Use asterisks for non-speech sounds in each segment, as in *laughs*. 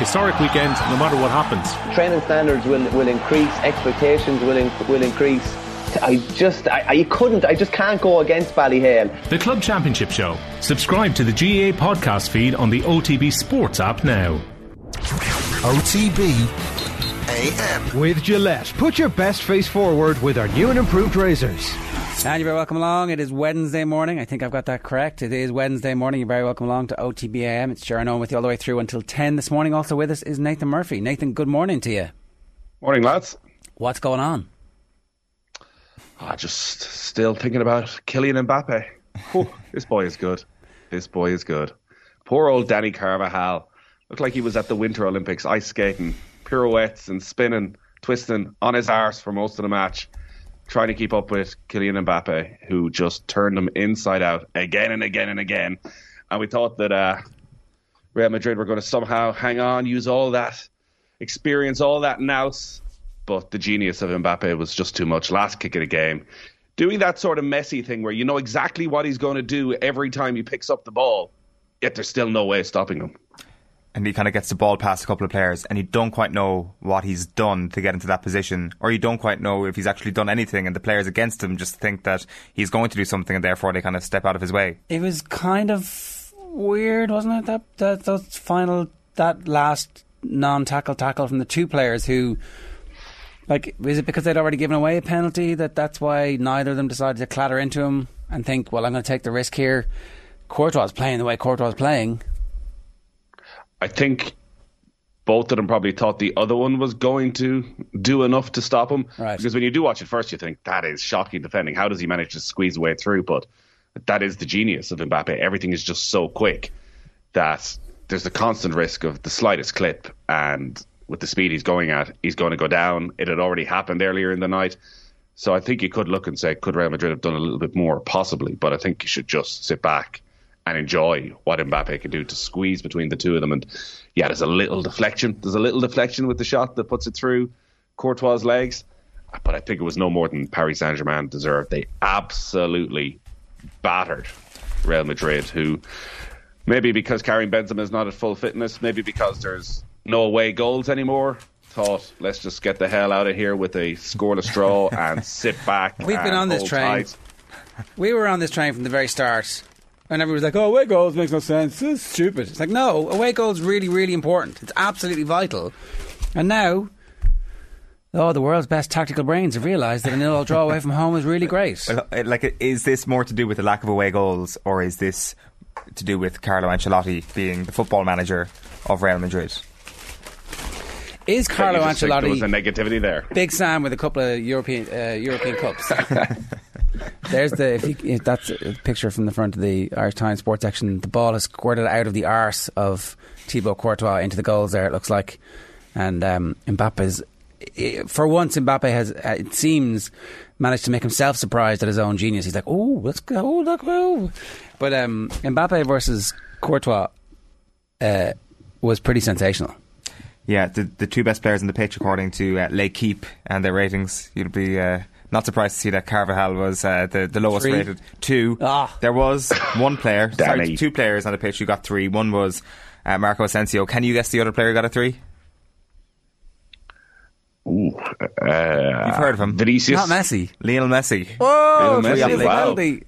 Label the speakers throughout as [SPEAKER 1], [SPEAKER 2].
[SPEAKER 1] historic weekend no matter what happens.
[SPEAKER 2] Training standards will, will increase, expectations will, in, will increase. I just, I, I couldn't, I just can't go against Ballyhale.
[SPEAKER 1] The Club Championship Show. Subscribe to the GAA podcast feed on the OTB Sports app now.
[SPEAKER 3] OTB AM.
[SPEAKER 4] With Gillette, put your best face forward with our new and improved razors.
[SPEAKER 5] And you're very welcome along. It is Wednesday morning. I think I've got that correct. It is Wednesday morning. You're very welcome along to OTBAM. It's Sharon Owen with you all the way through until 10 this morning. Also with us is Nathan Murphy. Nathan, good morning to you.
[SPEAKER 6] Morning, lads.
[SPEAKER 5] What's going on?
[SPEAKER 6] Ah, just still thinking about Kylian Mbappe. This boy is good. This boy is good. Poor old Dani Carvajal. Looked like he was at the Winter Olympics ice skating, pirouettes and spinning, twisting on his arse for most of the match trying to keep up with Kylian Mbappe, who just turned them inside out again and again and again. And we thought that uh, Real Madrid were going to somehow hang on, use all that experience, all that nous. But the genius of Mbappe was just too much. Last kick of the game. Doing that sort of messy thing where you know exactly what he's going to do every time he picks up the ball, yet there's still no way of stopping him
[SPEAKER 7] and he kind of gets the ball past a couple of players and you don't quite know what he's done to get into that position or you don't quite know if he's actually done anything and the players against him just think that he's going to do something and therefore they kind of step out of his way.
[SPEAKER 5] It was kind of weird, wasn't it? That that, that final that last non-tackle tackle from the two players who like is it because they'd already given away a penalty that that's why neither of them decided to clatter into him and think, well, I'm going to take the risk here. Courtois playing the way Courtois playing
[SPEAKER 6] I think both of them probably thought the other one was going to do enough to stop him.
[SPEAKER 5] Right.
[SPEAKER 6] Because when you do watch it first, you think that is shocking defending. How does he manage to squeeze away through? But that is the genius of Mbappe. Everything is just so quick that there's the constant risk of the slightest clip, and with the speed he's going at, he's going to go down. It had already happened earlier in the night. So I think you could look and say, could Real Madrid have done a little bit more? Possibly. But I think you should just sit back and enjoy what Mbappe can do to squeeze between the two of them. And yeah, there's a little deflection. There's a little deflection with the shot that puts it through Courtois' legs. But I think it was no more than Paris Saint Germain deserved. They absolutely battered Real Madrid, who maybe because Karim Benzema is not at full fitness, maybe because there's no away goals anymore, thought let's just get the hell out of here with a scoreless draw *laughs* and sit back.
[SPEAKER 5] We've been on this train.
[SPEAKER 6] Tight.
[SPEAKER 5] We were on this train from the very start. And everyone's like, oh, away goals makes no sense. It's stupid. It's like, no, away goals really, really important. It's absolutely vital. And now, oh, the world's best tactical brains have realised that a nil draw away from home is really great.
[SPEAKER 7] Uh, like, is this more to do with the lack of away goals, or is this to do with Carlo Ancelotti being the football manager of Real Madrid?
[SPEAKER 5] Is Carlo Ancelotti
[SPEAKER 6] There was a negativity there.
[SPEAKER 5] Big Sam with a couple of European uh, European cups? *laughs* There's the if, you, if that's a picture from the front of the Irish Times sports section. The ball has squirted out of the arse of Thibaut Courtois into the goals. There it looks like, and um, Mbappe's for once Mbappe has uh, it seems managed to make himself surprised at his own genius. He's like, oh, let's go, oh, look, oh. But um, Mbappe versus Courtois uh, was pretty sensational.
[SPEAKER 7] Yeah, the the two best players in the pitch according to uh, Keep and their ratings. You'd be uh, not surprised to see that Carvajal was uh, the the lowest
[SPEAKER 5] Three.
[SPEAKER 7] rated. Two.
[SPEAKER 5] Ah.
[SPEAKER 7] There was *coughs* one player, sorry, two players on the pitch who got three. One was uh, Marco Asensio. Can you guess the other player who got a three?
[SPEAKER 6] Ooh, uh,
[SPEAKER 7] You've heard of him.
[SPEAKER 6] Vinicius.
[SPEAKER 5] Not Messi.
[SPEAKER 7] Lionel Messi.
[SPEAKER 5] Oh,
[SPEAKER 6] Lionel Messi,
[SPEAKER 5] Messi,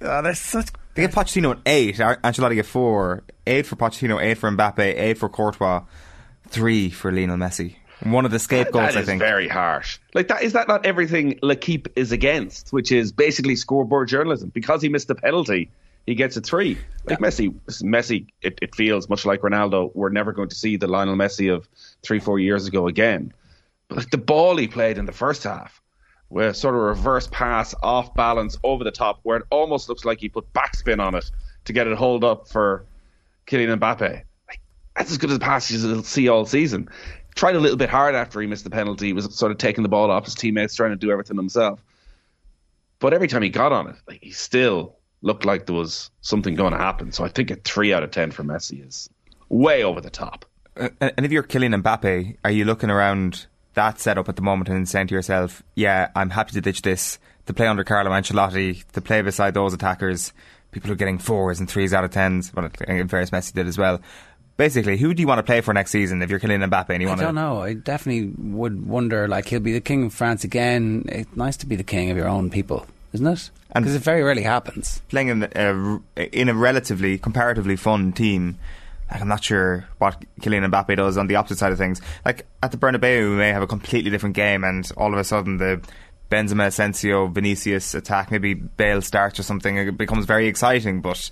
[SPEAKER 6] wow.
[SPEAKER 5] Oh, they're such.
[SPEAKER 7] They get Pochettino at eight. Ar- Ancelotti at four. Eight for Pochettino. Eight for Mbappe. Eight for Courtois. Three for Lionel Messi. One of the scapegoats,
[SPEAKER 6] That
[SPEAKER 7] I
[SPEAKER 6] is
[SPEAKER 7] think.
[SPEAKER 6] very harsh. Like that is that not everything L'Equipe is against, which is basically scoreboard journalism. Because he missed a penalty, he gets a three. Like Messi, Messi, it, it feels much like Ronaldo. We're never going to see the Lionel Messi of three, four years ago again. But like the ball he played in the first half, where sort of reverse pass, off balance, over the top, where it almost looks like he put backspin on it to get it hold up for Kylian Mbappe. That's as good as passes you'll see all season. Tried a little bit hard after he missed the penalty. He was sort of taking the ball off his teammates, trying to do everything himself. But every time he got on it, like, he still looked like there was something going to happen. So I think a three out of ten for Messi is way over the top.
[SPEAKER 7] Uh, and if you're Kylian Mbappe, are you looking around that setup at the moment and saying to yourself, yeah, I'm happy to ditch this, to play under Carlo Ancelotti, to play beside those attackers, people are getting fours and threes out of tens, well, in fairness, Messi did as well. Basically, who do you want to play for next season if you're Kylian Mbappe and you
[SPEAKER 5] I don't
[SPEAKER 7] to?
[SPEAKER 5] know. I definitely would wonder. Like he'll be the king of France again. It's nice to be the king of your own people, isn't it? Because it very rarely happens.
[SPEAKER 7] playing in a, uh, in a relatively comparatively fun team. Like, I'm not sure what Kylian Mbappe does on the opposite side of things. Like at the Bernabeu, we may have a completely different game, and all of a sudden the Benzema, Asensio, Vinicius attack, maybe Bale starts or something. It becomes very exciting, but.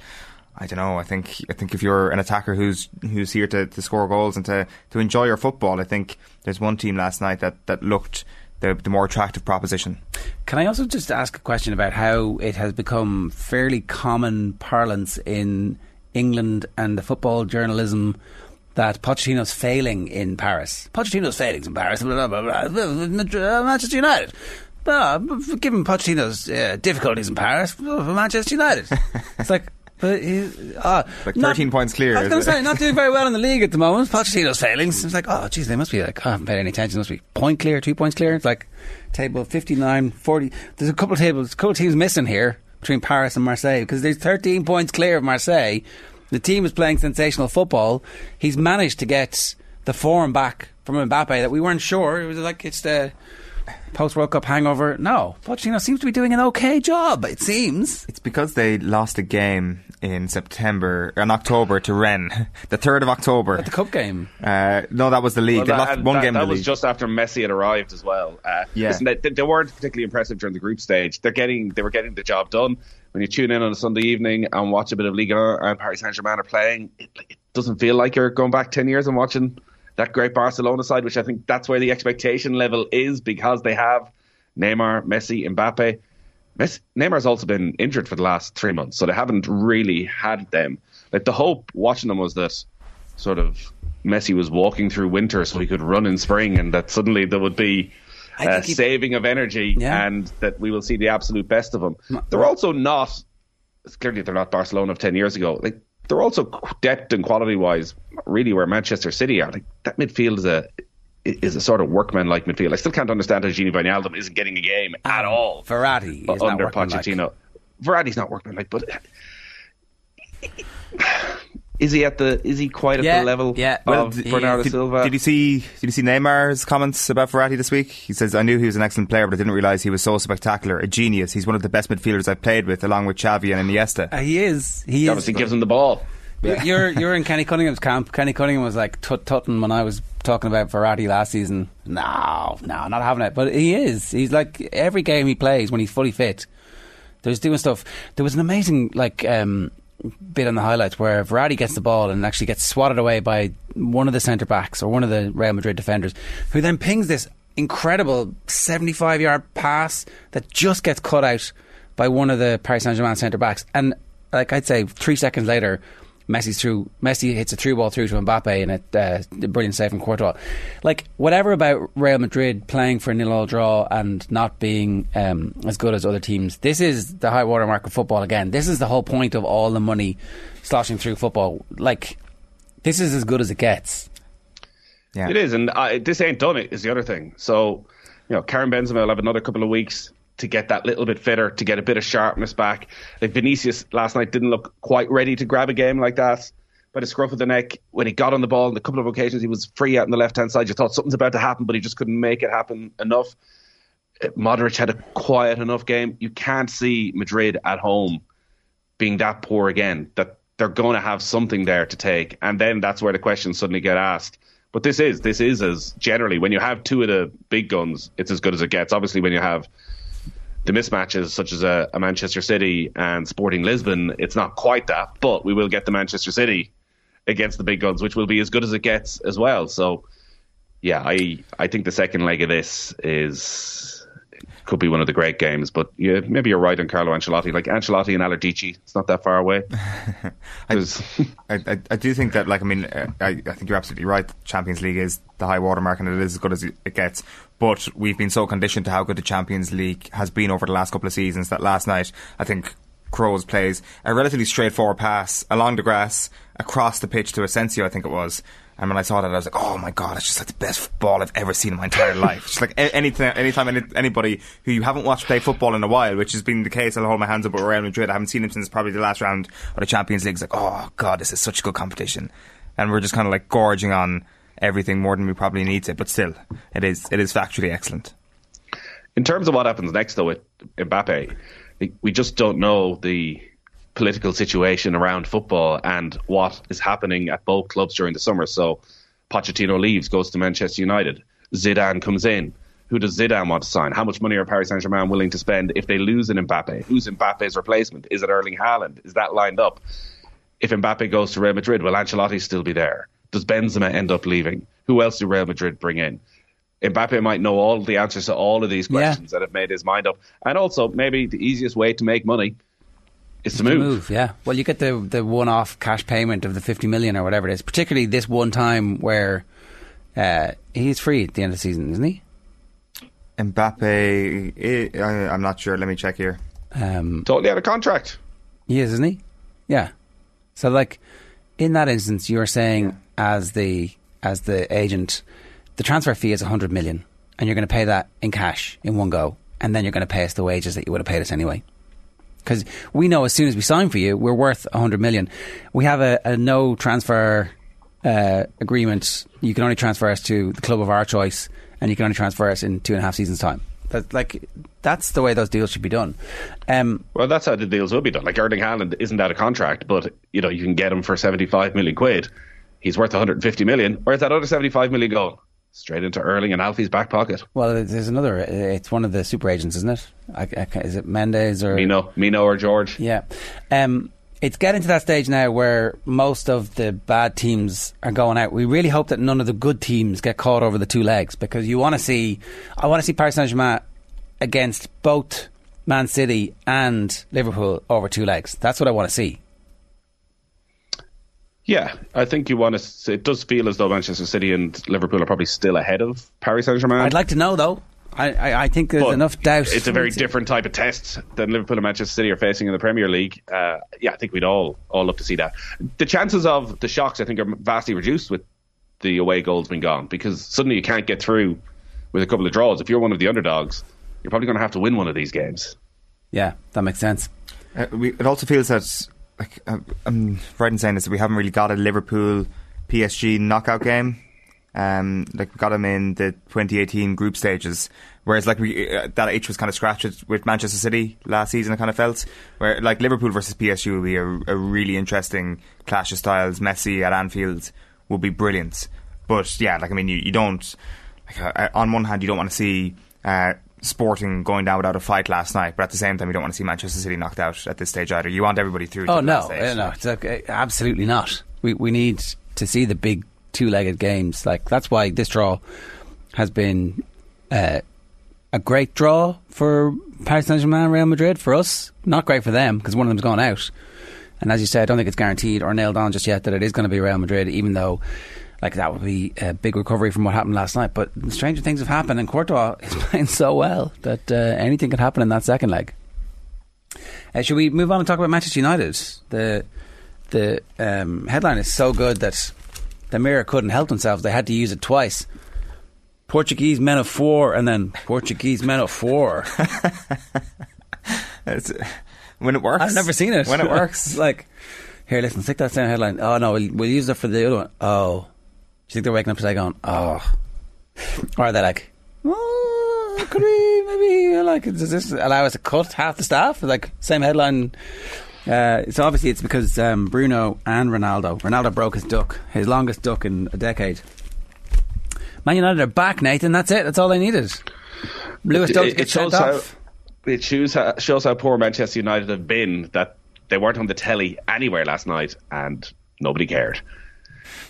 [SPEAKER 7] I don't know. I think I think if you're an attacker who's who's here to, to score goals and to, to enjoy your football, I think there's one team last night that, that looked the, the more attractive proposition.
[SPEAKER 5] Can I also just ask a question about how it has become fairly common parlance in England and the football journalism that Pochettino's failing in Paris? Pochettino's failing in Paris. Blah, blah, blah, blah, Manchester United. Given Pochettino's uh, difficulties in Paris, Manchester United. *laughs* it's like. But he, uh,
[SPEAKER 7] Like
[SPEAKER 5] not-
[SPEAKER 7] 13 points clear,
[SPEAKER 5] I was going to say, not doing very well in the league at the moment. Pochettino's failings. It's like, oh, geez, they must be like, oh, I haven't paid any attention. Must be point clear, two points clear. It's like table 59, 40. There's a couple of tables, a couple of teams missing here between Paris and Marseille because there's 13 points clear of Marseille. The team is playing sensational football. He's managed to get the form back from Mbappe that we weren't sure. It was like it's the post World Cup hangover. No, Pochettino seems to be doing an okay job. It seems.
[SPEAKER 7] It's because they lost a game in September, in October to Rennes, *laughs* the 3rd of October.
[SPEAKER 5] At the cup game.
[SPEAKER 7] Uh, no, that was the league.
[SPEAKER 6] Well,
[SPEAKER 7] they
[SPEAKER 6] that,
[SPEAKER 7] lost one
[SPEAKER 6] that,
[SPEAKER 7] game
[SPEAKER 6] that
[SPEAKER 7] in the
[SPEAKER 6] was
[SPEAKER 7] league.
[SPEAKER 6] just after Messi had arrived as well. Uh,
[SPEAKER 7] Yeah.
[SPEAKER 6] listen, they, they weren't particularly impressive during the group stage. They're getting they were getting the job done. When you tune in on a Sunday evening and watch a bit of Ligue 1 and Paris Saint Germain are playing, it, it doesn't feel like you're going back ten years and watching that great Barcelona side. Which I think that's where the expectation level is because they have Neymar, Messi, Mbappe. Messi, Neymar's also been injured for the last three months, so they haven't really had them. Like the hope watching them was that sort of Messi was walking through winter so he could run in spring, and that suddenly there would be a
[SPEAKER 5] he-
[SPEAKER 6] saving of energy,
[SPEAKER 5] Yeah.
[SPEAKER 6] and that we will see the absolute best of them. They're also not clearly they're not Barcelona of ten years ago. Like they're also depth and quality wise, really where Manchester City are. Like that midfield is a is a sort of workman like midfield. I still can't understand how Gini Wijnaldum isn't getting a game at all.
[SPEAKER 5] Verratti is not
[SPEAKER 6] under
[SPEAKER 5] workmanlike.
[SPEAKER 6] Pochettino. Verratti's not working like, but *sighs* is he at the? Is he quite at the level
[SPEAKER 5] yeah.
[SPEAKER 6] of
[SPEAKER 5] Well,
[SPEAKER 7] d-
[SPEAKER 6] Bernardo
[SPEAKER 7] did,
[SPEAKER 6] Silva?
[SPEAKER 7] did you see? Did you see Neymar's comments about Verratti this week? He says, "I knew he was an excellent player, but I didn't realise he was so spectacular, a genius. He's one of the best midfielders I've played with, along with Xavi and Iniesta."
[SPEAKER 5] Uh, he is. He
[SPEAKER 6] He
[SPEAKER 5] is.
[SPEAKER 6] obviously gives him the ball.
[SPEAKER 5] You're you're in Kenny Cunningham's camp. Kenny Cunningham was like tut tutting when I was talking about Verratti last season. No, no, not having it. But he is. He's like every game he plays when he's fully fit. There's doing stuff. There was an amazing like um, bit on the highlights where Verratti gets the ball and actually gets swatted away by one of the centre backs or one of the Real Madrid defenders, who then pings this incredible 75 yard pass that just gets cut out by one of the Paris Saint Germain centre backs. And like I'd say, three seconds later, Messi's through. Messi hits a through ball through to Mbappe, and it uh, a brilliant save from Courtois. Like whatever about Real Madrid playing for a nil-all draw and not being um, as good as other teams. This is the high watermark of football again. This is the whole point of all the money sloshing through football. Like this is as good as it gets.
[SPEAKER 7] Yeah.
[SPEAKER 6] It is, and uh, this ain't done it is the other thing. So, you know, Karim Benzema will have another couple of weeks to get that little bit fitter, to get a bit of sharpness back. Like Vinicius last night didn't look quite ready to grab a game like that by the scruff of the neck. When he got on the ball on a couple of occasions, he was free out on the left hand side. You thought something's about to happen, but he just couldn't make it happen enough. Modric had a quiet enough game. You can't see Madrid at home being that poor again. That they're going to have something there to take, and then that's where the questions suddenly get asked. But this is this is as generally when you have two of the big guns, it's as good as it gets. Obviously, when you have the mismatches such as a, a Manchester City and Sporting Lisbon, it's not quite that. But we will get the Manchester City against the big guns, which will be as good as it gets as well. So, yeah, I I think the second leg of this is could be one of the great games. But yeah, maybe you're right on Carlo Ancelotti. Like Ancelotti and Allardyce, it's not that far away. *laughs*
[SPEAKER 7] I, I, I do think that, like, I mean, uh, I, I think you're absolutely right. Champions League is the high watermark, and it is as good as it gets. But we've been so conditioned to how good the Champions League has been over the last couple of seasons that last night, I think Kroos plays a relatively straightforward pass along the grass across the pitch to Asensio, I think it was. And when I saw that, I was like, "Oh my god, it's just like the best football I've ever seen in my entire *laughs* life." Just like anything, anytime any, anybody who you haven't watched play football in a while, which has been the case, I'll hold my hands up with Real Madrid. I haven't seen him since probably the last round of the Champions League. It's like, "Oh god, this is such a good competition." and we're just kind of like gorging on everything more than we probably need to. But still, it is it is factually excellent.
[SPEAKER 6] In terms of what happens next, though, with Mbappe, we just don't know the political situation around football and what is happening at both clubs during the summer. So Pochettino leaves, goes to Manchester United. Zidane comes in. Who does Zidane want to sign? How much money are Paris Saint Germain willing to spend if they lose an Mbappe? Who's Mbappe's replacement? Is it Erling Haaland? Is that lined up? If Mbappe goes to Real Madrid, will Ancelotti still be there? Does Benzema end up leaving? Who else do Real Madrid bring in? Mbappe might know all the answers to all of these questions yeah. that have made his mind up. And also, maybe the easiest way to make money is to move. move.
[SPEAKER 5] Yeah. Well, you get the the one off cash payment of the fifty million or whatever it is. Particularly this one time where uh, he's free at the end of the season, isn't he?
[SPEAKER 7] Mbappe, eh, I, am not sure. Let me check here.
[SPEAKER 6] Um, totally out of contract.
[SPEAKER 5] He is, isn't he? Yeah. So, like in that instance, you're saying yeah. As the as the agent, the transfer fee is 100 million, and you're going to pay that in cash in one go, and then you're going to pay us the wages that you would have paid us anyway. Because we know as soon as we sign for you, we're worth 100 million. We have a, a no transfer uh, agreement. You can only transfer us to the club of our choice, and you can only transfer us in two and a half seasons' time. That, like that's the way those deals should be done. Um,
[SPEAKER 6] well, that's how the deals will be done. Like Erling Haaland isn't out of contract, but you know you can get him for seventy five million quid. He's worth one hundred and fifty million. Where's that other seventy five million going? Straight into Erling and Alfie's back pocket.
[SPEAKER 5] Well, there's another. It's one of the super agents, isn't it? I, I, is it Mendes or
[SPEAKER 6] Mino? Mino or George?
[SPEAKER 5] Yeah. Um, it's getting to that stage now where most of the bad teams are going out. We really hope that none of the good teams get caught over the two legs because you want to see. I want to see Paris Saint Germain against both Man City and Liverpool over two legs. That's what I want to see.
[SPEAKER 6] Yeah, I think you want to. It does feel as though Manchester City and Liverpool are probably still ahead of Paris Saint Germain.
[SPEAKER 5] I'd like to know though. I, I, I think there's but enough doubt.
[SPEAKER 6] It's a very different type of test than Liverpool and Manchester City are facing in the Premier League. Uh, yeah, I think we'd all all love to see that. The chances of the shocks, I think, are vastly reduced with the away goals being gone because suddenly you can't get through with a couple of draws. If you're one of the underdogs, you're probably going to have to win one of these games.
[SPEAKER 5] Yeah, that makes sense.
[SPEAKER 7] Uh, we, it also feels that, like, uh, I'm right in saying this, we haven't really got a Liverpool PSG knockout game um, like we got them in the 2018 group stages, whereas like we uh, that itch was kind of scratched with Manchester City last season. I kind of felt where like Liverpool versus PSG would be a, a really interesting clash of styles. Messi at Anfield would be brilliant, but yeah, like I mean, you, you don't like uh, on one hand you don't want to see. Uh, Sporting going down without a fight last night, but at the same time, you don't want to see Manchester City knocked out at this stage either. You want everybody through.
[SPEAKER 5] Oh no, uh, no, like, absolutely not. We we need to see the big two-legged games. Like that's why this draw has been uh, a great draw for Paris Saint-Germain, Real Madrid. For us, not great for them because one of them's gone out. And as you said, I don't think it's guaranteed or nailed on just yet that it is going to be Real Madrid, even though like that would be a big recovery from what happened last night. But stranger things have happened, and Courtois *laughs* is playing so well that uh, anything could happen in that second leg. Uh, should we move on and talk about Manchester United? The the um, headline is so good that the Mirror couldn't help themselves. They had to use it twice. Portuguese men of four, and then Portuguese men of four. *laughs*
[SPEAKER 7] when it works.
[SPEAKER 5] I've never seen it.
[SPEAKER 7] When it works. *laughs*
[SPEAKER 5] like, here, listen, stick that same headline. Oh, no, we'll, we'll use it for the other one. Oh. Do you think they're waking up today going, oh. *laughs* Or are they like, oh, could we *laughs* maybe, like, does this allow us to cut half the staff? Like, same headline uh, so obviously it's because um, Bruno and Ronaldo. Ronaldo broke his duck, his longest duck in a decade. Man United are back, Nathan. That's it. That's all they needed. Lewis Dunk gets sent off.
[SPEAKER 6] How, it shows how, shows how poor Manchester United have been that they weren't on the telly anywhere last night and nobody cared.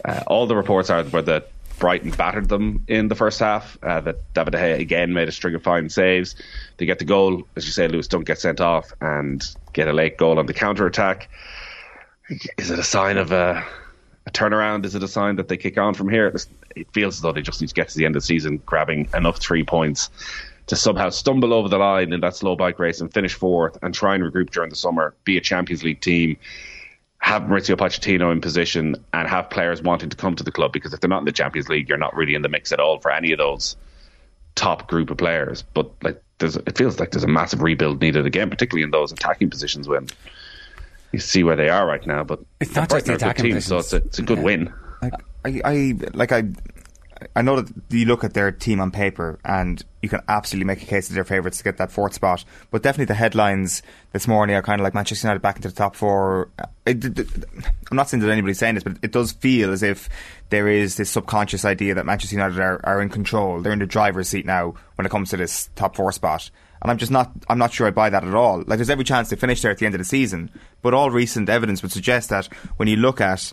[SPEAKER 6] Uh, all the reports are were that Brighton battered them in the first half. Uh, that David De Gea again made a string of fine saves. They get the goal, as you say, Lewis Dunk gets sent off and get a late goal on the counter attack. Is it a sign of a, a, turnaround? Is it a sign that they kick on from here? It feels as though they just need to get to the end of the season, grabbing enough three points to somehow stumble over the line in that slow bike race and finish fourth and try and regroup during the summer, be a Champions League team have Mauricio Pochettino in position and have players wanting to come to the club because if they're not in the Champions League, you're not really in the mix at all for any of those top group of players. But like, there's it feels like there's a massive rebuild needed again, particularly in those attacking positions when you see where they are right now. But
[SPEAKER 5] it's not just the attacking team,
[SPEAKER 6] so it's a, it's a good yeah. win.
[SPEAKER 7] Like I, I like I. I know that you look at their team on paper and you can absolutely make a case that they're favourites to get that fourth spot. But definitely the headlines this morning are kind of like Manchester United back into the top four. I'm not saying that anybody's saying this, but it does feel as if there is this subconscious idea that Manchester United are, are in control. They're in the driver's seat now when it comes to this top four spot. And I'm just not, I'm not sure I buy that at all. Like there's every chance to finish there at the end of the season. But all recent evidence would suggest that when you look at,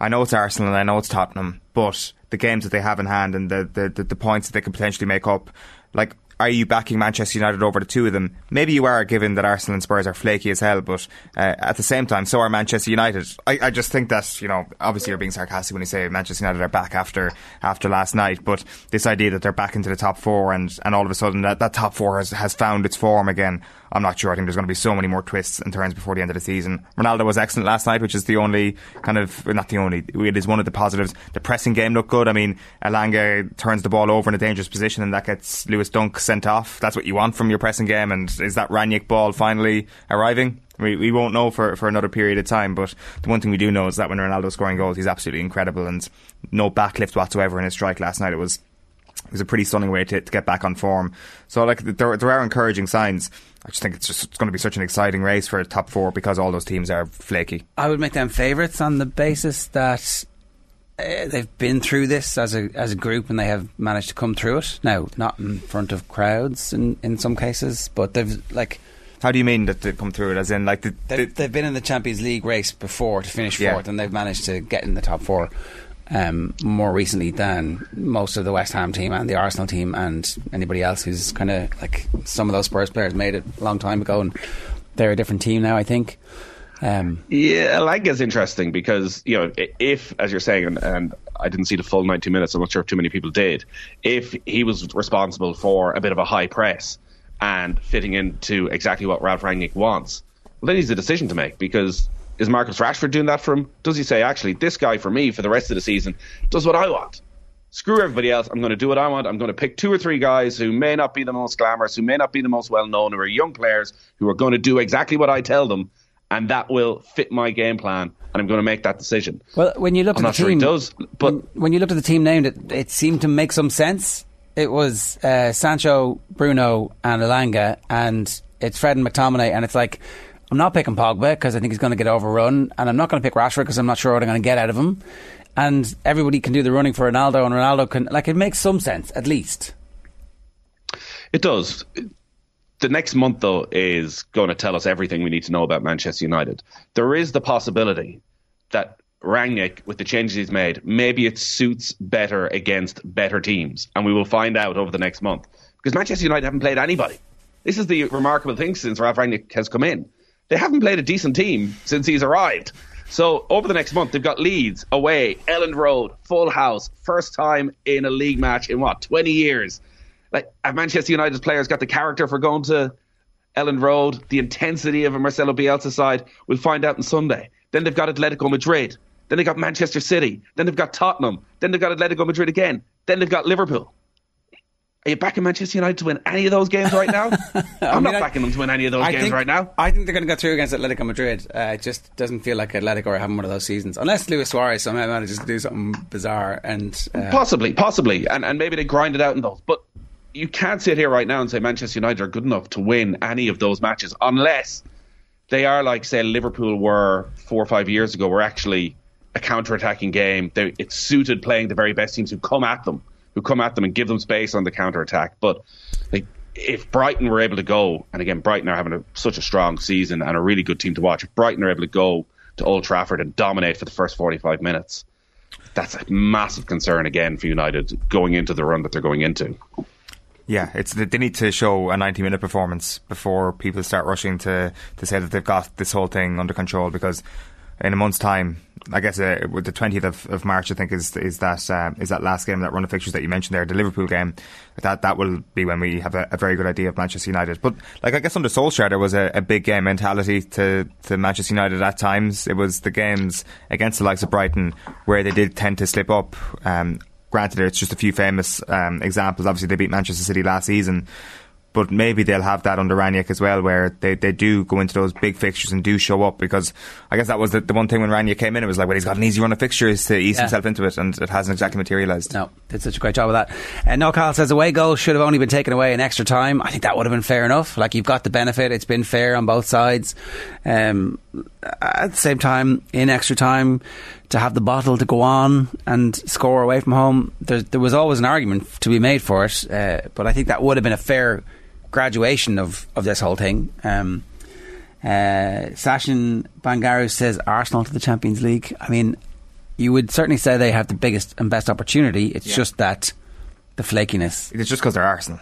[SPEAKER 7] I know it's Arsenal and I know it's Tottenham, but the games that they have in hand and the, the, the, the points that they could potentially make up, like are you backing Manchester United over the two of them? Maybe you are, given that Arsenal and Spurs are flaky as hell, but uh, at the same time, so are Manchester United. I, I, just think that, you know, obviously you're being sarcastic when you say Manchester United are back after after last night, but this idea that they're back into the top four and, and all of a sudden that, that top four has, has found its form again, I'm not sure. I think there's going to be so many more twists and turns before the end of the season. Ronaldo was excellent last night, which is the only kind of, not the only, it is one of the positives. The pressing game looked good. I mean, Elanga turns the ball over in a dangerous position and that gets Lewis Dunk sent off. That's what you want from your pressing game. And is that Rangnick ball finally arriving? We, we won't know for, for another period of time, but the one thing we do know is that when Ronaldo's scoring goals, he's absolutely incredible and no backlift whatsoever in his strike last night. It was it was a pretty stunning way to, to get back on form. So, like, there, there are encouraging signs. I just think it's just it's going to be such an exciting race for a top four because all those teams are flaky.
[SPEAKER 5] I would make them favourites on the basis that uh, they've been through this as a as a group and they have managed to come through it. Now, not in front of crowds in, in some cases, but they've like.
[SPEAKER 7] How do you mean that they come through it? As in, like the,
[SPEAKER 5] they've, they've, been in the Champions League race before to finish fourth, yeah. and they've managed to get in the top four um, more recently than most of the West Ham team and the Arsenal team and anybody else who's kind of like some of those Spurs players made it a long time ago and they're a different team now, I think.
[SPEAKER 6] Um, yeah, I is interesting because you know if, as you're saying, and, and, I didn't see the full 90 minutes. I'm not sure if too many people did. If he was responsible for a bit of a high press and fitting into exactly what Ralf Rangnick wants, well, then he's a decision to make because is Marcus Rashford doing that for him? Does he say, actually, this guy for me for the rest of the season does what I want? Screw everybody else. I'm going to do what I want. I'm going to pick two or three guys who may not be the most glamorous, who may not be the most well known, who are young players who are going to do exactly what I tell them, and that will fit my game plan. And I'm going to make that decision.
[SPEAKER 5] Well, when you look
[SPEAKER 6] I'm
[SPEAKER 5] at
[SPEAKER 6] the
[SPEAKER 5] team,
[SPEAKER 6] sure does, but
[SPEAKER 5] when, when, you looked at the team named, it, it seemed to make some sense. It was uh, Sancho, Bruno, and Elanga, and it's Fred and McTominay, and it's like I'm not picking Pogba because I think he's going to get overrun, and I'm not going to pick Rashford because I'm not sure what I'm going to get out of him. And everybody can do the running for Ronaldo, and Ronaldo can like it makes some sense at least.
[SPEAKER 6] It does. The next month, though, is going to tell us everything we need to know about Manchester United. There is the possibility that Rangnick, with the changes he's made, maybe it suits better against better teams, and we will find out over the next month because Manchester United haven't played anybody. This is the remarkable thing since Ralf Rangnick has come in they haven't played a decent team since he's arrived. So over the next month, they've got Leeds away, Elland Road, full house, first time in a league match in what twenty years. Like have Manchester United's players got the character for going to Elland Road, the intensity of a Marcelo Bielsa side. We'll find out on Sunday. Then they've got Atletico Madrid. Then they've got Manchester City. Then they've got Tottenham. Then they've got Atletico Madrid again. Then they've got Liverpool. Are you backing Manchester United to win any of those games right now? *laughs* I'm mean, not backing them to win any of those I games
[SPEAKER 5] think,
[SPEAKER 6] right now.
[SPEAKER 5] I think they're going to go through against Atletico Madrid. Uh, it just doesn't feel like Atletico are having one of those seasons, unless Luis Suarez somehow manages to do something bizarre and
[SPEAKER 6] uh, possibly, possibly, and and maybe they grind it out in those. But you can't sit here right now and say Manchester United are good enough to win any of those matches unless they are like say Liverpool were four or five years ago, were actually a counter-attacking game. They, it's suited playing the very best teams who come at them who come at them and give them space on the counter attack. But like, if Brighton were able to go, and again, Brighton are having a, such a strong season and a really good team to watch. If Brighton are able to go to Old Trafford and dominate for the first 45 minutes, that's a massive concern again for United going into the run that they're going into.
[SPEAKER 7] Yeah, it's they need to show a 90 minute performance before people start rushing to to say that they've got this whole thing under control because in a month's time, I guess uh, the twentieth of, of March, I think is is that uh, is that last game, that run of fixtures that you mentioned there, the Liverpool game. That that will be when we have a, a very good idea of Manchester United. But like I guess under Solskjaer, there was a, a, big game mentality to to Manchester United at times. It was the games against the likes of Brighton where they did tend to slip up. Um, granted, it's just a few famous um, examples. Obviously, they beat Manchester City last season but maybe they'll have that under Rangnick as well, where they, they do go into those big fixtures and do show up. Because I guess that was the, the one thing when Rangnick came in, it was like, well, he's got an easy run of fixtures to ease
[SPEAKER 5] Yeah.
[SPEAKER 7] himself into it, and it hasn't exactly materialised.
[SPEAKER 5] No, did such a great job of that. And no, Kyle says away goal should have only been taken away in extra time. I think that would have been fair enough. Like you've got the benefit; it's been fair on both sides. Um, at the same time, in extra time, to have the bottle to go on and score away from home, there, there was always an argument to be made for it. Uh, but I think that would have been a fair graduation of of this whole thing. Um, uh, Sachin Bangaru says Arsenal to the Champions League. I mean, you would certainly say they have the biggest and best opportunity. It's just that the flakiness.
[SPEAKER 7] It's just because they're Arsenal.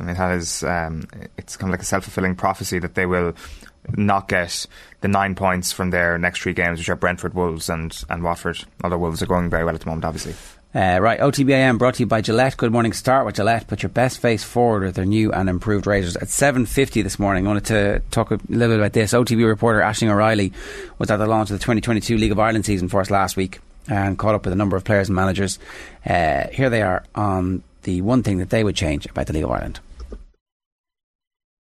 [SPEAKER 7] I mean, that is, um, it's kind of like a self fulfilling prophecy that they will not get the nine points from their next three games, which are Brentford, Wolves, and, and Watford. Although Wolves are going very well at the moment, obviously.
[SPEAKER 5] Uh, right, OTBAM brought to you by Gillette. Good morning. Start with Gillette. Put your best face forward with their new and improved razors. At 7.50 this morning, I wanted to talk a little bit about this. OTB reporter Ashling O'Reilly was at the launch of the 2022 League of Ireland season for us last week and caught up with a number of players and managers. Uh, here they are on the one thing that they would change about the League of Ireland.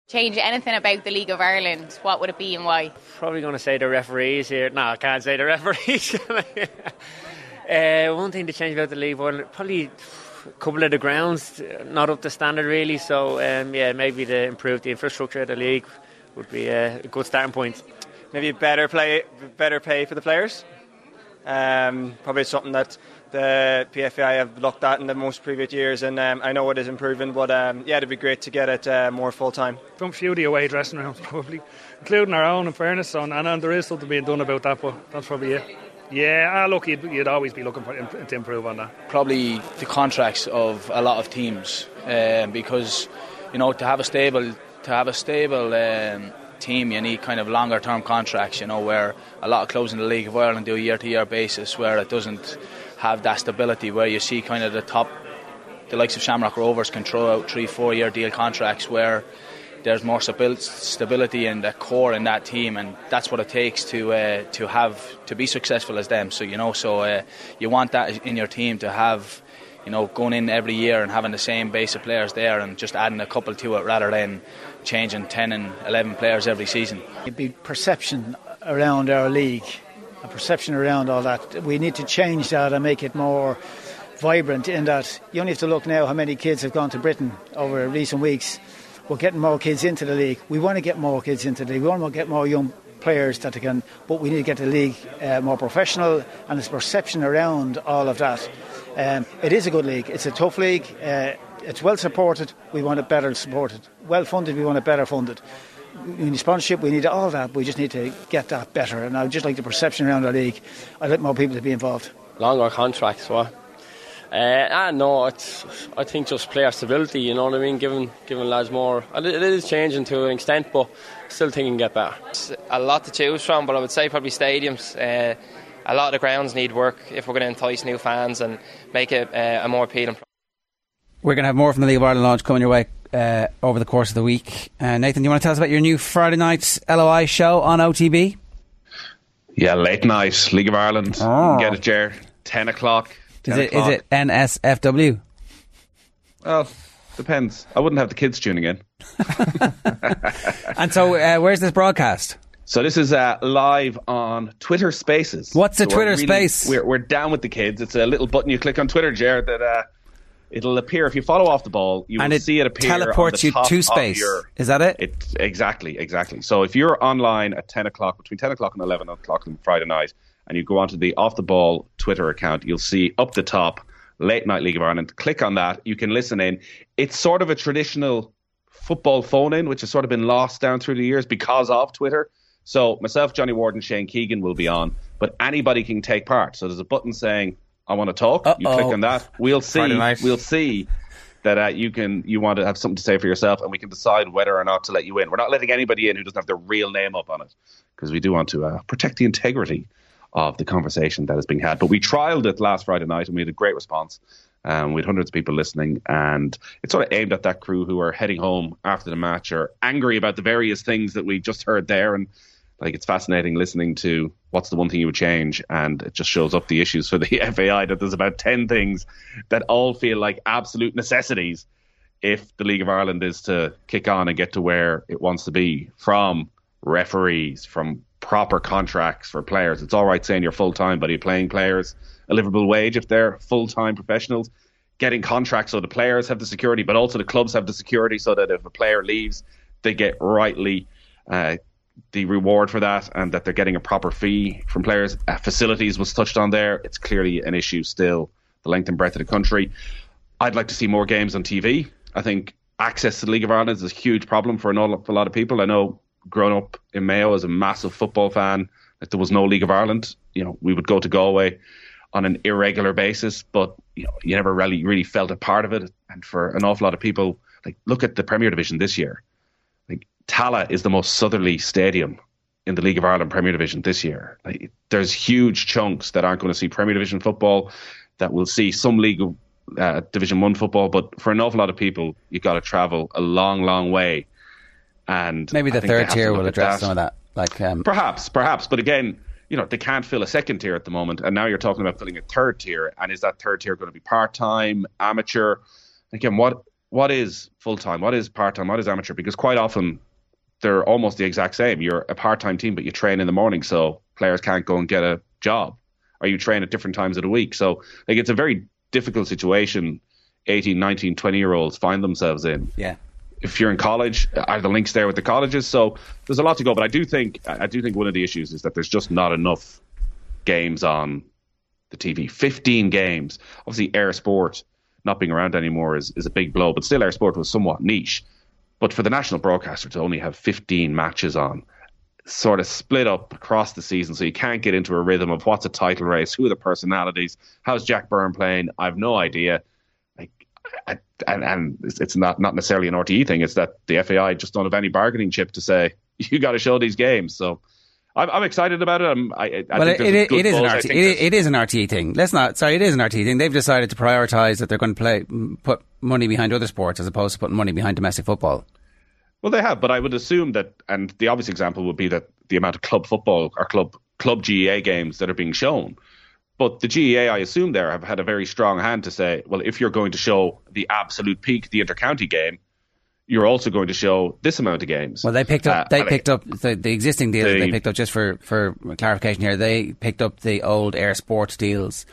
[SPEAKER 8] change anything about the League of Ireland, what would it be and why?
[SPEAKER 9] Probably going to say the referees here. No, I can't say the referees. *laughs* *laughs* uh, one thing to change about the league, well, probably a couple of the grounds uh, not up to standard really. So um, yeah, maybe to improve the infrastructure of the league would be a good starting point.
[SPEAKER 10] maybe better play, better pay for the players. Um, probably something that the PFI have looked at in the most previous years, and um, I know it is improving. But um, yeah, it'd be great to get it uh, more full time.
[SPEAKER 11] From few of the away dressing rooms, *laughs* probably, including our own. In fairness, so, and, and there is something being done about that, but that's probably it. Yeah, ah, look, you'd, you'd always be looking for to improve on that.
[SPEAKER 12] probably the contracts of a lot of teams um, because you know to have a stable to have a stable um, team you need kind of longer term contracts you know where a lot of clubs in the League of Ireland do a year to year basis where it doesn't have that stability where you see kind of the top the likes of Shamrock Rovers can throw out three four year deal contracts where there's more stability in the core in that team, and that's what it takes to uh, to have to be successful as them. So you know, so uh, you want that in your team to have, you know, going in every year and having the same base of players there, and just adding a couple to it rather than changing ten and eleven players every season.
[SPEAKER 13] It'd be perception around our league, a perception around all that. We need to change that and make it more vibrant. In that you only have to look now how many kids have gone to Britain over recent weeks. We're getting more kids into the league. We want to get more kids into the league. We want to get more young players that can, but we need to get the league uh, more professional and there's perception around all of that. Um, it is a good league. It's a tough league. Uh, it's well supported. We want it better supported. Well funded. We want it better funded. We need sponsorship. We need all that. We just need to get that better. And I would just like the perception around the league. I'd like more people to be involved.
[SPEAKER 14] longer contracts. What? Uh, ah, no, it's, I think just player stability. You know what I mean? Giving giving lads more. and It it is changing to an extent, but still think it can get better.
[SPEAKER 15] It's a lot to choose from, but I would say probably stadiums. Uh, a lot of the grounds need work if we're going to entice new fans and make it uh, a more appealing.
[SPEAKER 5] We're going to have more from the League of Ireland launch coming your way uh, over the course of the week. Uh, Nathan, do you want to tell us about your new Friday night LOI show on OTB?
[SPEAKER 6] Yeah, late night League of Ireland.
[SPEAKER 5] Oh.
[SPEAKER 6] get it, Jer. Ten o'clock.
[SPEAKER 5] Is it, is it NSFW?
[SPEAKER 6] Well, depends. I wouldn't have the kids tuning in. *laughs*
[SPEAKER 5] And so, uh, where's this broadcast?
[SPEAKER 6] So this is uh, live on Twitter Spaces.
[SPEAKER 5] What's a
[SPEAKER 6] So we're
[SPEAKER 5] Twitter Space?
[SPEAKER 6] We're, we're down with the kids. It's a little button you click on Twitter, Jared, that uh, it'll appear if you follow off the ball. You
[SPEAKER 5] And
[SPEAKER 6] will
[SPEAKER 5] it
[SPEAKER 6] see it appear. on
[SPEAKER 5] teleports you to space.
[SPEAKER 6] your-
[SPEAKER 5] Is that it?
[SPEAKER 6] It exactly, exactly. So if you're online at ten o'clock, between ten o'clock and eleven o'clock on Friday night, and you go onto the off the ball Twitter account, you'll see up the top late night League of Ireland. Click on that. You can listen in. It's sort of a traditional football phone in, which has sort of been lost down through the years because of Twitter. So myself, Johnny Ward, and Shane Keegan will be on, but anybody can take part. So there's a button saying "I want to talk." You click on that. We'll see. We'll see that uh, you can you want to have something to say for yourself, and we can decide whether or not to let you in. We're not letting anybody in who doesn't have their real name up on it because we do want to uh, protect the integrity of the conversation that is being had. But we trialed it last Friday night, and we had a great response. Um, we had hundreds of people listening, and it's sort of aimed at that crew who are heading home after the match or angry about the various things that we just heard there. And like, it's fascinating listening to what's the one thing you would change, and it just shows up the issues for the *laughs* FAI that there's about ten things that all feel like absolute necessities if the League of Ireland is to kick on and get to where it wants to be from referees, from proper contracts for players. It's all right saying you're full time, but you're playing players a livable wage if they're full time professionals. Getting contracts so the players have the security, but also the clubs have the security so that if a player leaves, they get rightly uh, the reward for that and that they're getting a proper fee from players. Uh, facilities was touched on there. It's clearly an issue still, the length and breadth of the country. I'd like to see more games on TV. I think access to the League of Ireland is a huge problem for an awful lot of people. I know growing up in Mayo as a massive football fan, like there was no League of Ireland. You know, we would go to Galway on an irregular basis, but you know, you never really really felt a part of it. And for an awful lot of people, like look at the Premier Division this year. Like Tallaght is the most southerly stadium in the League of Ireland Premier Division this year. Like, there's huge chunks that aren't going to see Premier Division football, that will see some League of uh, Division One football, but for an awful lot of people, you've got to travel a long, long way. And
[SPEAKER 5] maybe the third tier will address some of that. Like um,
[SPEAKER 6] perhaps, perhaps, but again, you know, they can't fill a second tier at the moment, and now you're talking about filling a third tier. And is that third tier going to be part time, amateur? Again, what what is full time? What is part time? What is amateur? Because quite often they're almost the exact same. You're a part time team, but you train in the morning, so players can't go and get a job, or you train at different times of the week. So like it's a very difficult situation 18, 19, 20 year olds find themselves in.
[SPEAKER 5] Yeah.
[SPEAKER 6] If you're in college, are the links there with the colleges? So there's a lot to go. But I do think I do think one of the issues is that there's just not enough games on the TV. 15 games. Obviously, eir Sport not being around anymore is, is a big blow, but still, eir Sport was somewhat niche. But for the national broadcaster to only have 15 matches on, sort of split up across the season, so you can't get into a rhythm of what's a title race, who are the personalities, how's Jack Byrne playing. I've no idea. And and it's not not necessarily an RTE thing. It's that the FAI just don't have any bargaining chip to say *laughs* you got to show these games. So. I'm, I'm excited about it. I'm, I, I
[SPEAKER 5] well, it, it, it is an. RT, it, it is an RTE thing. Let's not. Sorry, it is an RTE thing. They've decided to prioritise that they're going to play, put money behind other sports as opposed to putting money behind domestic football.
[SPEAKER 6] Well, they have, but I would assume that, and the obvious example would be that the amount of club football or club club GAA games that are being shown. But the GAA, I assume, there have had a very strong hand to say, well, if you're going to show the absolute peak, the intercounty game, you're also going to show this amount of games.
[SPEAKER 5] Well, they picked up.
[SPEAKER 6] Uh,
[SPEAKER 5] they picked up the, the existing deals.
[SPEAKER 6] the-
[SPEAKER 5] they picked up just for for clarification here. They picked up the old eir Sports deals.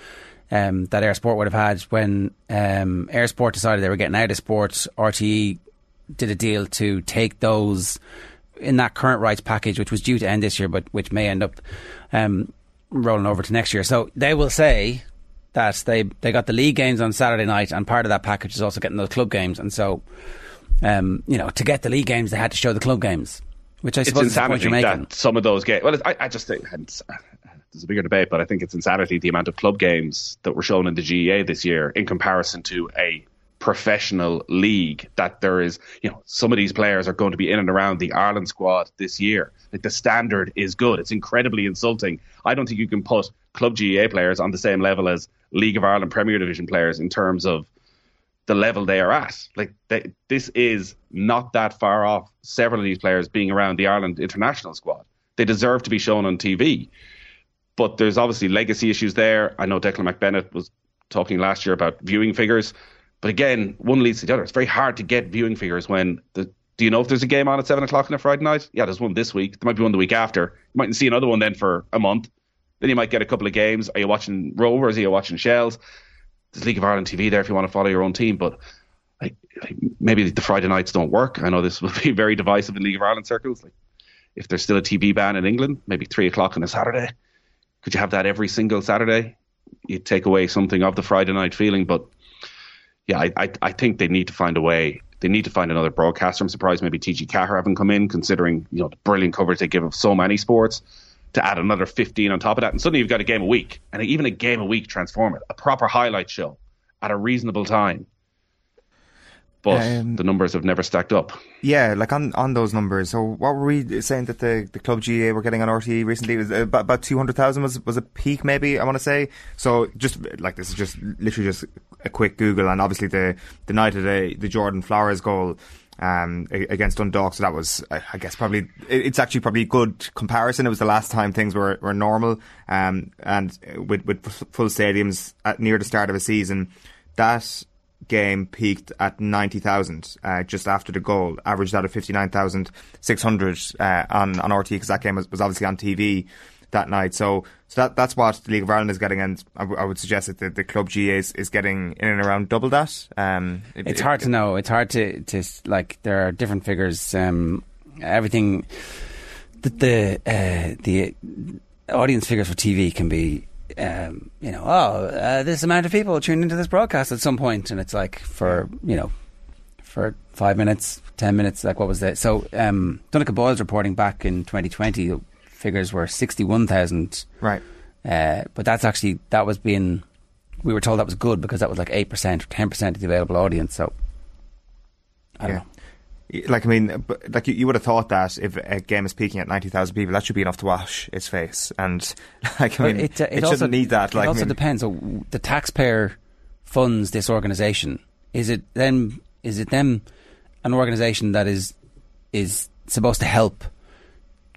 [SPEAKER 5] Um, that eir Sport would have had when um, eir Sport decided they were getting out of sports. RTE did a deal to take those in that current rights package, which was due to end this year, but which may end up um, rolling over to next year. So they will say that they they got the league games on Saturday night, and part of that package is also getting those club games. And so, um, you know, to get the league games, they had to show the club games, which I suppose is
[SPEAKER 6] insanity
[SPEAKER 5] you're making.
[SPEAKER 6] that some of those games. Well, I, I just think it's- there's a bigger debate, but I think it's insanity the amount of club games that were shown in the GAA this year in comparison to a professional league. That there is, you know, some of these players are going to be in and around the Ireland squad this year. Like the standard is good. It's incredibly insulting. I don't think you can put club GAA players on the same level as League of Ireland Premier Division players in terms of the level they are at. Like they, this is not that far off. Several of these players being around the Ireland international squad, they deserve to be shown on TV. But there's obviously legacy issues there. I know Declan McBennett was talking last year about viewing figures, but again, one leads to the other. It's very hard to get viewing figures when the. Do you know if there's a game on at seven o'clock on a Friday night? Yeah, there's one this week. There might be one the week after. You mightn't see another one then for a month. Then you might get a couple of games. Are you watching Rovers? Are you watching Shells? There's League of Ireland TV there if you want to follow your own team, but maybe the Friday nights don't work. I know this will be *laughs* very divisive in League of Ireland circles. Like if there's still a TV ban in England, maybe three o'clock on a Saturday. Could you have that every single Saturday? You take away something of the Friday night feeling, but yeah, I, I, I think they need to find a way. They need to find another broadcaster. I'm surprised maybe TG Carr haven't come in, considering you know the brilliant coverage they give of so many sports. To add another 15 on top of that, and suddenly you've got a game a week, and even a game a week transform it, a proper highlight show at a reasonable time. But
[SPEAKER 7] Um,
[SPEAKER 6] the numbers have never stacked up.
[SPEAKER 7] Yeah, like on, on those numbers. So what were we saying that the, the club GA were getting on RTE recently? It was about, about 200,000 was, was a peak maybe, I want to say. So just like this is just literally just a quick Google and obviously the, the night of the, the Jordan Flores goal um, against Dundalk. So that was, I I guess, probably it's actually probably a good comparison. It was the last time things were, were normal, um, and with with full stadiums at near the start of a season, that game peaked at 90,000 uh, just after the goal, averaged out of 59,600 uh, on, on RT because that game was, was obviously on TV that night. So, so that that's what the League of Ireland is getting, and I, w- I would suggest that the, the club GA is, is getting in and around double that. Um, it-
[SPEAKER 5] It's
[SPEAKER 7] it-
[SPEAKER 5] hard to know. It's hard to to like. There are different figures. Um, everything. The the, uh, the audience figures for TV can be. Um, you know, oh, uh, this amount of people tuned into this broadcast at some point, and it's like for you know, for five minutes, ten minutes, like what was that? So, um, Donegal Boyle's reporting back in 2020, the figures were 61,000.
[SPEAKER 7] Right.
[SPEAKER 5] Uh, but that's actually that was being. We were told that was good because that was like eight percent or ten percent of the available audience. So, I don't know.
[SPEAKER 7] Like I mean, like you, you would have thought that if a game is peaking at ninety thousand people, that should be enough to wash its face. And *laughs* like I
[SPEAKER 5] Well,
[SPEAKER 7] mean, it,
[SPEAKER 5] uh,
[SPEAKER 7] shouldn't
[SPEAKER 5] also,
[SPEAKER 7] need that. Like
[SPEAKER 5] it
[SPEAKER 7] I
[SPEAKER 5] also
[SPEAKER 7] mean,
[SPEAKER 5] depends. So the taxpayer funds this organisation. Is it then? Is it them? An organisation that is is supposed to help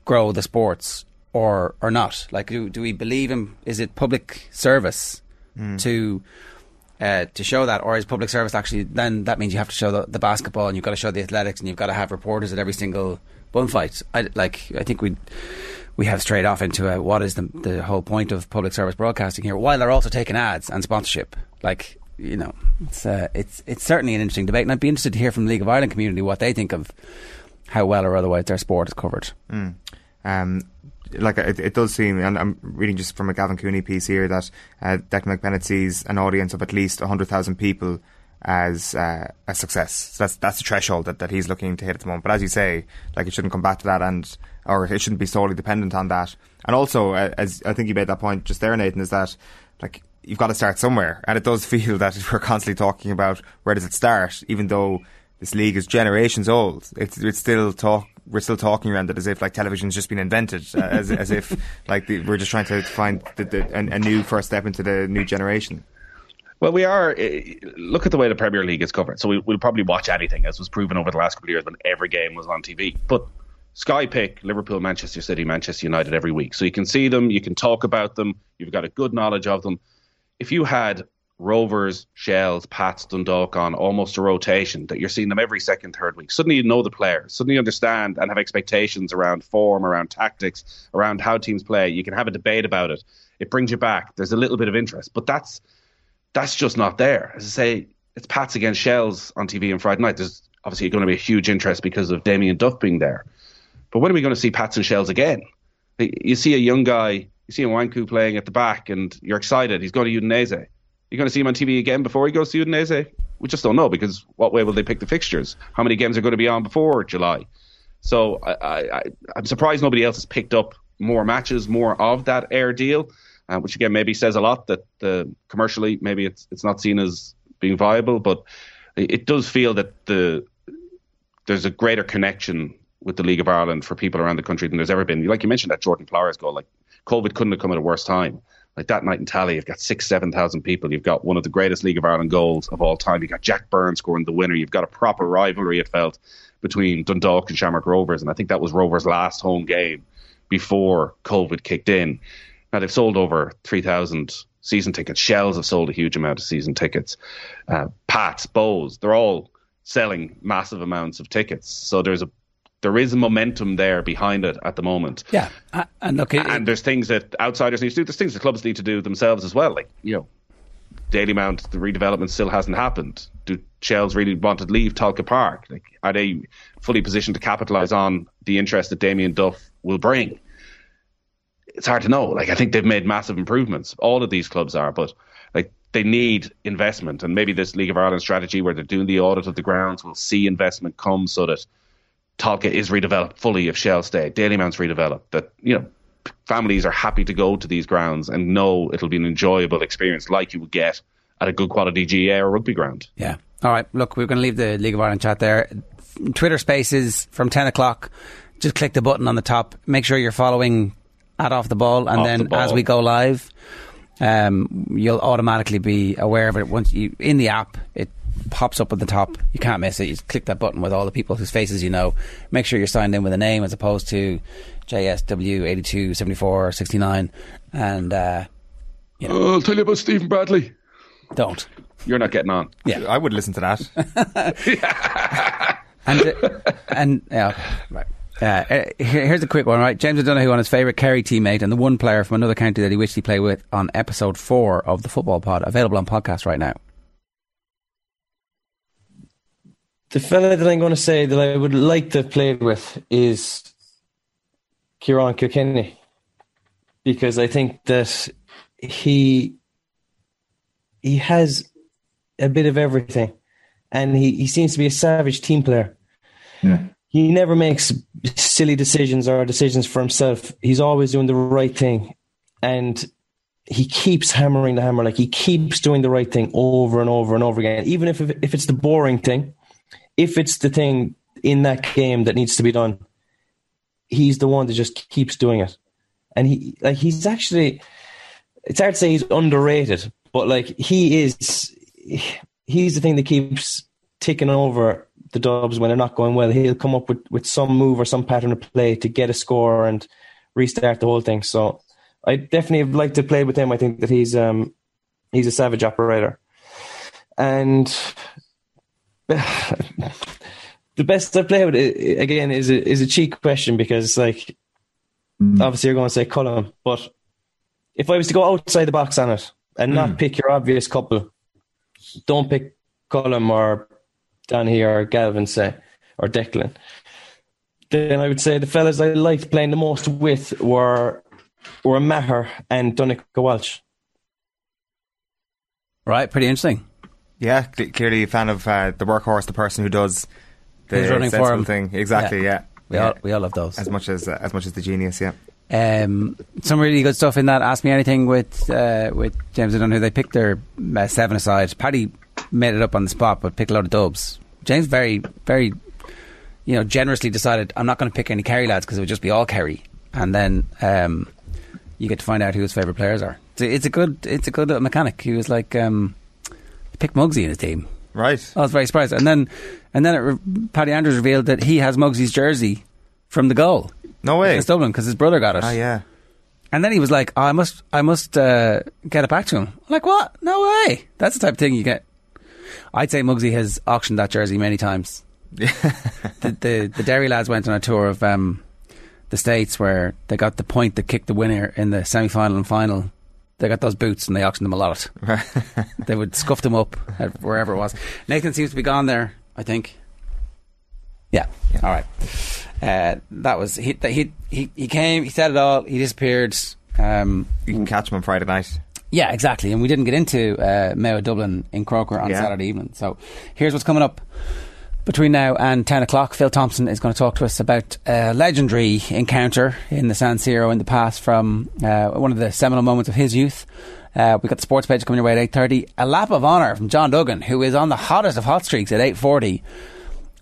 [SPEAKER 5] grow the sports, or or not? Like, do do we believe in? Is it public service
[SPEAKER 7] Mm.
[SPEAKER 5] to? Uh, to show that, or is public service actually? Then that means you have to show the, the basketball, and you've got to show the athletics, and you've got to have reporters at every single bun fight. I like. I think we we have strayed off into uh, what is the the whole point of public service broadcasting here, while they're also taking ads and sponsorship. Like you know, it's uh, it's it's certainly an interesting debate, and I'd be interested to hear from the League of Ireland community what they think of how well or otherwise their sport is covered.
[SPEAKER 7] Mm. Um, like it, it does seem, and I'm reading just from a Gavin Cooney piece here that uh, Declan sees an audience of at least hundred thousand people as uh, a success. So that's that's the threshold that, that he's looking to hit at the moment. But as you say, like it shouldn't come back to that, and or it shouldn't be solely dependent on that. And also, uh, as I think you made that point just there, Nathan, is that like you've got to start somewhere, and it does *laughs* feel that we're constantly talking about where does it start, even though this league is generations old. It's it's still talk. We're still talking around it as if like television's just been invented, uh, as as if like the, we're just trying to find the, the, a, a new first step into the new generation.
[SPEAKER 6] Well, we are. Uh, look at the way the Premier League is covered. So we, we'll probably watch anything, as was proven over the last couple of years when every game was on TV. But Sky pick Liverpool, Manchester City, Manchester United every week. So you can see them, you can talk about them, you've got a good knowledge of them. If you had Rovers, Shells, Pats, Dundalk on almost a rotation, that you're seeing them every second, third week, suddenly you know the players, suddenly you understand and have expectations around form, around tactics, around how teams play. You can have a debate about it. It brings you back. There's a little bit of interest, but that's that's just not there. As I say, it's Pats against Shells on TV on Friday night. There's obviously going to be a huge interest because of Damien Duff being there. But when are we going to see Pats and Shells again? You see a young guy, you see Abankwah playing at the back, and you're excited. He's going to Udinese. You're going to see him on TV again before he goes to Udinese? We just don't know because what way will they pick the fixtures? How many games are going to be on before July? So I, I'm surprised nobody else has picked up more matches, more of that eir deal, uh, which again maybe says a lot that uh, commercially maybe it's it's not seen as being viable, but it, does feel that the there's a greater connection with the League of Ireland for people around the country than there's ever been. Like you mentioned that Jordan Flores goal, like COVID couldn't have come at a worse time. Like that night in Tallaght, you've got six, seven thousand people. You've got one of the greatest League of Ireland goals of all time. You've got Jack Byrne scoring the winner. You've got a proper rivalry, it felt, between Dundalk and Shamrock Rovers. And I think that was Rovers' last home game before COVID kicked in. Now they've sold over 3,000 season tickets. Shells have sold a huge amount of season tickets. Uh, Pats, Bohs, they're all selling massive amounts of tickets. So there's a there is a momentum there behind it at the moment.
[SPEAKER 5] Yeah, uh, and look, it,
[SPEAKER 6] and there's things that outsiders need to do. There's things that clubs need to do themselves as well. Like you know, Dalymount, the redevelopment still hasn't happened. Do Shells really want to leave Tolka Park? Like, are they fully positioned to capitalise on the interest that Damien Duff will bring? It's hard to know. Like, I think they've made massive improvements. All of these clubs are, but like they need investment, and maybe this League of Ireland strategy, where they're doing the audit of the grounds, will see investment come so that Tolka is redeveloped fully if Shell stay. Dalymount's redeveloped. That you know, families are happy to go to these grounds and know it'll be an enjoyable experience, like you would get at a good quality GA or rugby ground.
[SPEAKER 5] Yeah. All right. Look, we're going to leave the League of Ireland chat there. Twitter Spaces from ten o'clock. Just click the button on the top. Make sure you're following at off the ball, and
[SPEAKER 6] Off
[SPEAKER 5] then
[SPEAKER 6] the ball.
[SPEAKER 5] as we go live, um, you'll automatically be aware of it once you in the app. It pops up at the top. You can't miss it. You just click that button with all the people whose faces you know. Make sure you're signed in with a name as opposed to JSW eighty two seventy four sixty nine. And uh,
[SPEAKER 6] Oh, I'll tell you about Stephen Bradley.
[SPEAKER 5] don't.
[SPEAKER 6] you're not getting on.
[SPEAKER 5] Yeah,
[SPEAKER 7] I would listen to that. *laughs* *laughs*
[SPEAKER 5] and uh, and yeah, right. Uh, uh, here's a quick one, right? James O'Donoghue on his favourite Kerry teammate and the one player from another county that he wished he played with on episode four of the Football Pod, available on podcast right now.
[SPEAKER 16] The fella that I'm going to say that I would like to have played with is Ciarán Kilkenny because I think that he he has a bit of everything and he, he seems to be a savage team player.
[SPEAKER 17] Yeah.
[SPEAKER 16] He never makes silly decisions or decisions for himself. He's always doing the right thing and he keeps hammering the hammer like he keeps doing the right thing over and over and over again even if if it's the boring thing if it's the thing in that game that needs to be done, he's the one that just keeps doing it. And he like he's actually it's hard to say he's underrated, but like he is he's the thing that keeps taking over the dubs when they're not going well. He'll come up with, with some move or some pattern of play to get a score and restart the whole thing. So I definitely like to play with him. I think that he's um he's a savage operator. And *sighs* the best I play with it, again is a, is a cheap question because like mm. obviously you're going to say Colm, but if I was to go outside the box on it and not mm. pick your obvious couple, don't pick Colm or Danny or Galvin say or Declan. Then I would say the fellas I liked playing the most with were were Maher and Donnchadh Walsh.
[SPEAKER 5] Right, pretty interesting.
[SPEAKER 7] Yeah, cl- clearly a fan of uh, the workhorse, the person who does the
[SPEAKER 5] Who's running for him.
[SPEAKER 7] thing. Exactly,
[SPEAKER 5] Yeah.
[SPEAKER 7] yeah.
[SPEAKER 5] We
[SPEAKER 7] Yeah.
[SPEAKER 5] all we all love those.
[SPEAKER 7] as much as uh, as much as the genius. Yeah.
[SPEAKER 5] Um, some really good stuff in that. Ask me anything with uh, with James O'Donoghue. They picked their uh, seven aside. Paddy made it up on the spot, but picked a lot of dubs. James very very, you know, generously decided I'm not going to pick any Kerry lads because it would just be all Kerry, and then um, you get to find out who his favourite players are. It's a, it's a good it's a good little mechanic. He was like um, picked Muggsy in his team.
[SPEAKER 7] Right.
[SPEAKER 5] I was very surprised, and then and then it re- Paddy Andrews revealed that he has Muggsy's jersey from the goal.
[SPEAKER 7] No way.
[SPEAKER 5] Against Dublin because his brother got it.
[SPEAKER 7] Ah, yeah.
[SPEAKER 5] And then he was like, oh, "I must, I must uh, get it back to him." I'm like, what? No way! That's the type of thing you get. I'd say Muggsy has auctioned that jersey many times. *laughs* the, the the Derry lads went on a tour of um, the states where they got the point that kicked the winner in the semi final and final. They got those boots and they auctioned them a lot. *laughs* *laughs* they would scuff them up wherever it was. Nathan seems to be gone there. I think. Yeah. All right. Uh, that was he, he. He he came. He said it all. He disappeared. Um,
[SPEAKER 7] you can catch him on Friday night.
[SPEAKER 5] Yeah, exactly. And we didn't get into uh, Mayo Dublin in Croker on
[SPEAKER 7] Yeah.
[SPEAKER 5] Saturday evening. So here's what's coming up. Between now and 10 o'clock, Phil Thompson is going to talk to us about a legendary encounter in the San Siro in the past from uh, one of the seminal moments of his youth. Uh, we've got the sports page coming your way at 8.30. A lap of honour from John Duggan, who is on the hottest of hot streaks at 8.40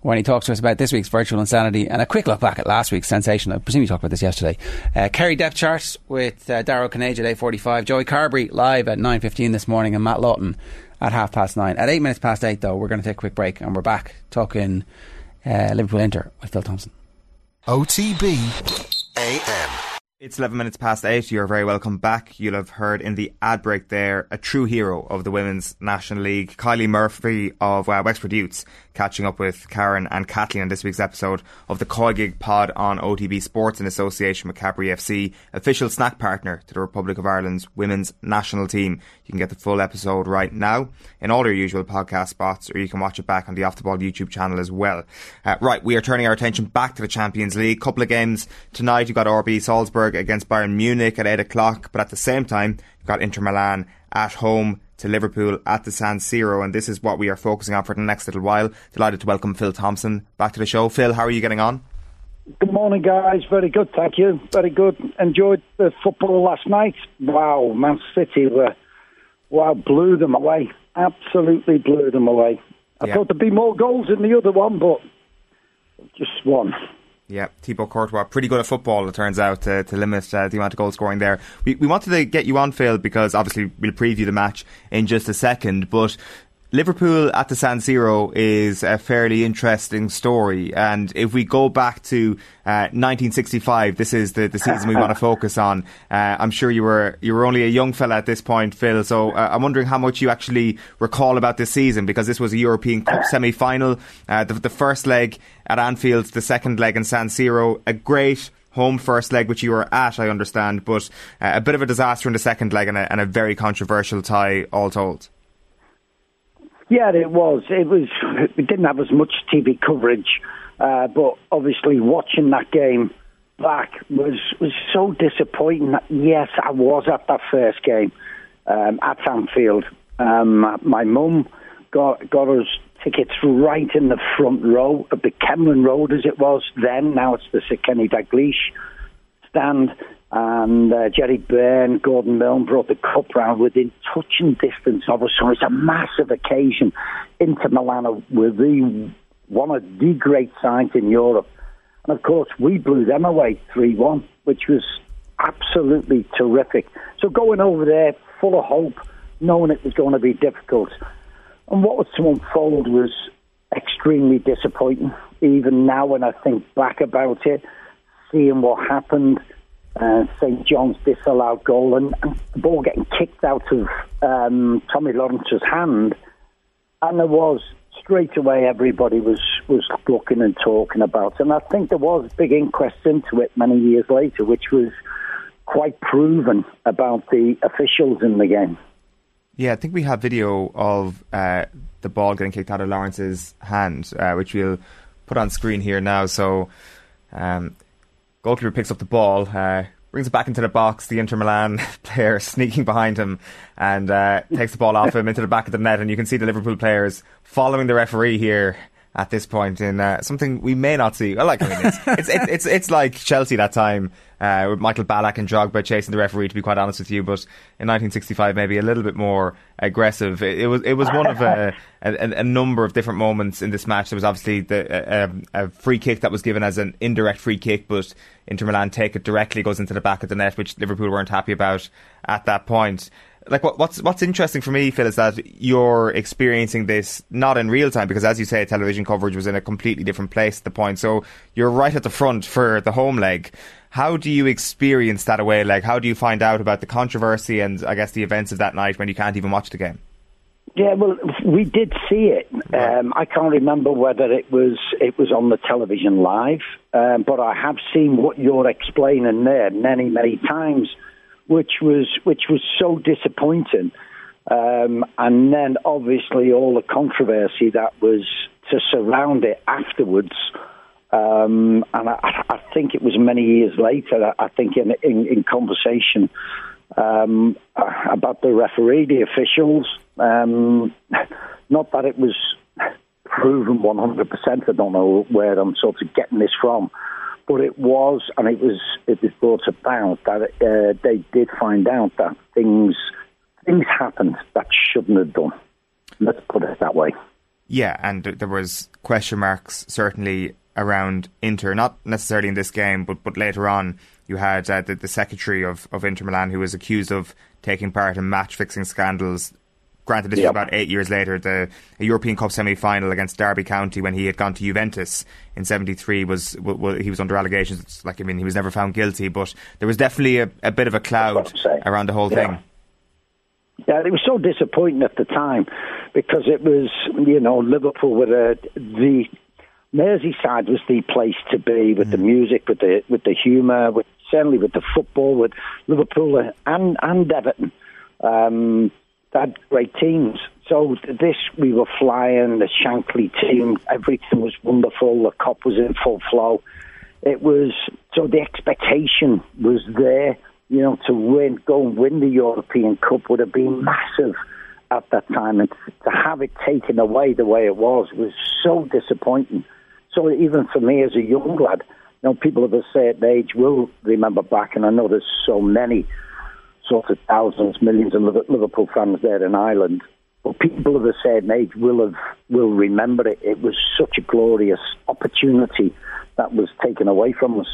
[SPEAKER 5] when he talks to us about this week's virtual insanity and a quick look back at last week's sensation. I presume you talked about this yesterday. Uh, Kerry depth charts with uh, Darrow Canage at 8.45. Joey Carberry live at 9.15 this morning and Matt Lawton at half past nine. At eight minutes past eight, though, we're going to take a quick break and we're back talking uh, Liverpool Inter with Phil Thompson.
[SPEAKER 3] OTB AM.
[SPEAKER 7] It's 11 minutes past 8. You're very welcome back. You'll have heard in the ad break there a true hero of the Women's National League, Kylie Murphy of uh, Wexford Youths, catching up with Karen and Kathleen on this week's episode of the COYGIG Pod on OTB Sports in association with Capri FC, official snack partner to the Republic of Ireland's Women's National Team. You can get the full episode right now in all your usual podcast spots, or you can watch it back on the Off the Ball YouTube channel as well. Uh, right, we are turning our attention back to the Champions League. Couple of games tonight. You've got RB Salzburg against Bayern Munich at 8 o'clock, but at the same time, you've got Inter Milan at home to Liverpool at the San Siro, and this is what we are focusing on for the next little while. Delighted to welcome Phil Thompson back to the show. Phil, how are you getting on?
[SPEAKER 17] Good morning, guys. Very good, thank you. Very good. Enjoyed the football last night. Wow, Man City were wow blew them away. Absolutely blew them away. I
[SPEAKER 7] Yeah.
[SPEAKER 17] thought there'd be more goals in the other one, but just one.
[SPEAKER 7] Yeah, Thibaut Courtois, pretty good at football, it turns out, to, to limit uh, the amount of goal scoring there. We, we wanted to get you on, Phil, because obviously we'll preview the match in just a second, but Liverpool at the San Siro is a fairly interesting story, and if we go back to uh, 1965, this is the, the season we want to *laughs* focus on. Uh, I'm sure you were you were only a young fella at this point, Phil. So uh, I'm wondering how much you actually recall about this season because this was a European Cup *laughs* semi-final, uh, the, the first leg at Anfield, the second leg in San Siro, a great home first leg, which you were at, I understand, but uh, a bit of a disaster in the second leg and a, and a very controversial tie, all told.
[SPEAKER 17] Yeah, it was. It was. *laughs* We didn't have as much TV coverage, uh, but obviously watching that game back was was so disappointing. Yes, I was at that first game um, at Anfield. Um, my mum got got us tickets right in the front row of the Kemlyn Road as it was then. Now it's the Sir Kenny Dalglish stand and uh, Gerry Byrne, Gordon Milne brought the cup round within touching distance of us. So it's a massive occasion. Inter Milan were the one of the great sides in Europe, and of course we blew them away three one, which was absolutely terrific. So going over there full of hope, knowing it was going to be difficult, and what was to unfold was extremely disappointing. Even now, when I think back about it, seeing what happened uh, St John's disallowed goal and, and, the ball getting kicked out of um, Tommy Lawrence's hand. And there was straight away everybody was, was looking and talking about. And I think there was a big inquest into it many years later, which was quite proven about the officials in the game.
[SPEAKER 7] Yeah, I think we have video of uh, the ball getting kicked out of Lawrence's hand, uh, which we'll put on screen here now. So um, Goalkeeper picks up the ball, uh, brings it back into the box. The Inter Milan *laughs* player sneaking behind him and uh, takes the ball off him into the back of the net. And you can see the Liverpool players following the referee here at this point in uh, something we may not see. Well, like I mean, it's it's, it's, it's it's like Chelsea that time uh, with Michael Ballack and Drogba chasing the referee. To be quite honest with you, but in 1965, maybe a little bit more aggressive. It, it was it was one of a, a, a, number of different moments in this match. There was obviously the, a, a, free kick that was given as an indirect free kick, but Inter Milan take it directly, goes into the back of the net, which Liverpool weren't happy about at that point like what, what's what's interesting for me, Phil, is that you're experiencing this not in real time because, as you say, television coverage was in a completely different place at the point. So you're right at the front for the home leg. How do you experience that away leg? How do you find out about the controversy and I guess the events of that night when you can't even watch the game?
[SPEAKER 17] Yeah, well, we did see it. Um, I can't remember whether it was it was on the television live, um, but I have seen what you're explaining there many, many times which was which was so disappointing. Um, and then obviously all the controversy that was to surround it afterwards. Um, and I, I, think it was many years later. I think in in, in conversation um, about the referee, the officials. Um, not that it was proven 100%. I don't know where I'm sort of getting this from. But it was, and it was, it was brought about that uh, they did find out that things things happened that shouldn't have done. Let's put it that way.
[SPEAKER 7] Yeah, and there was question marks certainly around Inter, not necessarily in this game, but but later on, you had uh, the, the secretary of, of Inter Milan who was accused of taking part in match fixing scandals Granted, this yep. was about eight years later. The European Cup semi-final against Derby County when he had gone to Juventus in '73 was, was, he was under allegations. It's like I mean, he was never found guilty, but there was definitely a, a bit of a cloud around the whole yeah. thing.
[SPEAKER 17] Yeah, it was so disappointing at the time because it was you know Liverpool were the Merseyside was the place to be with mm. the music, with the with the humour, with certainly with the football, with Liverpool and and Everton. Um, had great teams. So this, we were flying, the Shankly team, everything was wonderful, the Kop was in full flow. It was, so the expectation was there, you know, to win, go and win the European Cup would have been massive at that time. And to have it taken away the way it was was so disappointing. So even for me as a young lad, you know, people of a certain age will remember back, and I know there's so many sort of thousands, millions of Liverpool fans there in Ireland. But people of the same age will have will remember it. It was such a glorious opportunity that was taken away from us.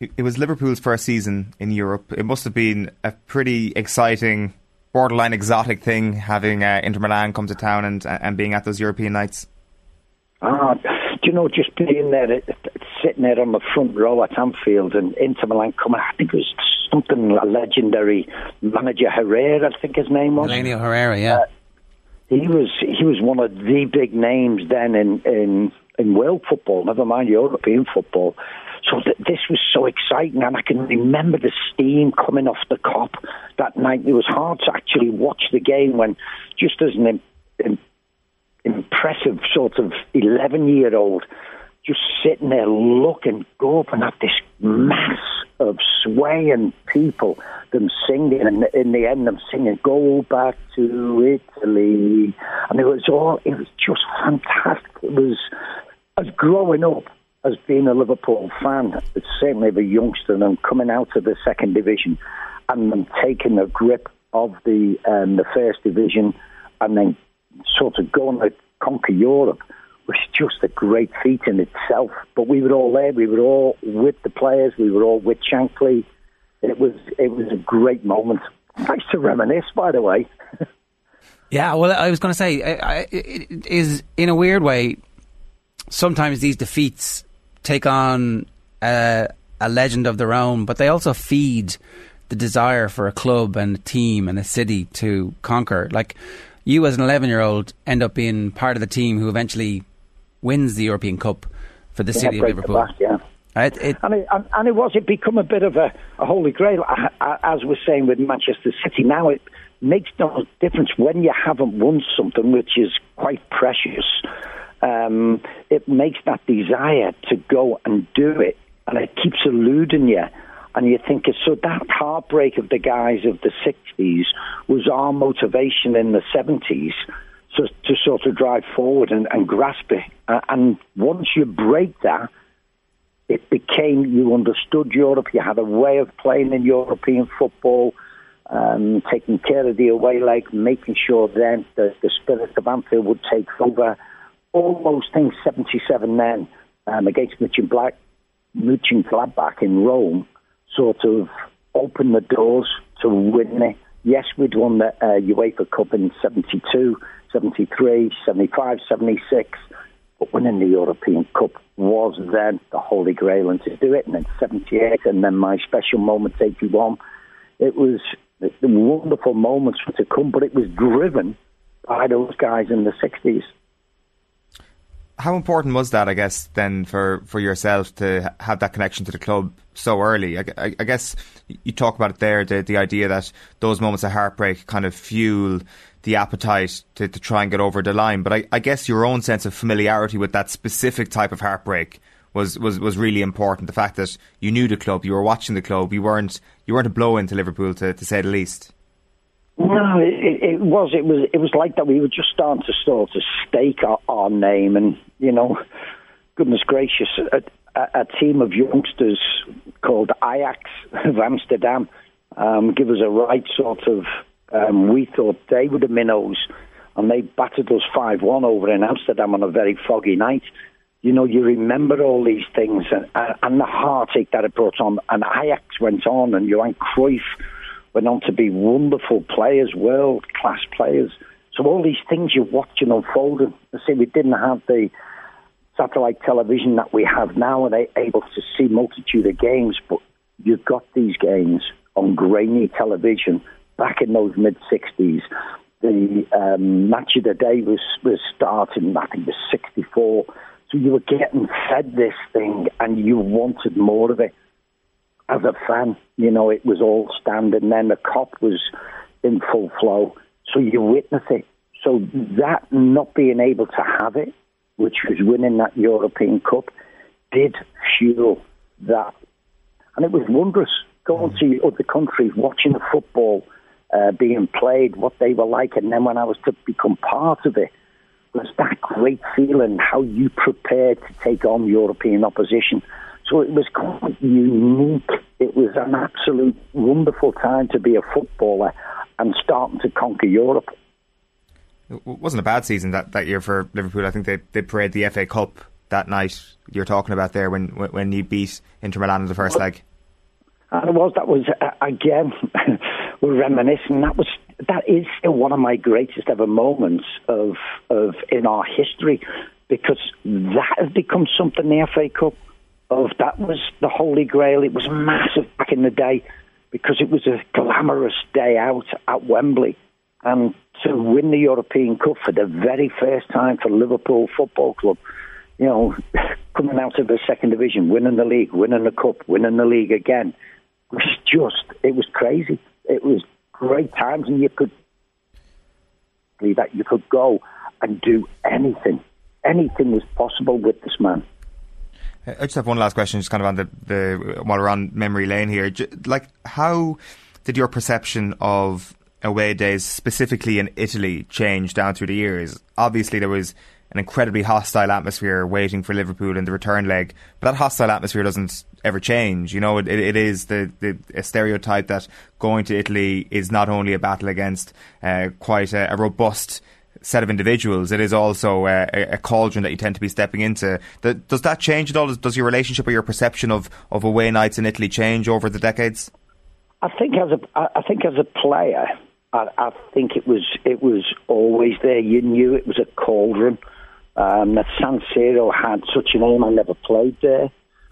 [SPEAKER 7] It was Liverpool's first season in Europe. It must have been a pretty exciting borderline exotic thing having uh, Inter Milan come to town and and being at those European nights?
[SPEAKER 17] Ah, you know, just being there, sitting there on the front row at Anfield and Inter Milan coming, I think it was something a legendary manager Herrera, I think his name was.
[SPEAKER 5] Helenio Herrera, yeah. Uh,
[SPEAKER 17] he was he was one of the big names then in in in world football, never mind European football. So th- this was so exciting, and I can remember the steam coming off the Kop that night. It was hard to actually watch the game when, just as an impressive sort of eleven-year-old, just sitting there looking, gaping at this mass of swaying people, them singing, and in the end, them singing, "Go back to Italy," and it was all. It was just fantastic. It was as growing up as being a Liverpool fan, certainly a youngster and coming out of the second division and then taking a grip of the um, the first division and then sort of going to conquer Europe was just a great feat in itself. But we were all there. We were all with the players. We were all with Shankly. It was it was a great moment. Nice to reminisce, by the way. *laughs*
[SPEAKER 5] yeah, well, I was going to say, it is in a weird way. Sometimes these defeats take on a, a legend of their own, but they also feed the desire for a club and a team and a city to conquer. Like you, as an 11 year old, end up being part of the team who eventually wins the European Cup for the
[SPEAKER 17] yeah,
[SPEAKER 5] city of Liverpool.
[SPEAKER 17] Back, yeah.
[SPEAKER 5] Right, it,
[SPEAKER 17] and, it, and, it was it become a bit of a, a holy grail, as we're saying with Manchester City. Now it makes no difference when you haven't won something, which is quite precious. Um, it makes that desire to go and do it, and it keeps eluding you. And you think, so that heartbreak of the guys of the 60s was our motivation in the 70s to, to sort of drive forward and, and grasp it. Uh, and once you break that, it became you understood Europe. You had a way of playing in European football, um, taking care of the away leg, making sure then that the spirit of Anfield would take over. All those things, 77 then um, against München Black, Gladbach in Rome, sort of opened the doors to winning. Yes, we'd won the uh, UEFA Cup in 72, 73, 75, 76, but winning the European Cup was then the holy grail, and to do it, and then 78, and then my special moment, 81, it was the wonderful moments to come, but it was driven by those guys in the 60s
[SPEAKER 7] how important was that, I guess, then for, for yourself to have that connection to the club so early? I, I, I guess you talk about it there, the, the idea that those moments of heartbreak kind of fuel the appetite to, to try and get over the line. But I, I guess your own sense of familiarity with that specific type of heartbreak was, was, was really important. The fact that you knew the club, you were watching the club, you weren't you weren't a blow into Liverpool to, to say the least.
[SPEAKER 17] No, it, it, was. It was. It was like that. We were just starting to sort of stake our, our name, and you know, goodness gracious, a, a, a team of youngsters called Ajax of Amsterdam um, give us a right sort of. Um, we thought they were the minnows, and they battered us five one over in Amsterdam on a very foggy night. You know, you remember all these things and, and the heartache that it brought on. And Ajax went on, and Johan Cruyff went on to be wonderful players, world class players. So all these things you're watching unfolding. I say we didn't have the satellite television that we have now, and they able to see multitude of games. But you've got these games on grainy television back in those mid '60s. The um, match of the day was was starting. I think was '64. So you were getting fed this thing, and you wanted more of it as a fan, you know, it was all standing. Then the Kop was in full flow, so you witness it. So that not being able to have it, which was winning that European Cup, did fuel that, and it was wondrous going to other countries, watching the football uh, being played, what they were like, and then when I was to become part of it, was that great feeling how you prepared to take on European opposition. So it was quite unique. An absolute wonderful time to be a footballer and starting to conquer Europe.
[SPEAKER 7] It wasn't a bad season that, that year for Liverpool. I think they they paraded the FA Cup that night you're talking about there when when you beat Inter Milan in the first leg.
[SPEAKER 17] And it was that was uh, again *laughs* we're reminiscing. That was that is still one of my greatest ever moments of of in our history because that has become something the FA Cup of that was the holy grail. It was massive back in the day because it was a glamorous day out at Wembley and to win the European Cup for the very first time for Liverpool Football Club. You know, *laughs* coming out of the second division, winning the league, winning the cup, winning the league again was just it was crazy. It was great times, and you could that you could go and do anything. Anything was possible with this man.
[SPEAKER 7] I just have one last question, just kind of on the, the while we're on memory lane here. Like, how did your perception of away days, specifically in Italy, change down through the years? Obviously, there was an incredibly hostile atmosphere waiting for Liverpool in the return leg, but that hostile atmosphere doesn't ever change. You know, it, it is the, the a stereotype that going to Italy is not only a battle against uh, quite a, a robust set of individuals, it is also a, a, cauldron that you tend to be stepping into. Does that change at all? Does, your relationship or your perception of, of away nights in Italy change over the decades?
[SPEAKER 17] I think as a I think as a player, I, I think it was it was always there. You knew it was a cauldron. Um, San Siro had such a name. I never played there,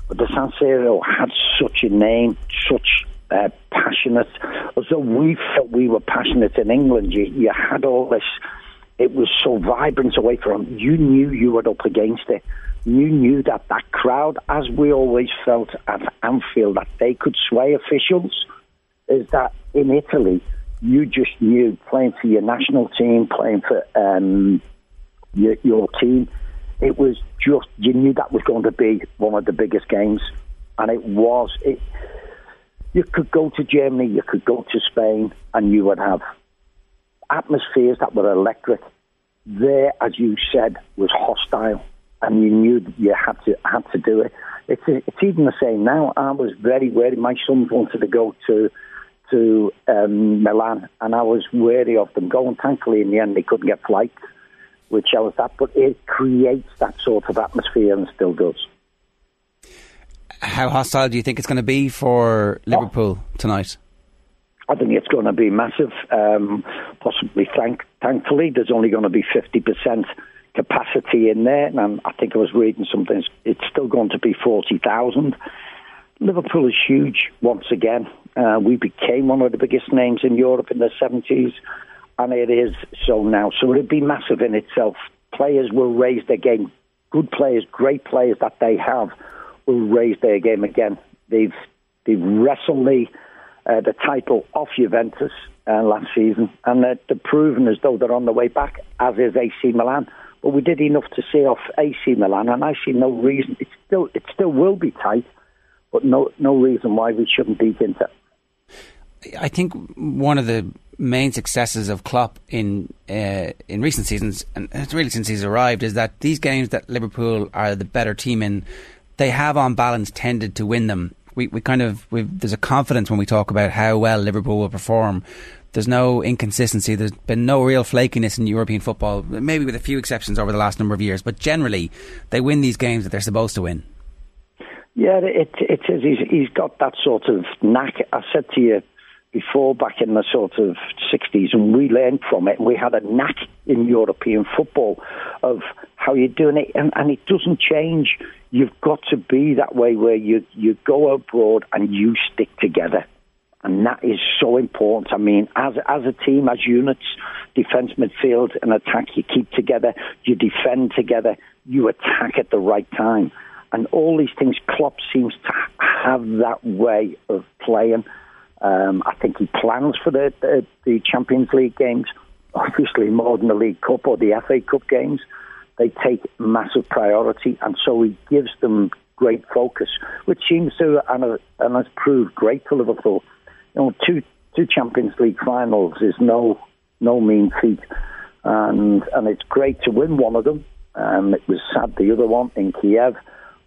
[SPEAKER 17] but the San Siro had such a name, such uh, passionate. As though we felt we were passionate in England. You, you had all this it was so vibrant away from. You knew you were up against it. You knew that that crowd as we always felt at Anfield that they could sway officials is that in Italy you just knew playing for your national team playing for um, your, your team it was just you knew that was going to be one of the biggest games. And it was it you could go to Germany you could go to Spain and you would have atmospheres that were electric. There, as you said, was hostile, and you knew you had to had to do it. It's it's even the same now. I was very wary. My sons wanted to go to to um, Milan, and I was wary of them going. Thankfully, in the end, they couldn't get flights, which I was that. But it creates that sort of atmosphere, and still does.
[SPEAKER 5] How hostile do you think it's going to be for Liverpool tonight?
[SPEAKER 17] I think it's going to be massive. Um, possibly, thank, thankfully, there's only going to be 50% capacity in there. And I think I was reading something, it's still going to be 40,000. Liverpool is huge once again. Uh, we became one of the biggest names in Europe in the 70s, and it is so now. So it'll be massive in itself. Players will raise their game. Good players, great players that they have, will raise their game again. They've they've wrestled the uh, the title off Juventus uh, last season, and they're, they're proven as though they're on the way back, as is AC Milan. But we did enough to see off AC Milan, and I see no reason. It still it still will be tight, but no no reason why we shouldn't beat Inter.
[SPEAKER 5] I think one of the main successes of Klopp in uh, in recent seasons, and it's really since he's arrived, is that these games that Liverpool are the better team in, they have on balance tended to win them we, we kind of there's a confidence when we talk about how well Liverpool will perform. There's no inconsistency. There's been no real flakiness in European football, maybe with a few exceptions over the last number of years. But generally, they win these games that they're supposed to win.
[SPEAKER 17] Yeah, it it is. He's, he's got that sort of knack. I said to you before, back in the sort of 60s, and we learned from it. We had a knack in European football of how you're doing it, and, and it doesn't change you've got to be that way where you, you go abroad and you stick together. And that is so important. I mean, as, as a team, as units, defence, midfield, and attack, you keep together, you defend together, you attack at the right time. And all these things, Klopp seems to have that way of playing. Um, I think he plans for the, the, the Champions League games, obviously more than the League Cup or the FA Cup games they take massive priority, and so he gives them great focus, which seems to and, and has proved great for Liverpool. You know, two two Champions League finals is no no mean feat, and and it's great to win one of them. Um, it was sad the other one in Kiev,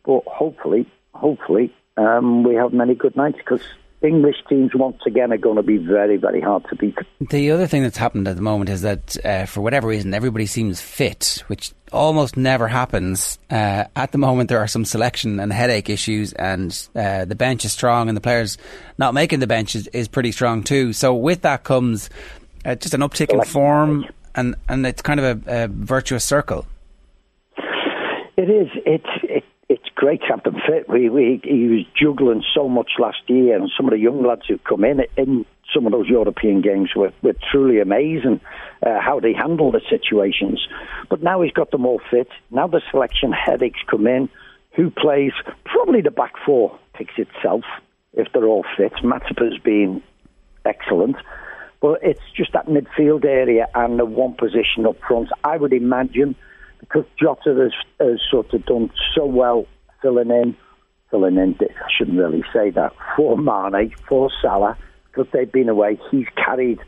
[SPEAKER 17] but hopefully, hopefully, um, we have many good nights because English teams once again are going to be very, very hard to beat.
[SPEAKER 5] The other thing that's happened at the moment is that, uh, for whatever reason, everybody seems fit, which almost never happens. Uh, at the moment, there are some selection and headache issues, and uh, the bench is strong, and the players not making the bench is, is pretty strong too. So, with that comes uh, just an uptick in form, and, and it's kind of a, a virtuous circle.
[SPEAKER 17] It is. It's it, it's great have them fit. We, we he was juggling so much last year, and some of the young lads who've come in in some of those European games were, were truly amazing uh, how they handle the situations. But now he's got them all fit. Now the selection headaches come in. Who plays? Probably the back four picks itself if they're all fit. Matipa's been excellent. But it's just that midfield area and the one position up front. I would imagine because Jota has, has sort of done so well filling in, filling in, I shouldn't really say that, *laughs* for Mane, for Salah, because they've been away. He's carried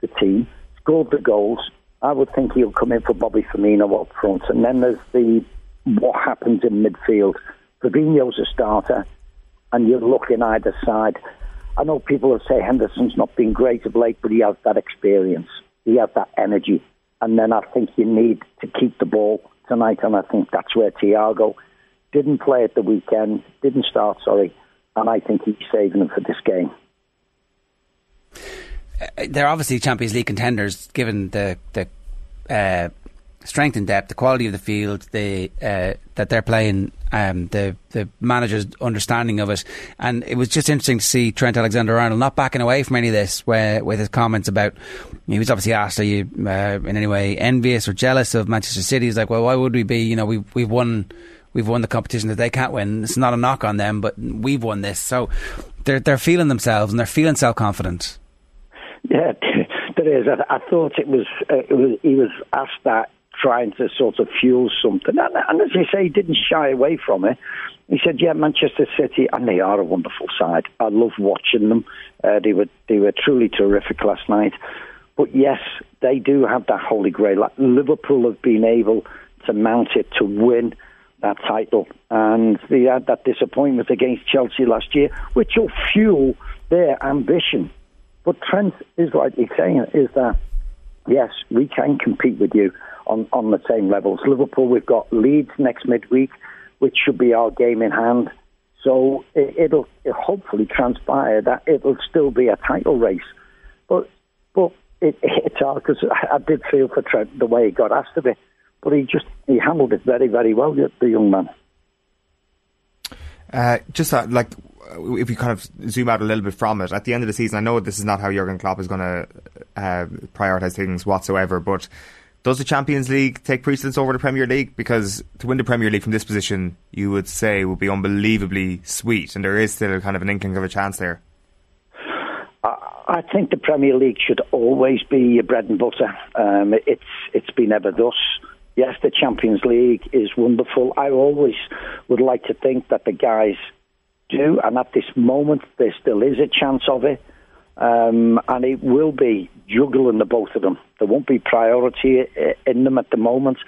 [SPEAKER 17] the team, scored the goals. I would think he'll come in for Bobby Firmino up front. And then there's the what happens in midfield. Fabinho's a starter, and you're looking either side. I know people will say Henderson's not been great of late, but he has that experience. He has that energy and then I think you need to keep the ball tonight, and I think that's where Thiago didn't play at the weekend, didn't start, sorry, and I think he's saving them for this game.
[SPEAKER 5] Uh, they're obviously Champions League contenders, given the the uh, strength and depth, the quality of the field, the uh, that they're playing, um, the the manager's understanding of it, and it was just interesting to see Trent Alexander-Arnold not backing away from any of this, where with his comments about he was obviously asked, "Are you uh, in any way envious or jealous of Manchester City?" He's like, "Well, why would we be? You know, we we've won." We've won the competition that they can't win. It's not a knock on them, but we've won this. So they're they're feeling themselves and they're feeling self confident.
[SPEAKER 17] Yeah, *laughs* there is. I, I thought it was, uh, it was. He was asked that trying to sort of fuel something. And, and as you say, he didn't shy away from it. He said, "Yeah, Manchester City, and they are a wonderful side. I love watching them. Uh, they were they were truly terrific last night. But yes, they do have that holy grail. Like Liverpool have been able to mount it to win." That title. And they had that disappointment against Chelsea last year, which will fuel their ambition. But Trent is rightly saying is that, yes, we can compete with you on, on the same levels. Liverpool, we've got Leeds next midweek, which should be our game in hand. So it, will hopefully transpire that it'll still be a title race. But but it, it's hard because I, I did feel for Trent the way he got asked of it, but he just he handled it very very well, the young man.
[SPEAKER 7] Uh, just uh, like if you kind of zoom out a little bit from it, at the end of the season, I know this is not how Jurgen Klopp is going to uh, prioritise things whatsoever, but does the Champions League take precedence over the Premier League? Because to win the Premier League from this position, you would say would be unbelievably sweet, and there is still kind of an inkling of a chance there.
[SPEAKER 17] I think the Premier League should always be your bread and butter. Um, it's it's been ever thus. Yes, the Champions League is wonderful. I always would like to think that the guys do, and at this moment there still is a chance of it. Um, and it will be juggling the both of them. There won't be priority in them at the moment.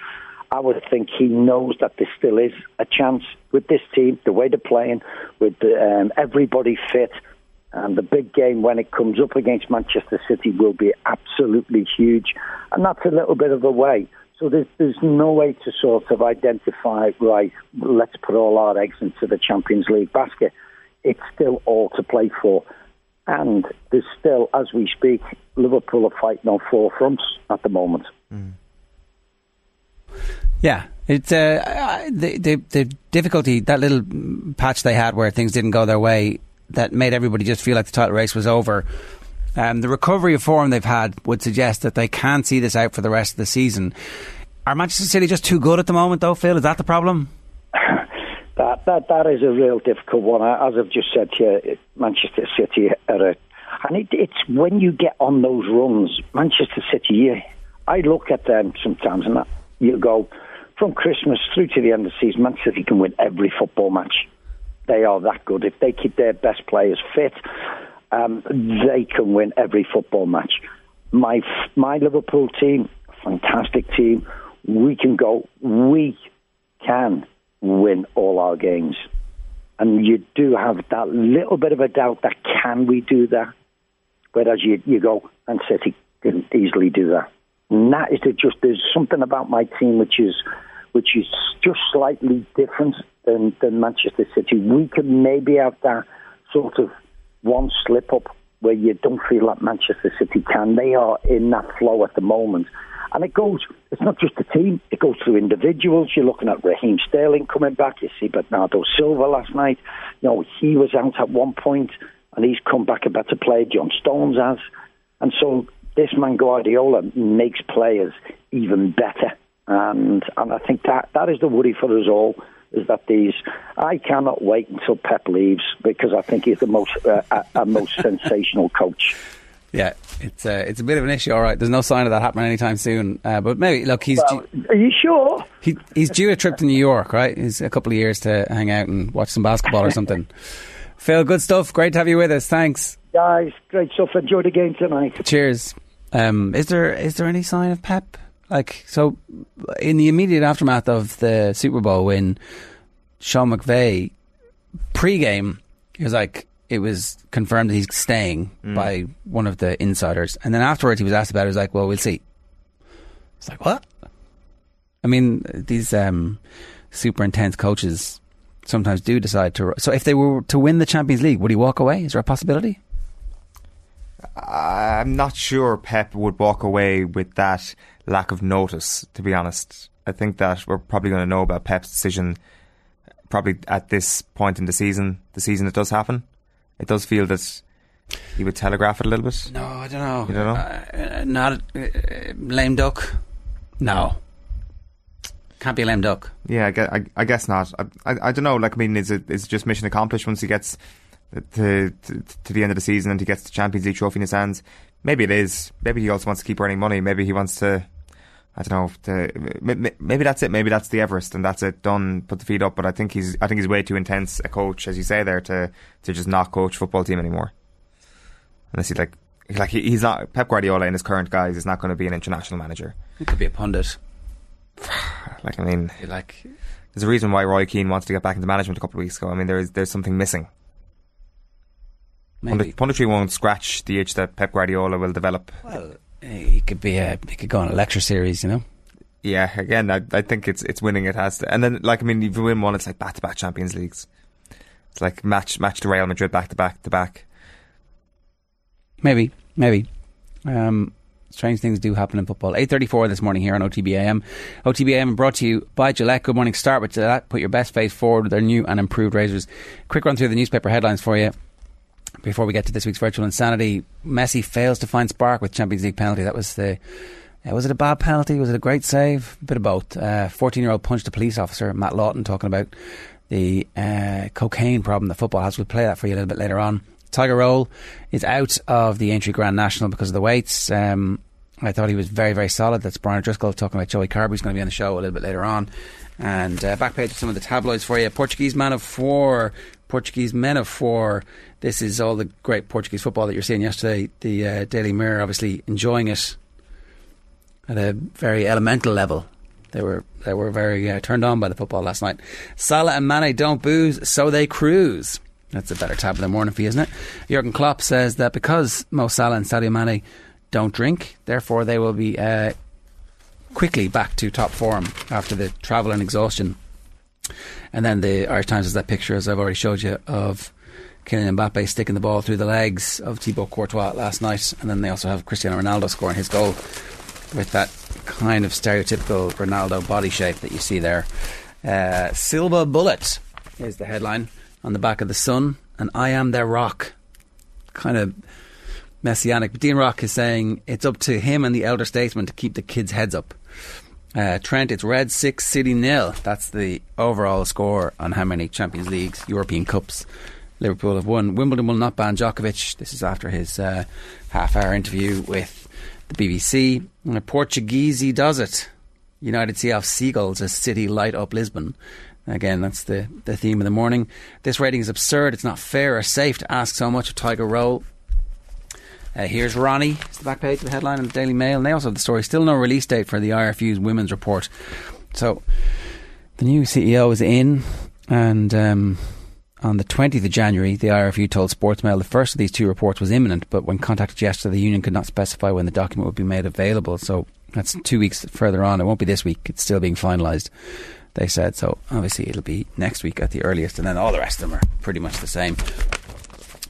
[SPEAKER 17] I would think he knows that there still is a chance with this team, the way they're playing, with um, everybody fit. And the big game when it comes up against Manchester City will be absolutely huge. And that's a little bit of a way. So there's, there's no way to sort of identify, right, let's put all our eggs into the Champions League basket. It's still all to play for. And there's still, as we speak, Liverpool are fighting on four fronts at the moment. Mm.
[SPEAKER 5] Yeah, it's uh, the, the the difficulty that little patch they had where things didn't go their way that made everybody just feel like the title race was over. Um, the recovery of form they've had would suggest that they can see this out for the rest of the season. Are Manchester City just too good at the moment, though, Phil? Is that the problem? *laughs*
[SPEAKER 17] that that that is a real difficult one. As I've just said to you, Manchester City are a, and it, it's when you get on those runs, Manchester City. You, I look at them sometimes, and you go from Christmas through to the end of the season. Manchester City can win every football match. They are that good. If they keep their best players fit, um, they can win every football match. My my Liverpool team, fantastic team. We can go. We can win all our games. and you do have that little bit of a doubt that can we do that? Whereas you, you go, and City can easily do that. And that is just, there's something about my team which is, which is just slightly different than, than Manchester City. We can maybe have that sort of one slip up where you don't feel like Manchester City can. They are in that flow at the moment. And it goes, it's not just the team, it goes through individuals. You're looking at Raheem Sterling coming back. You see Bernardo Silva last night. You know, he was out at one point and he's come back a better player. John Stones has. And so this man Guardiola makes players even better. And, and I think that, that is the worry for us all is that these. I cannot wait until Pep leaves because I think he's the most uh, a, a most *laughs* sensational coach.
[SPEAKER 5] Yeah, it's uh, it's a bit of an issue. All right, there's no sign of that happening anytime soon. Uh, but maybe look, he's.
[SPEAKER 17] Well, are you sure?
[SPEAKER 5] He, he's due a trip to New York, right? He's a couple of years to hang out and watch some basketball or something. *laughs* Phil, good stuff. Great to have you with us. Thanks,
[SPEAKER 17] guys. Great stuff. Enjoy the game tonight.
[SPEAKER 5] Cheers. Um, is there is there any sign of Pep? Like so, in the immediate aftermath of the Super Bowl win, Sean McVay pre-game, he was like, it was confirmed that he's staying
[SPEAKER 7] Mm.
[SPEAKER 5] by one of the insiders, and then afterwards he was asked about it. He was like, "Well, we'll see." It's like what? I mean, these um, super intense coaches sometimes do decide to. So, if they were to win the Champions League, would he walk away? Is there a possibility?
[SPEAKER 7] I'm not sure Pep would walk away with that lack of notice, to be honest. I think that we're probably going to know about Pep's decision probably at this point in the season, the season it does happen. It does feel that he would telegraph it a little bit.
[SPEAKER 5] No, I don't know.
[SPEAKER 7] You don't know?
[SPEAKER 5] Uh, not uh, lame duck. No, can't be a lame duck.
[SPEAKER 7] Yeah, I guess, I, I guess not. I, I, I don't know. Like, I mean, is it is it just mission accomplished once he gets to, to to the end of the season and he gets the Champions League trophy in his hands? Maybe it is. Maybe he also wants to keep earning money. Maybe he wants to. I don't know. To, maybe, that's it. Maybe that's the Everest and that's it. Done. Put the feet up. But I think he's. I think he's way too intense a coach, as you say there, to to just not coach football team anymore. Unless he like. Like he, he's not Pep Guardiola in his current guise is not going to be an international manager.
[SPEAKER 5] He could be a pundit. *sighs*
[SPEAKER 7] Like I mean,
[SPEAKER 5] like
[SPEAKER 7] there's a reason why Roy Keane wants to get back into management a couple of weeks ago. I mean, there is there's something missing.
[SPEAKER 5] Maybe.
[SPEAKER 7] Punditry won't scratch the itch that Pep Guardiola will develop.
[SPEAKER 5] Well, he could be a. He could go on a lecture series, you know.
[SPEAKER 7] Yeah, again, I, I think it's it's winning. It has to, and then like I mean, if you win one, it's like back to back Champions Leagues. It's like match match to Real Madrid back to back to back.
[SPEAKER 5] Maybe, maybe. Um, strange things do happen in football. 8.34 this morning here on OTBAM. OTBAM brought to you by Gillette. Good morning. Start with Gillette. Put your best face forward with their new and improved razors. Quick run through the newspaper headlines for you. Before we get to this week's virtual insanity, Messi fails to find spark with Champions League penalty. That was the. Uh, was it a bad penalty? Was it a great save? A bit of both. Fourteen year old punched a police officer, Matt Lawton, talking about the uh, cocaine problem that football has. We'll play that for you a little bit later on. Tiger Roll is out of the Aintree Grand National because of the weights. Um, I thought he was very, very solid. That's Brian Driscoll talking about Joey Carbery. He's going to be on the show a little bit later on. And uh, back page of some of the tabloids for you. Portuguese man of four. Portuguese men of four. This is all the great Portuguese football that you're seeing yesterday. The uh, Daily Mirror obviously enjoying it at a very elemental level. They were they were very uh, turned on by the football last night. Salah and Mane don't booze, so they cruise. That's a better tab of the morning for you, isn't it? Jurgen Klopp says that because Mo Salah and Sadio Mane don't drink, therefore they will be uh, quickly back to top form after the travel and exhaustion. And then the Irish Times has that picture, as I've already showed you, of Kylian Mbappe sticking the ball through the legs of Thibaut Courtois last night. And then they also have Cristiano Ronaldo scoring his goal with that kind of stereotypical Ronaldo body shape that you see there. Uh, Silva Bullet is the headline on the back of the Sun, and I am their rock. Kind of messianic. But Dean Rock is saying it's up to him and the elder statesman to keep the kids' heads up. Uh, Trent, it's red six, City nil. That's the overall score on how many Champions Leagues, European Cups Liverpool have won. Wimbledon will not ban Djokovic. This is after his uh, half-hour interview with the BBC. And a Portuguese does it. United see off Seagulls as City light up Lisbon. Again, that's the, the theme of the morning. This rating is absurd. It's not fair or safe to ask so much of Tiger Roll. Uh, here's Ronnie. It's the back page of the headline in the Daily Mail. And they also have the story. Still no release date for the IRFU's women's report. So the new CEO is in, and um, On the 20th of January, the IRFU told Sportsmail the first of these two reports was imminent, but when contacted yesterday, the union could not specify when the document would be made available. So that's two weeks further on. It won't be this week. It's still being finalised. They said so. Obviously, it'll be next week at the earliest, and then all the rest of them are pretty much the same.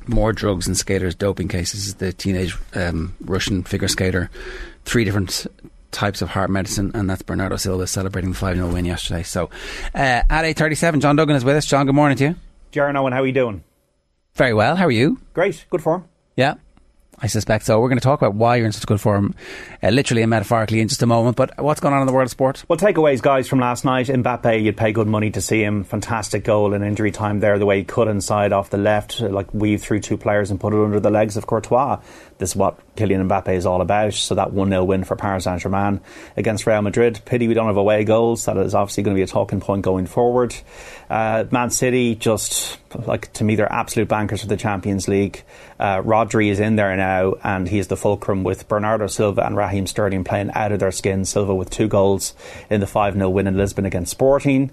[SPEAKER 5] More drugs and skaters doping cases. The teenage um, Russian figure skater, three different types of heart medicine, and that's Bernardo Silva celebrating the 5 0 win yesterday. So uh, at 8.37, John Duggan is with us. John, good morning to you.
[SPEAKER 18] Jaron Owen, how are you doing?
[SPEAKER 5] Very well. How are you?
[SPEAKER 18] Great. Good form.
[SPEAKER 5] Yeah. I suspect so. We're going to talk about why you're in such good form, uh, literally and metaphorically, in just a moment. But what's going on in the world of sport?
[SPEAKER 18] Well, takeaways, guys, from last night. Mbappe, you'd pay good money to see him. Fantastic goal in injury time there, the way he cut inside off the left, like weave through two players and put it under the legs of Courtois. This is what Kylian Mbappe is all about. So that 1 0 win for Paris Saint Germain against Real Madrid. Pity we don't have away goals. That is obviously going to be a talking point going forward. Uh, Man City, just like to me, they're absolute bankers for the Champions League. Uh, Rodri is in there now, and he is the fulcrum with Bernardo Silva and Raheem Sterling playing out of their skin. Silva with two goals in the 5 0 win in Lisbon against Sporting.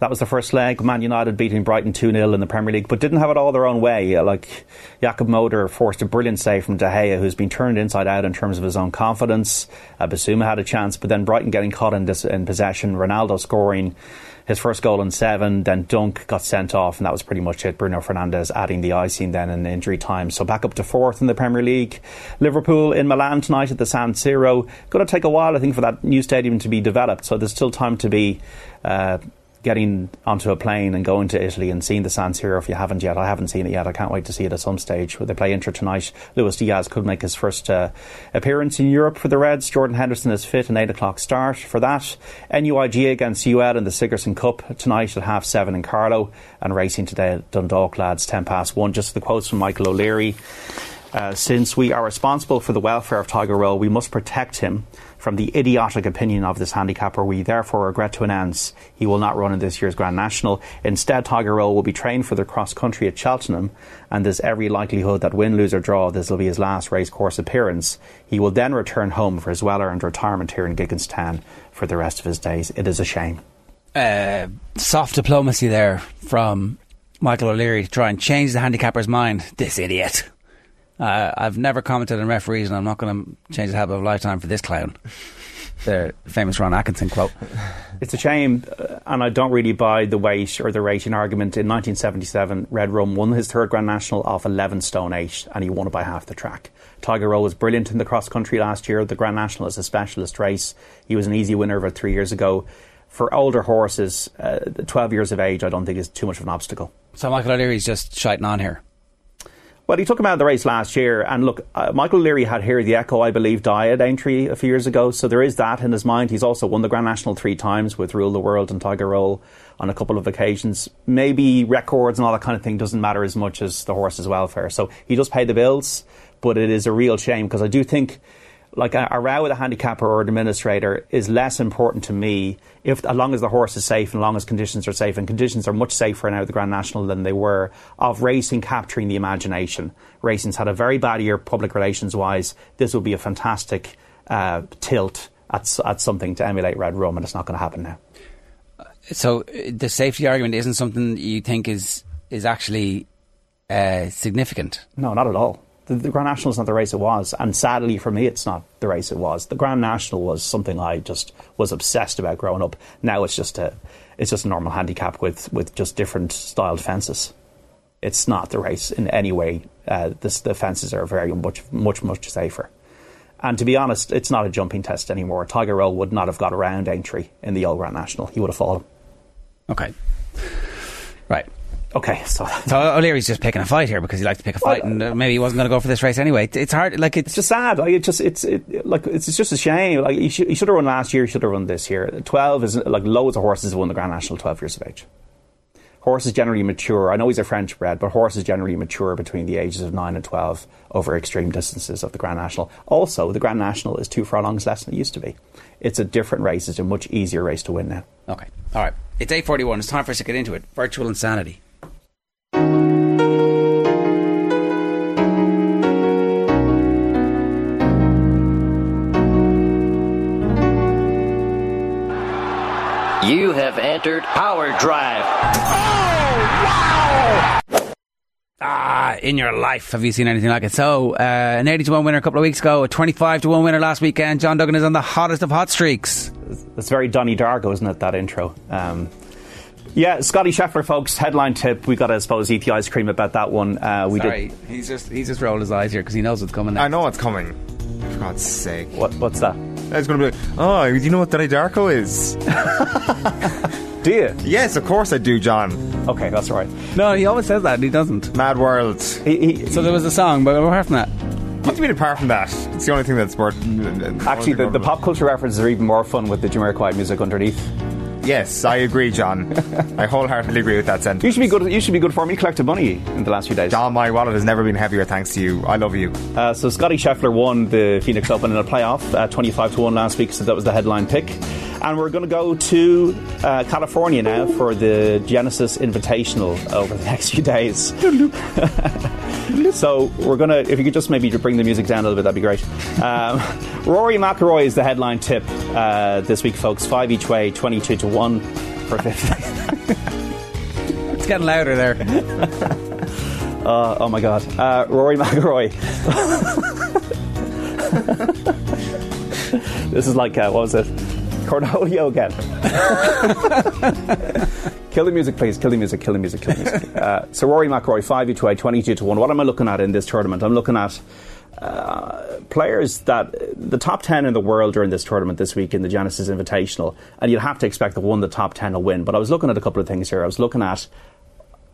[SPEAKER 18] That was the first leg. Man United beating Brighton 2 0 in the Premier League, but didn't have it all their own way. Like Jakub Moder forced a brilliant save from De Gea, who's been turned inside out in terms of his own confidence. Uh, Bissouma had a chance, but then Brighton getting caught in, dis- in possession, Ronaldo scoring his first goal in seven, then Dunk got sent off, and that was pretty much it. Bruno Fernandes adding the icing then in injury time. So back up to fourth in the Premier League. Liverpool in Milan tonight at the San Siro. Going to take a while, I think, for that new stadium to be developed. So there's still time to be. Uh, getting onto a plane and going to Italy and seeing the San Siro if you haven't yet. I haven't seen it yet. I can't wait to see it at some stage. They play Inter tonight. Luis Diaz could make his first uh, appearance in Europe for the Reds. Jordan Henderson is fit, an 8 o'clock start for that. NUIG against UL in the Sigerson Cup tonight at half 7 in Carlow and racing today at Dundalk lads 10 past 1. Just the quotes from Michael O'Leary. Uh, since we are responsible for the welfare of Tiger Roll, we must protect him from the idiotic opinion of this handicapper. We therefore regret to announce he will not run in this year's Grand National. Instead, Tiger Roll will be trained for the cross country at Cheltenham, and there's every likelihood that win, lose, or draw, this will be his last racecourse appearance. He will then return home for his well earned retirement here in Gigginstown for the rest of his days. It is a shame.
[SPEAKER 5] Uh, soft diplomacy there from Michael O'Leary to try and change the handicapper's mind. This idiot. Uh, I've never commented on referees, and I'm not going to change the habit of a lifetime for this clown. The famous Ron Atkinson quote.
[SPEAKER 18] It's a shame, uh, and I don't really buy the weight or the rating argument. In 1977, Red Rum won his third Grand National off 11 stone 8, and he won it by half the track. Tiger Roll was brilliant in the cross country last year. The Grand National is a specialist race. He was an easy winner of it three years ago. For older horses, uh, 12 years of age, I don't think is too much of an obstacle.
[SPEAKER 5] So Michael O'Leary's just shiting on here.
[SPEAKER 18] Well, he took him out of the race last year, and look, uh, Michael Leary had here the Echo, I believe, die at Aintree a few years ago, so there is that in his mind. He's also won the Grand National three times with Rule the World and Tiger Roll on a couple of occasions. Maybe records and all that kind of thing doesn't matter as much as the horse's welfare. So he does pay the bills, but it is a real shame because I do think like a, a row with a handicapper or an administrator is less important to me if as long as the horse is safe and as long as conditions are safe and conditions are much safer now at the Grand National than they were of racing capturing the imagination. Racing's had a very bad year public relations wise. This will be a fantastic uh, tilt at, at something to emulate Red Rum and it's not going to happen now.
[SPEAKER 5] So the safety argument isn't something you think is is actually uh, significant.
[SPEAKER 18] No, not at all. The, the, Grand National is not the race it was, and sadly for me, it's not the race it was. The Grand National was something I just was obsessed about growing up. Now it's just a, it's just a normal handicap with with just different styled fences. It's not the race in any way. Uh, this, the fences are very much much much safer. And to be honest, it's not a jumping test anymore. Tiger Roll would not have got around Aintree in the old Grand National. He would have fallen.
[SPEAKER 5] Okay. Right.
[SPEAKER 18] Okay, *laughs* so
[SPEAKER 5] so O'Leary's just picking a fight here because he likes to pick a fight, and uh, maybe he wasn't going to go for this race anyway. It's hard, like it's,
[SPEAKER 18] it's just sad. Like it's just it's it, like it's just a shame. Like he should, he should have run last year. He should have run this year. Twelve is like loads of horses have won the Grand National twelve years of age. Horses generally mature. I know he's a French bred, but horses generally mature between the ages of nine and twelve over extreme distances of the Grand National. Also, the Grand National is two furlongs less than it used to be. It's a different race. It's a much easier race to win now.
[SPEAKER 5] Okay, all right. It's eight forty-one. It's time for us to get into it. Virtual insanity.
[SPEAKER 19] You have entered Power Drive. Oh, wow!
[SPEAKER 5] Ah, in your life have you seen anything like it? So, uh, an 80 to 1 winner a couple of weeks ago, a 25 to 1 winner last weekend. John Duggan is on the hottest of hot streaks.
[SPEAKER 18] It's very Donnie Darko, isn't it, that intro? Um, yeah, Scotty Scheffler, folks. Headline tip. We got to, I suppose, eat the ice cream about that one. Uh, we
[SPEAKER 5] Sorry,
[SPEAKER 18] did.
[SPEAKER 5] he's just he's just rolled his eyes here because he knows what's coming. Next.
[SPEAKER 7] I know what's coming. For God's sake.
[SPEAKER 18] What, what's that?
[SPEAKER 7] It's going to be like, oh, do you know what Donnie Darko is? *laughs*
[SPEAKER 18] do you?
[SPEAKER 7] Yes, of course I do, John.
[SPEAKER 18] Okay, that's right.
[SPEAKER 5] No, he always says that, and he doesn't.
[SPEAKER 7] Mad World.
[SPEAKER 18] He, he,
[SPEAKER 5] so there was a song, but apart from that.
[SPEAKER 7] What do you mean apart from that? It's the only thing that's worth.
[SPEAKER 18] Uh, uh, Actually, the, the pop culture references are even more fun with the Jamiroquai music underneath.
[SPEAKER 7] Yes, I agree, John. I wholeheartedly agree with that sentence.
[SPEAKER 18] You should be good. You should be good for me. Collected money in the last few days.
[SPEAKER 7] John, my wallet has never been heavier. Thanks to you. I love you.
[SPEAKER 18] Uh, so Scotty Scheffler won the Phoenix Open in a playoff, uh, twenty-five to one last week. So that was the headline pick. And we're going to go to uh, California now for the Genesis Invitational over the *laughs* next few days. *laughs* so we're going to, if you could just maybe bring the music down a little bit, that'd be great. Um, *laughs* Rory McIlroy is the headline tip uh, this week, folks. Five each way, 22 to 1 for 50. *laughs*
[SPEAKER 5] it's getting louder there. *laughs*
[SPEAKER 18] Uh, oh my god. Uh, Rory McIlroy. *laughs* this is like, uh, what was it? Cornholio again. kill the music, please. Kill the music, kill the music, kill the music. Uh, so Rory McIlroy, 5 to 8, 22 to 1. What am I looking at in this tournament? I'm looking at uh, players that the top 10 in the world during this tournament this week in the Genesis Invitational, and you'd have to expect that one the top 10 will win. But I was looking at a couple of things here. I was looking at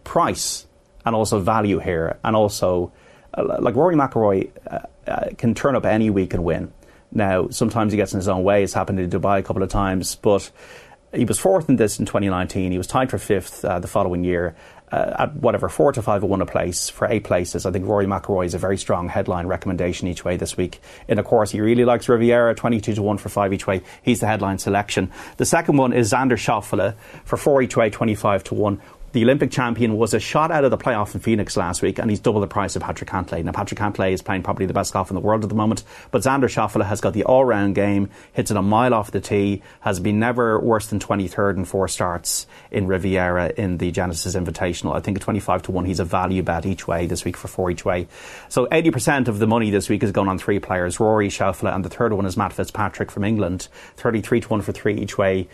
[SPEAKER 18] price and also value here, and also uh, like Rory McIlroy uh, uh, can turn up any week and win. Now, sometimes he gets in his own way. It's happened in Dubai a couple of times, but he was fourth in this in 2019. He was tied for fifth uh, the following year. Uh, at whatever four to five or one a place for eight places. I think Rory McIlroy is a very strong headline recommendation each way this week. In a course, he really likes Riviera, twenty-two to one for five each way. He's the headline selection. The second one is Xander Schauffele for four each way, twenty-five to one the Olympic champion was a shot out of the playoff in Phoenix last week, and he's double the price of Patrick Cantlay. Now, Patrick Cantlay is playing probably the best golf in the world at the moment, but Xander Schauffele has got the all-round game, hits it a mile off the tee, has been never worse than 23rd in four starts in Riviera in the Genesis Invitational. I think at 25 to 1, he's a value bet each way this week for four each way. So 80% of the money this week is going on three players, Rory Schauffele, and the third one is Matt Fitzpatrick from England, 33 to 1 for three each way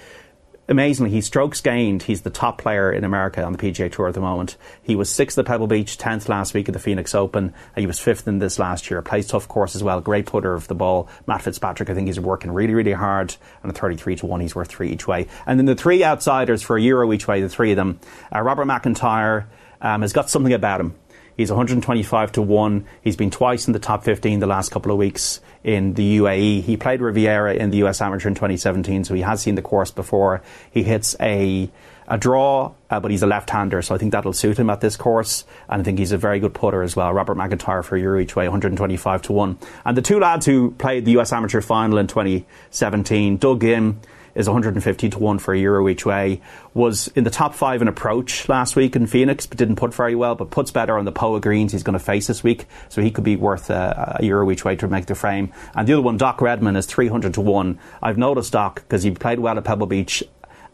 [SPEAKER 18] amazingly, he strokes gained. He's the top player in America on the PGA Tour at the moment. He was sixth at Pebble Beach, tenth last week at the Phoenix Open. And he was fifth in this last year. Plays tough course as well. Great putter of the ball. Matt Fitzpatrick, I think he's working really, really hard. And a 33 to 1, he's worth three each way. And then the three outsiders for a euro each way, the three of them, uh, Robert McIntyre um, has got something about him. He's 125 to 1. He's been twice in the top 15 the last couple of weeks in the UAE. He played Riviera in the US Amateur in 2017, so he has seen the course before. He hits a a draw, uh, but he's a left-hander, so I think that'll suit him at this course. And I think he's a very good putter as well. Robert McIntyre for Euro each way, 125 to one. And the two lads who played the US Amateur final in 2017, Doug Ghim is 150 to 1 for a euro each way. Was in the top five in approach last week in Phoenix, but didn't put very well, but puts better on the Poa greens he's going to face this week. So he could be worth a euro each way to make the frame. And the other one, Doc Redman, is 300 to 1. I've noticed Doc because he played well at Pebble Beach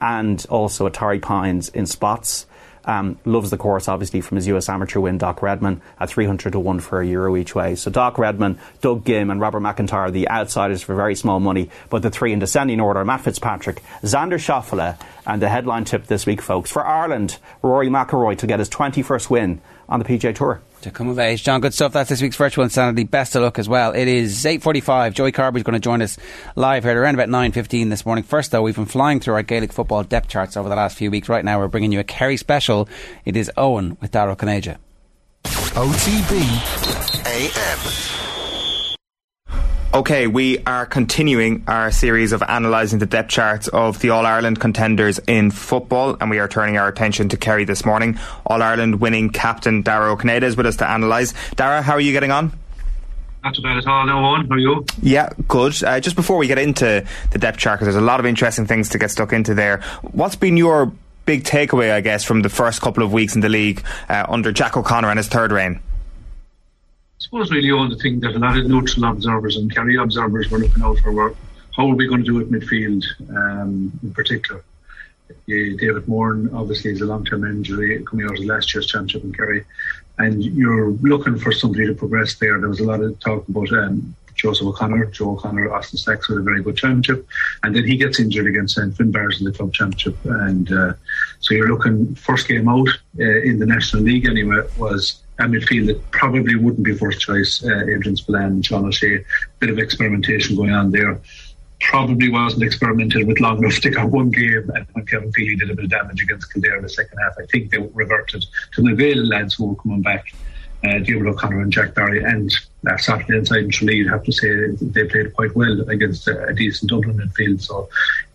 [SPEAKER 18] and also at Torrey Pines in spots. Um, loves the course, obviously, from his US amateur win, Doc Redman, at 300 to 1 for a euro each way. So Doc Redman, Doug Ghim, and Robert McIntyre, the outsiders for very small money, but the three in descending order Matt Fitzpatrick, Xander Schauffele, and the headline tip this week, folks. For Ireland, Rory McIlroy to get his 21st win on the PGA Tour.
[SPEAKER 5] To come of age, John. Good stuff. That's this week's virtual insanity. Best of luck as well. It is eight forty-five. Joey Carbery is going to join us live here around about nine fifteen this morning. First, though, we've been flying through our Gaelic football depth charts over the last few weeks. Right now, we're bringing you a Kerry special. It is Owen with Dara Ó Cinnéide.
[SPEAKER 3] OTB AM.
[SPEAKER 7] Okay, we are continuing our series of analysing the depth charts of the All Ireland contenders in football, and we are turning our attention to Kerry this morning. All Ireland winning captain Dara Ó Cinnéide is with us to analyse. Dara, how are you getting on?
[SPEAKER 19] Not too bad at all, no one. How are you?
[SPEAKER 7] Yeah, good. Uh, just before we get into the depth chart, because there's a lot of interesting things to get stuck into there, what's been your big takeaway, I guess, from the first couple of weeks in the league uh, under Jack O'Connor and his third reign?
[SPEAKER 19] Suppose really all the thing that a lot of neutral observers and Kerry observers were looking out for were how are we going to do it midfield um, in particular. David Moran obviously is a long-term injury coming out of last year's championship in Kerry. and you're looking for somebody to progress there. There was a lot of talk about um, Joseph O'Connor, Joe O'Connor, Austin Stacks with a very good championship, and then he gets injured against St Finbarrs in the club championship, and uh, so you're looking first game out uh, in the National League anyway was a midfield that probably wouldn't be first choice. Uh, Adrian Spillane and Sean O'Shea, bit of experimentation going on there. Probably wasn't experimented with long enough to get one game, and when Kevin Feely did a bit of damage against Kildare in the second half, I think they reverted to the Vale lads who were coming back uh, Diarmuid O'Connor and Jack Barry, and uh, Saturday inside in Tralee, have to say they played quite well against a, a decent Dublin midfield. So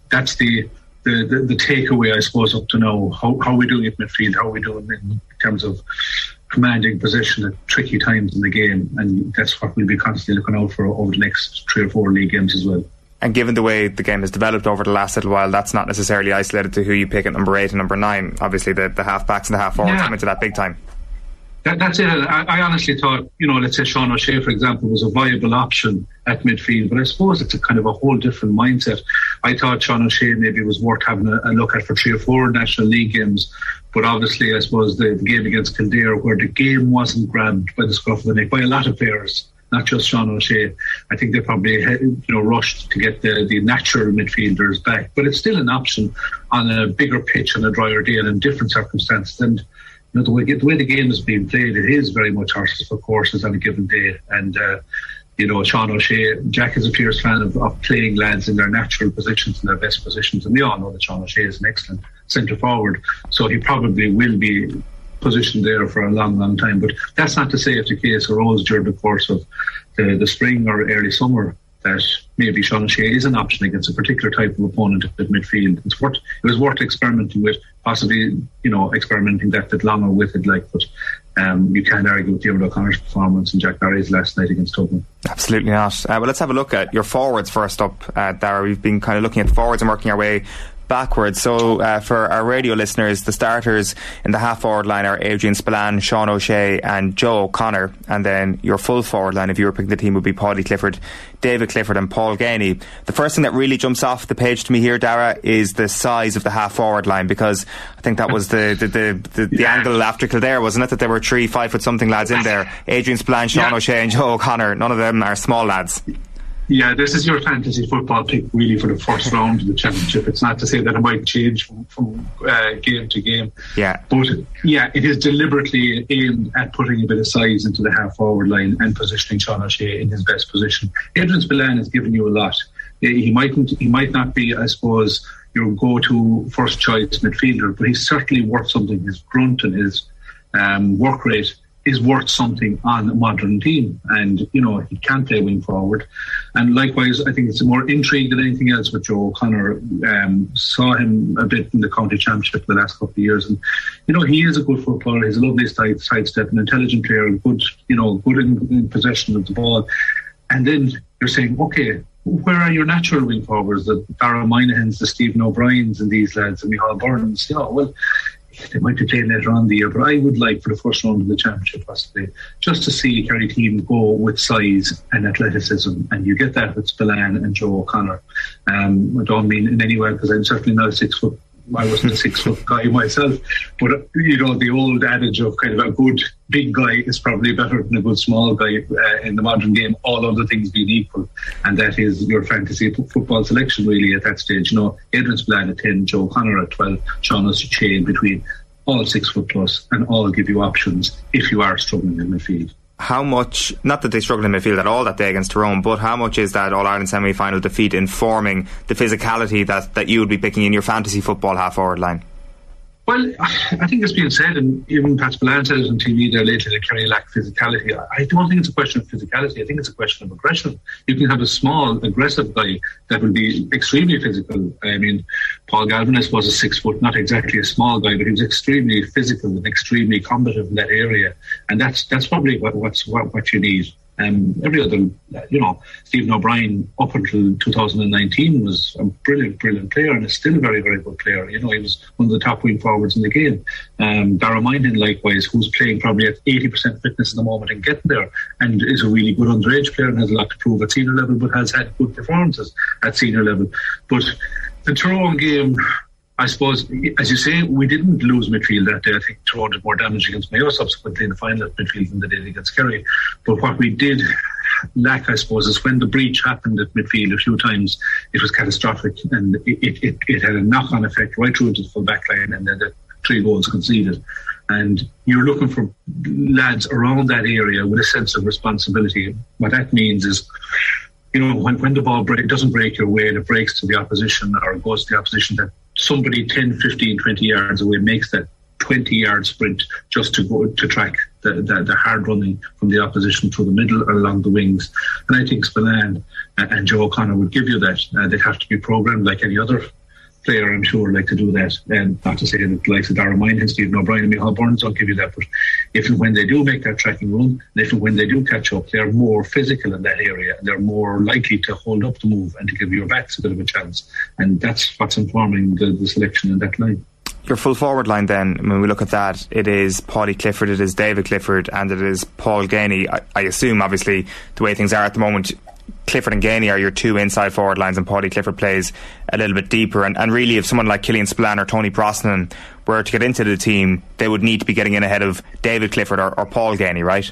[SPEAKER 19] that's the, the, the, the, takeaway, I suppose, up to now. How, how are we doing at midfield? How are we doing in terms of commanding position at tricky times in the game? And that's what we'll be constantly looking out for over the next three or four league games as well.
[SPEAKER 7] And given the way the game has developed over the last little while, that's not necessarily isolated to who you pick at number eight and number nine. Obviously, the, the half backs and the half forwards yeah. come into that big time.
[SPEAKER 19] That, that's it. I, I, honestly thought, you know, let's say Sean O'Shea, for example, was a viable option at midfield, but I suppose it's a kind of a whole different mindset. I thought Sean O'Shea maybe was worth having a, a look at for three or four National League games, but obviously, I suppose the, game against Kildare, where the game wasn't grabbed by the scruff of the neck by a lot of players, not just Sean O'Shea. I think they probably eh, you know rushed to get the, the natural midfielders back, but it's still an option on a bigger pitch on a drier day and in different circumstances. And know, the way, the way the game is being played, it is very much horses for courses on a given day. And, uh, you know, Sean O'Shea, Jack is a fierce fan of, of, playing lads in their natural positions, in their best positions. And we all know that Sean O'Shea is an excellent centre forward. So he probably will be positioned there for a long, long time. But that's not to say if the case arose during the course of the, the spring or early summer that maybe Sean O'Shea is an option against a particular type of opponent at midfield. It's worth it was worth experimenting with, possibly you know experimenting that bit longer with it. Like, but um, you can't argue with Diarmuid O'Connor's performance and Jack Barry's last night against Dublin.
[SPEAKER 7] Absolutely not. Uh, well, let's have a look at your forwards first up, uh, Dara. We've been kind of looking at the forwards and working our way backwards. So uh, for our radio listeners, the starters in the half forward line are Adrian Spillane, Sean O'Shea, and Joe O'Connor. And then your full forward line, if you were picking the team, would be Paudie Clifford, David Clifford, and Paul Geaney. The first thing that really jumps off the page to me here, Dara, is the size of the half forward line because I think that was the the, the, the, the yeah. angle after Kildare, wasn't it? That there were three five foot something lads in there Adrian Spillane, Sean yeah. O'Shea, and Joe O'Connor. None of them are small lads.
[SPEAKER 19] Yeah, this is your fantasy football pick really for the first *laughs* round of the championship. It's not to say that it might change from, from uh, game to game.
[SPEAKER 7] Yeah.
[SPEAKER 19] But yeah, it is deliberately aimed at putting a bit of size into the half forward line and positioning Sean O'Shea in his best position. Adrian Spillane has given you a lot. He mightn't, he might not be, I suppose, your go-to first choice midfielder, but he's certainly worth something. His grunt and his um, work rate is worth something on a modern team. And, you know, he can play wing forward. And likewise, I think it's more intrigue than anything else with Joe O'Connor. Um, saw him a bit in the county championship the last couple of years. And, you know, he is a good footballer. He's a lovely side, sidestep, an intelligent player, good, you know, good in, in possession of the ball. And then you're saying, okay, where are your natural wing forwards, the Dara Moynihans, the Stephen O'Briens, and these lads, and Michael Burns? You know, well, they might be playing later on the year, but I would like for the first round of the championship possibly just to see Kerry team go with size and athleticism, and you get that with Spillane and Joe O'Connor. Um, I don't mean in any way because I'm certainly not a six foot I wasn't a six foot guy myself, but you know the old adage of kind of a good big guy is probably better than a good small guy uh, in the modern game. All other things being equal, and that is your fantasy football selection really at that stage. You know, Adrian Spillane at ten, Joe Connor at twelve, Sean O'Shea in between, all six foot plus, and all give you options if you are struggling in midfield
[SPEAKER 7] how much, not that they struggled in midfield at all that day against Tyrone, but how much is that All Ireland semi final defeat informing the physicality that, that you would be picking in your fantasy football half forward line?
[SPEAKER 19] Well, I think it's been said, and even Pat Spillane said it on TV there lately that Kerry lack physicality. I don't think it's a question of physicality. I think it's a question of aggression. You can have a small, aggressive guy that will be extremely physical. I mean, Paul Galvinus was a six foot, not exactly a small guy, but he was extremely physical and extremely combative in that area. And that's that's probably what what's what, what you need. Um, every other, you know, Stephen O'Brien up until 2019 was a brilliant, brilliant player and is still a very, very good player. You know, he was one of the top wing forwards in the game. Um, likewise, who's playing probably at 80% fitness at the moment and getting there and is a really good underage player and has a lot to prove at senior level, but has had good performances at senior level. But the Tyrone game, I suppose, as you say, we didn't lose midfield that day. I think Tyrone did more damage against Mayo subsequently in the final at midfield than they did against Kerry. But what we did lack, I suppose, is when the breach happened at midfield a few times, it was catastrophic and it, it, it had a knock on effect right through to the full back line and then the three goals conceded. And you're looking for lads around that area with a sense of responsibility. What that means is you know, when, when the ball break, doesn't break your way and it breaks to the opposition or goes to the opposition, that somebody 10, 15, 20 yards away makes that 20 yard sprint just to go to track the, the, the, hard running from the opposition through the middle or along the wings. And I think Spillane and Joe O'Connor would give you that. Uh, they'd have to be programmed like any other player, I'm sure, like to do that. And not to say that the likes of Dara Moynihan, Stephen O'Brien, and Michael Burns don't give you that, but if and when they do make that tracking run, and if and when they do catch up, they're more physical in that area. They're more likely to hold up the move and to give your backs a bit of a chance. And that's what's informing the, the selection in that line.
[SPEAKER 7] Your full forward line, then, when we look at that, it is Paudie Clifford, it is David Clifford, and it is Paul Geaney. I, I assume, obviously, the way things are at the moment, Clifford and Geaney are your two inside forward lines, and Paudie Clifford plays a little bit deeper. And, and really, if someone like Killian Spillane or Tony Brosnan were to get into the team, they would need to be getting in ahead of David Clifford or, or Paul Geaney, right?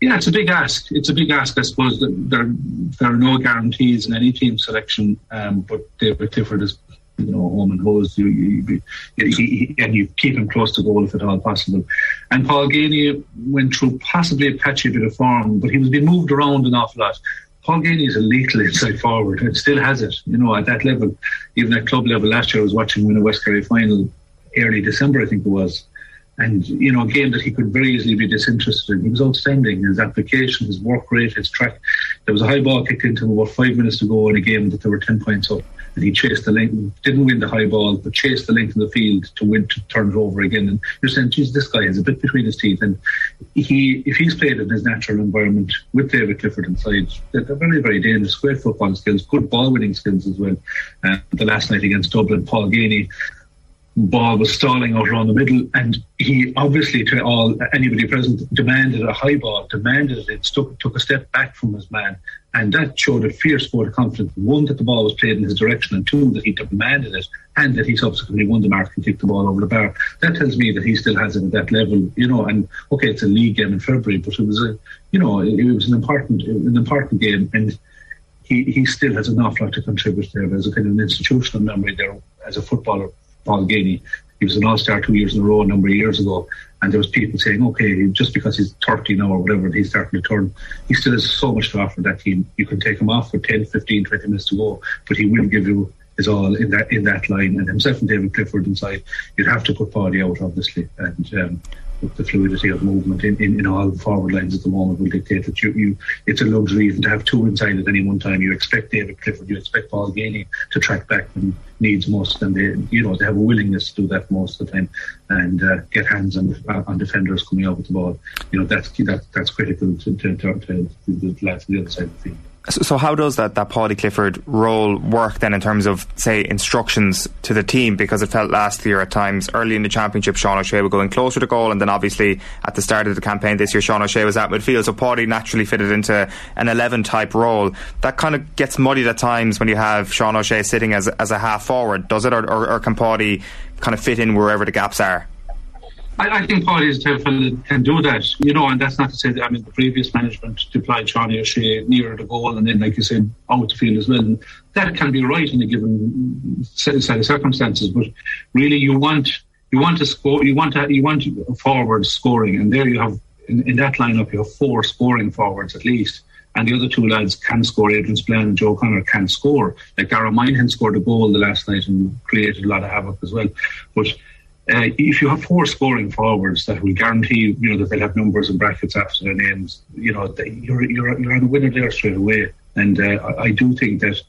[SPEAKER 19] Yeah, it's a big ask. It's a big ask, I suppose. There, there are no guarantees in any team selection, um, but David Clifford is, you know, home and hosed. You, you, you, and you keep him close to goal if at all possible. And Paul Geaney went through possibly a patchy bit of form, but he was being moved around an awful lot. Paul Geaney is a lethal inside forward and still has it, you know, at that level. Even at club level last year, I was watching win a West Kerry final early December, I think it was. And, you know, a game that he could very easily be disinterested in. He was outstanding. His application, his work rate, his track. There was a high ball kicked into him about five minutes to go in a game that they were 10 points up and he chased the length, didn't win the high ball, but chased the length of the field to win to turn it over again. And you're saying, geez, this guy has a bit between his teeth. And he, if he's played in his natural environment with David Clifford inside, they're, very, very dangerous. Great football skills, good ball winning skills as well. Uh, the last night against Dublin, Paul Geaney ball was stalling out around the middle, and he obviously, to all anybody present, demanded a high ball, demanded it, took, took a step back from his man, and that showed a fierce vote of confidence. One, that the ball was played in his direction, and two, that he demanded it, and that he subsequently won the mark and kicked the ball over the bar. That tells me that he still has it at that level, you know. And okay, it's a league game in February, but it was a, you know, it, was an important, an important game, and he, he still has an awful lot to contribute there. There's a kind of an institutional memory there as a footballer Paul Geaney. He was an All-Star two years in a row a number of years ago, and there was people saying, okay, just because he's 30 now or whatever, and he's starting to turn, he still has so much to offer that team. You can take him off for 10, 15, 20 minutes to go, but he will give you his all in that in that line. And himself and David Clifford inside, you'd have to put Paudie out, obviously, and um, the fluidity of movement in, in, in all forward lines at the moment will dictate that you, you it's a luxury even to have two inside at any one time. You expect David Clifford, you expect Paul to track back when needs most, and they you know they have a willingness to do that most of the time and uh, get hands on on defenders coming out with the ball. You know that's that, that's critical to, to, to, to the lads the other side of the field.
[SPEAKER 7] So, how does that, that Paudie Clifford role work then in terms of, say, instructions to the team? Because it felt last year at times, early in the championship, Sean O'Shea was going closer to goal, and then obviously at the start of the campaign this year, Sean O'Shea was at midfield. So Paudie naturally fitted into an 11 type role. That kind of gets muddied at times when you have Sean O'Shea sitting as, as a half forward, does it? Or, or, or can Paudie kind of fit in wherever the gaps are?
[SPEAKER 19] I, I think type can do that, you know, and that's not to say that I mean the previous management deployed Johnny O'Shea nearer the goal and then, like you said, out the field as well. And that can be right in a given set of circumstances, but really you want you want to score, you want to, you want forward scoring, and there you have in, in that lineup you have four scoring forwards at least and the other two lads can score. Adrian Spillane and Joe Connor can score. Like Dara Moynihan scored a goal the last night and created a lot of havoc as well. But uh, if you have four scoring forwards that will guarantee, you know, that they'll have numbers and brackets after their names, you know, you're you're you're on a winner there straight away. And uh, I, I, do think that,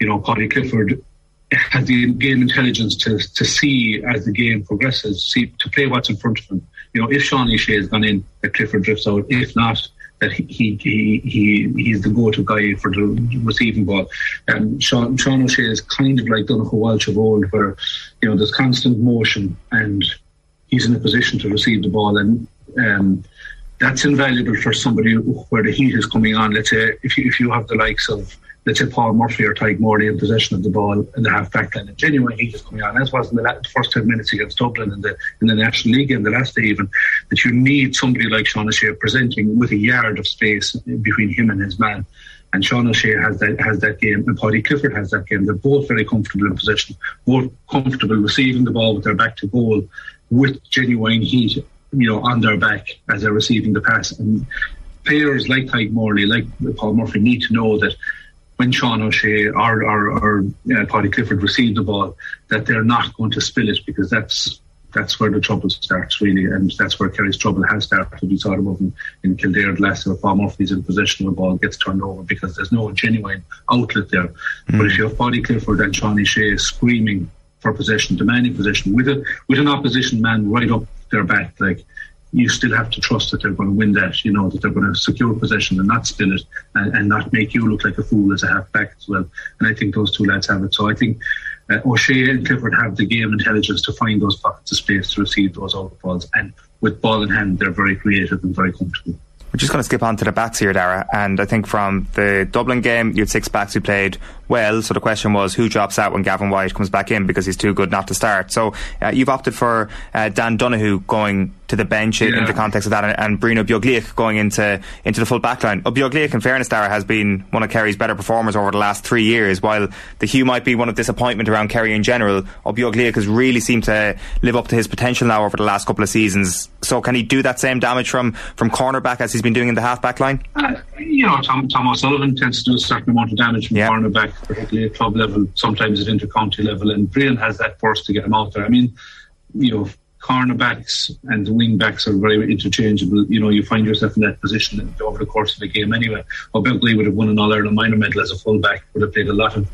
[SPEAKER 19] you know, Paudie Clifford has the game intelligence to to see as the game progresses, see to play what's in front of him. You know, if Sean O'Shea has gone in, that Clifford drifts out. If not, that he he he he's the go-to guy for the receiving ball. And Sean, Sean O'Shea is kind of like Donnchadh Walsh of old, where you know there's constant motion and he's in a position to receive the ball, and um, that's invaluable for somebody where the heat is coming on. Let's say if you if you have the likes of let's Paul Murphy or Tadhg Morley in possession of the ball in the half back line and genuine he just coming on. That was in the first ten minutes against Dublin in the in the National League in the last day even that you need somebody like Sean O'Shea presenting with a yard of space between him and his man. And Sean O'Shea has that has that game, and Paudie Clifford has that game. They're both very comfortable in possession, both comfortable receiving the ball with their back to goal, with genuine heat, you know, on their back as they're receiving the pass. And players like Tadhg Morley, like Paul Murphy, need to know that when Sean O'Shea or, or, or uh, Paudie Clifford receive the ball, that they're not going to spill it because that's that's where the trouble starts really, and that's where Kerry's trouble has started. We saw them in, in Kildare the last year. Paul Murphy's in possession of the ball, gets turned over because there's no genuine outlet there. Mm. But if you have Paudie Clifford and Sean O'Shea screaming for possession, demanding possession with a with an opposition man right up their back, like you still have to trust that they're going to win that, you know, that they're going to secure possession and not spill it and, and not make you look like a fool as a half back as well. And I think those two lads have it. So I think uh, O'Shea and Clifford have the game intelligence to find those pockets of space to receive those out balls. And with ball in hand, they're very creative and very comfortable.
[SPEAKER 7] We're just going to skip on to the backs here, Dara. And I think from the Dublin game, you had six backs who played well. So the question was who drops out when Gavin White comes back in because he's too good not to start. So uh, you've opted for uh, Dan Donoghue going to the bench yeah. in the context of that, and, and Brian Ó Beaglaoich going into into the full backline. Oh, Beaglaoich, in fairness, Dara has been one of Kerry's better performers over the last three years. While the Hugh might be one of disappointment around Kerry in general, oh, Beaglaoich has really seemed to live up to his potential now over the last couple of seasons. So can he do that same damage from from cornerback as he's been doing in the half back line?
[SPEAKER 19] Uh, you know, Tom, Tom O'Sullivan tends to do a certain amount of damage from yeah. cornerback particularly at club level, sometimes at inter-county level, and Brian has that force to get him out there. I mean, you know, cornerbacks and wing backs are very interchangeable. You know, you find yourself in that position over the course of the game anyway. Obviously, would have won an All Ireland minor medal as a fullback, would have played a lot of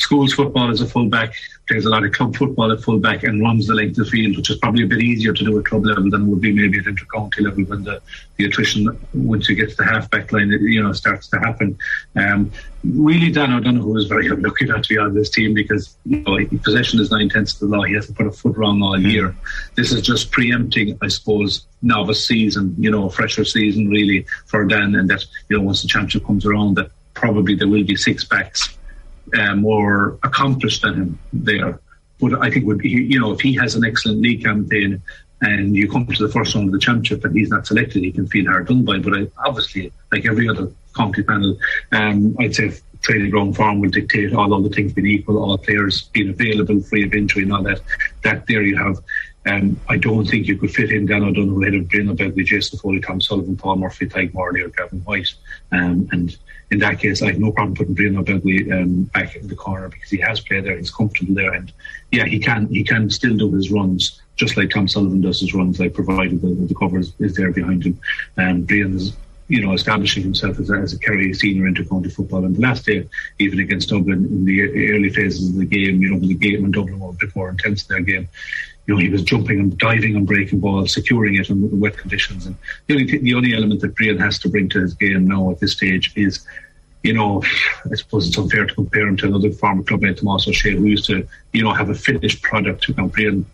[SPEAKER 19] schools football as a fullback, plays a lot of club football at fullback, and runs the length of the field, which is probably a bit easier to do at club level than it would be maybe at inter-county level when the, the attrition, once you get to the half-back line, you know, starts to happen. Um, really, Dan O'Donoghue is very *laughs* unlucky not to be on this team because, you know, possession is nine tenths of the law. He hasn't put a foot wrong all year. This is just preempting, I suppose, novice season, you know, a fresher season really for Dan, and that, you know, once the championship comes around, that probably there will be six backs uh, more accomplished than him there. But I think would be, you know, if he has an excellent league campaign and you come to the first round of the championship and he's not selected, he can feel hard done by. But I, obviously, like every other county panel, um, I'd say training ground form will dictate all other things being equal, all players being available, free of injury and all that. That there you have. Um, I don't think you could fit in Dan O'Donoghue ahead of Brian Begley, Jason Foley, Tom Sullivan, Paul Murphy, Tadhg Morley or Gavin White. Um, and in that case, I have no problem putting Brian Ó Beaglaoich um, back in the corner because he has played there, he's comfortable there, and yeah, he can he can still do his runs just like Tom Sullivan does his runs, like provided the, the cover is, is there behind him. And um, is you know, establishing himself as a, as a Kerry senior inter-county football. And the last day, even against Dublin in the early phases of the game, you know, the game when Dublin was a bit more intense in their game, you know, he was jumping and diving and breaking balls, securing it in wet conditions. And the only, the only element that Brian has to bring to his game now at this stage is you know, I suppose it's unfair to compare him to another former clubmate, Tomas O'Shea, who used to, you know, have a finished product. You know, Brian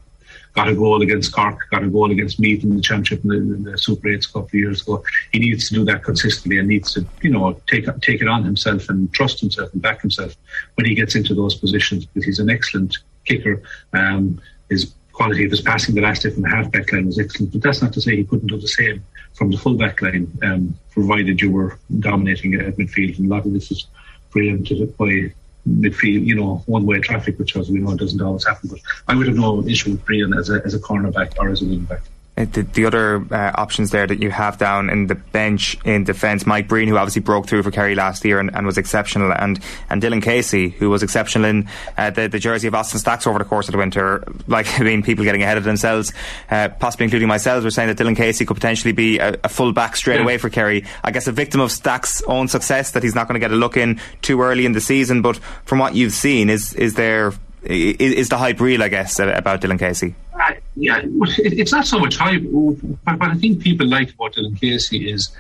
[SPEAKER 19] got a goal against Cork, got a goal against Meath in the championship in the, in the Super 8s a couple of years ago. He needs to do that consistently and needs to, you know, take take it on himself and trust himself and back himself when he gets into those positions because he's an excellent kicker. Um, his quality of his passing the last day from the half back line was excellent, but that's not to say he couldn't do the same from the full back line, um, provided you were dominating at midfield. And a lot of this is preempted by midfield, you know, one way traffic, which as we know doesn't always happen. But I would have no issue with Brian as a, as a cornerback or as a wing back.
[SPEAKER 7] Uh, the, the, other uh, options there that you have down in the bench in defence, Mike Breen, who obviously broke through for Kerry last year and, and was exceptional, and, and Dylan Casey, who was exceptional in uh, the, the jersey of Austin Stacks over the course of the winter. *laughs* Like, I mean, people getting ahead of themselves, uh, possibly including myself, were saying that Dylan Casey could potentially be a, a full back straight yeah. away for Kerry. I guess a victim of Stacks' own success that he's not going to get a look in too early in the season, but from what you've seen, is, is there is, is the hype real, I guess, about Dylan Casey?
[SPEAKER 19] Uh, yeah, it's not so much hype. What I think people like about Dylan Casey is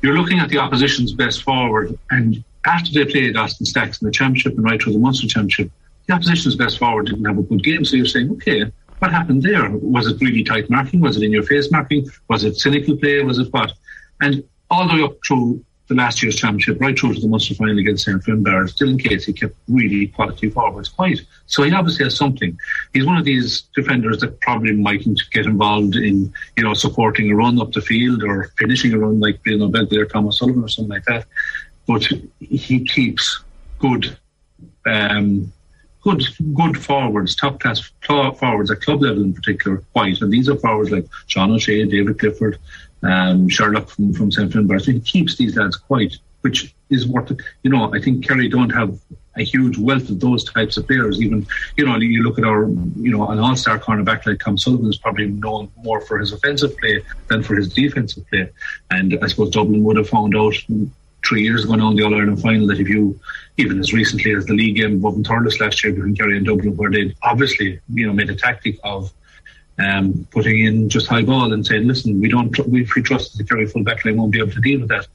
[SPEAKER 19] you're looking at the opposition's best forward, and after they played Austin Stacks in the championship and right through the Munster championship, the opposition's best forward didn't have a good game. So you're saying, okay, what happened there? Was it really tight marking? Was it in your face marking? Was it cynical play? Was it what? And all the way up through the last year's championship right through to the Munster final against St. Finbarr, Dylan Casey kept really quality forwards quiet. So he obviously has something. He's one of these defenders that probably mightn't get involved in, you know, supporting a run up the field or finishing a run like Bill Nobel or Thomas Sullivan or something like that. But he keeps good um, good good forwards, top class forwards at club level in particular, quite. And these are forwards like Sean O'Shea, David Clifford, um, Sherlock from, from St. Finbarr. So he keeps these lads quiet, which is what, you know, I think Kerry don't have a huge wealth of those types of players. Even, you know, you look at our, you know, an all-star cornerback like Cam Sullivan is probably known more for his offensive play than for his defensive play. And I suppose Dublin would have found out three years ago now in the All Ireland final that if you, even as recently as the league game in Thurles last year between Kerry and Dublin, where they obviously, you know, made a tactic of um, putting in just high ball and saying, listen, we don't, we, if we trust the Kerry full back line won't be able to deal with that.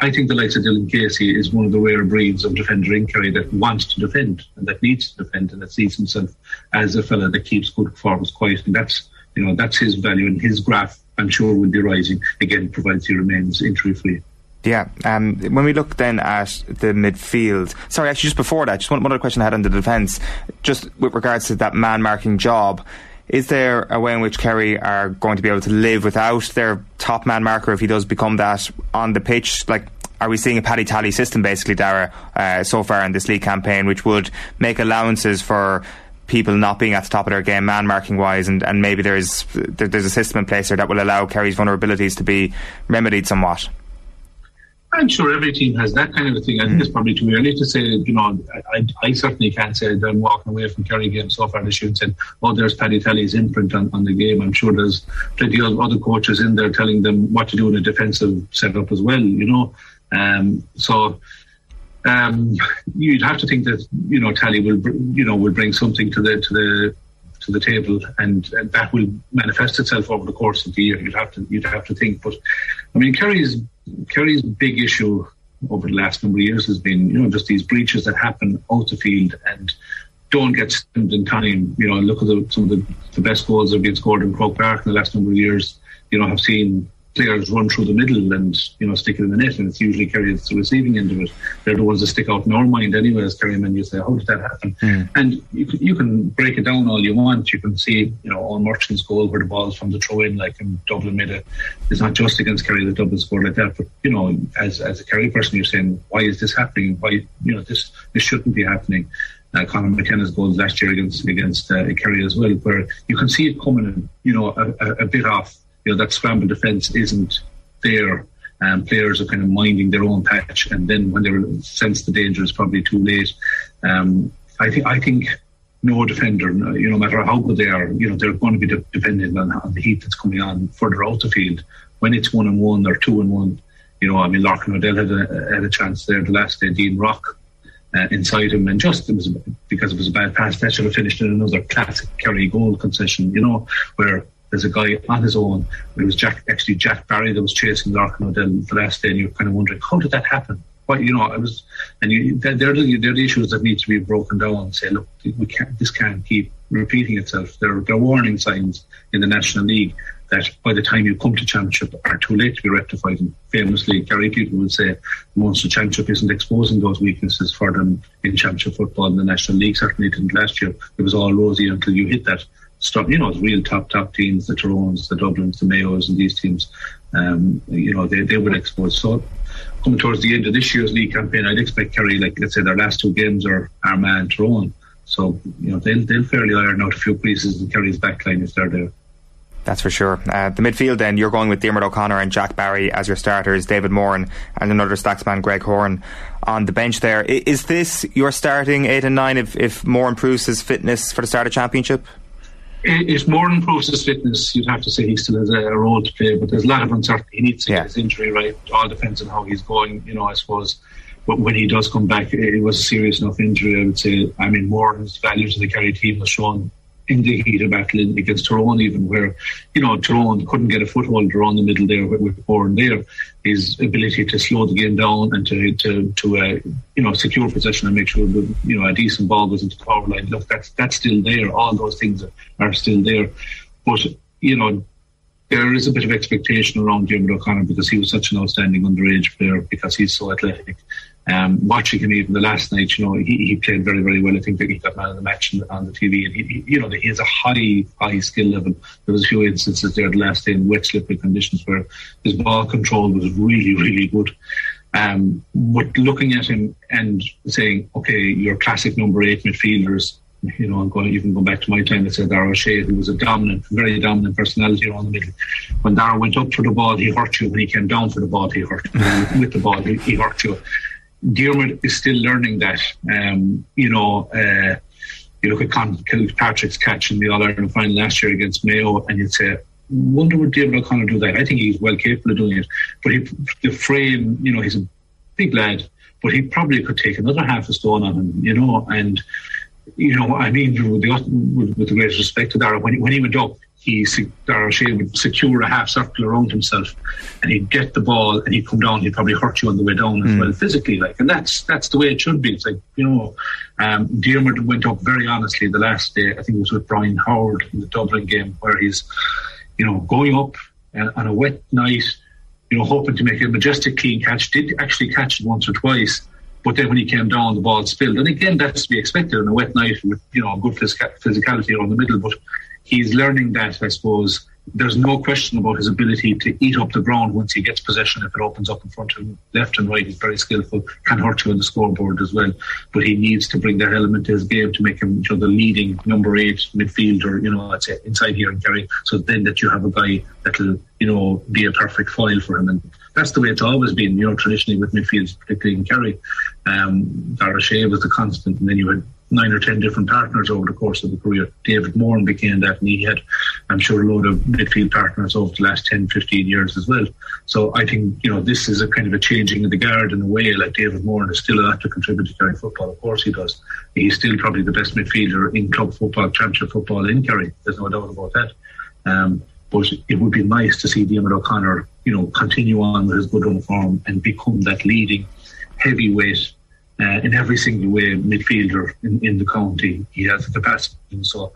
[SPEAKER 19] I think the likes of Dylan Casey is one of the rare breeds of defender in Kerry that wants to defend and that needs to defend and that sees himself as a fella that keeps good forwards quiet. And that's, you know, that's his value and his graph, I'm sure, will be rising again, provided he remains injury free.
[SPEAKER 7] Yeah. Um, when we look then at the midfield, sorry, actually, just before that, just one, one other question I had on the defence, just with regards to that man marking job. Is there a way in which Kerry are going to be able to live without their top man marker if he does become that on the pitch? Like, are we seeing a Paddy Tally system basically, Dara, uh, so far in this league campaign, which would make allowances for people not being at the top of their game, man marking wise, and, and maybe there's there's a system in place there that will allow Kerry's vulnerabilities to be remedied somewhat?
[SPEAKER 19] I'm sure every team has that kind of a thing. I think it's probably too early to say, you know, I, I certainly can't say that I'm walking away from Kerry game so far this year and saying, oh, there's Paddy Tally's imprint on, on the game. I'm sure there's plenty of other coaches in there telling them what to do in a defensive setup as well, you know. Um, so um, you'd have to think that, you know, Tally will, you know, will bring something to the, to the, to the table, and, and, that will manifest itself over the course of the year. You'd have to you'd have to think, but I mean, Kerry's Kerry's big issue over the last number of years has been, you know, just these breaches that happen out the field and don't get stemmed in time. You know, look at the, some of the, the best goals that have been scored in Croke Park in the last number of years. You know, have seen players run through the middle and you know stick it in the net, and it's usually carried to the receiving end of it. They're the ones that stick out in our mind anyway as Kerry men. You say, how did that happen? Mm. And you can, you can break it down all you want. You can see you know on Merchant's goal where the ball's from the throw in, like in Dublin made it. It's not just against Kerry that Dublin scored like that, but you know as as a Kerry person, you're saying why is this happening? Why you know this this shouldn't be happening. Uh, Conor McKenna's goals last year against against uh, Kerry as well, where you can see it coming, you know, a, a, a bit off you know that scramble defence isn't there. Um, players are kind of minding their own patch, and then when they sense the danger, it's probably too late. Um, I think I think no defender, you know, no matter how good they are, you know, they're going to be de- dependent on, on, the heat that's coming on further out the field. When it's one and one or two and one, you know, I mean, Lorcan O'Dell had a, had a chance there the last day. Dean Rock uh, inside him, and just it was because it was a bad pass that should have finished in another classic Kerry goal concession, you know, where there's a guy on his own. It was Jack, actually Jack Barry that was chasing Lorcan O'Dell the last day, and you're kind of wondering how did that happen? What you know, I was, and you, they're, they're, the, they're the issues that need to be broken down and say, look, we can't, this can't keep repeating itself. There, there are warning signs in the National League that by the time you come to championship are too late to be rectified. And famously, Kerry people would say the championship isn't exposing those weaknesses for them in championship football. In the National League certainly didn't last year. It was all rosy until you hit that you know, it's real top top teams, the Tyrones, the Dublins, the Mayos, and these teams, um, you know, they, they would expose. So coming towards the end of this year's league campaign, I'd expect Kerry, like let's say their last two games are Armagh and Tyrone. So you know they'll they'll fairly iron out a few pieces in Kerry's backline if they're there.
[SPEAKER 7] That's for sure. Uh, the midfield, then, you're going with Diarmuid O'Connor and Jack Barry as your starters, David Moran and another Stacksman, Greg Horan, on the bench there. Is this your starting eight and nine if, if Moran improves his fitness for the start of championship?
[SPEAKER 19] It's more than improves his fitness. You'd have to say he still has a, role to play, but there's a lot of uncertainty. He needs to yeah. get his injury right. All depends on how he's going. You know, I suppose. But when he does come back, it was a serious enough injury. I would say. I mean, more his value to the Kerry team was shown in the heat of battle against Tyrone, even where, you know, Tyrone couldn't get a foothold around the middle there with, Bourne there. His ability to slow the game down and to, to, to uh, you know, secure possession and make sure that, you know, a decent ball goes into the power line. Look, that's, that's still there. All those things are, still there. But, you know, there is a bit of expectation around Diarmuid O'Connor because he was such an outstanding underage player because he's so athletic. Um, watching him even the last night, you know, he, he played very, very well. I think that he got man of the match on the TV, and he, he, you know, he has a high, high skill level. There was a few instances there the last day in wet, slippery conditions where his ball control was really, really good. Um, but looking at him and saying, okay, your classic number eight midfielders, you know, I'm going to even go back to my time. Said Darragh Ó Sé, who was a dominant, very dominant personality around the middle. When Dara went up for the ball, he hurt you. When he came down for the ball, he hurt you. With the ball, he, he hurt you. Diarmuid is still learning that. Um, you know, uh, you look at Con- Patrick's catch in the All Ireland final last year against Mayo, and you'd say, wonder would David O'Connor do that? I think he's well capable of doing it. But he, the frame, you know, he's a big lad, but he probably could take another half a stone on him, you know, and you know, I mean, with the, with the greatest respect to Dara, when, he, when he went up, he Dara Shea would secure a half circle around himself, and he'd get the ball, and he'd come down. He'd probably hurt you on the way down as mm. well, physically, like, and that's that's the way it should be. It's like you know, um, Diarmuid went up very honestly the last day. I think it was with Brian Howard in the Dublin game, where he's, you know, going up uh, on a wet night, you know, hoping to make a majestic clean catch. Did actually catch it once or twice but then when he came down, the ball spilled. And again, that's to be expected on a wet night with, you know, good physicality around the middle. But he's learning that, I suppose. There's no question about his ability to eat up the ground once he gets possession. If it opens up in front of him, left and right, he's very skillful, can hurt you on the scoreboard as well. But he needs to bring that element to his game to make him you know, the leading number eight midfielder, you know, let's say inside here in Kerry. So then that you have a guy that'll, you know, be a perfect foil for him. And that's the way it's always been, you know, traditionally with midfields, particularly in Kerry. Um, Dara Shea was the constant, and then you had nine or ten different partners over the course of the career. David Moran became that, and he had, I'm sure, a load of midfield partners over the last 10, 15 years as well. So I think, you know, this is a kind of a changing of the guard in a way. Like David Moran is still a lot to contribute to Kerry football. Of course he does. He's still probably the best midfielder in club football, championship football in Kerry. There's no doubt about that. Um, but it would be nice to see Diarmuid O'Connor, you know, continue on with his good form and become that leading heavyweight uh, in every single way midfielder in, in the county. He has the capacity, so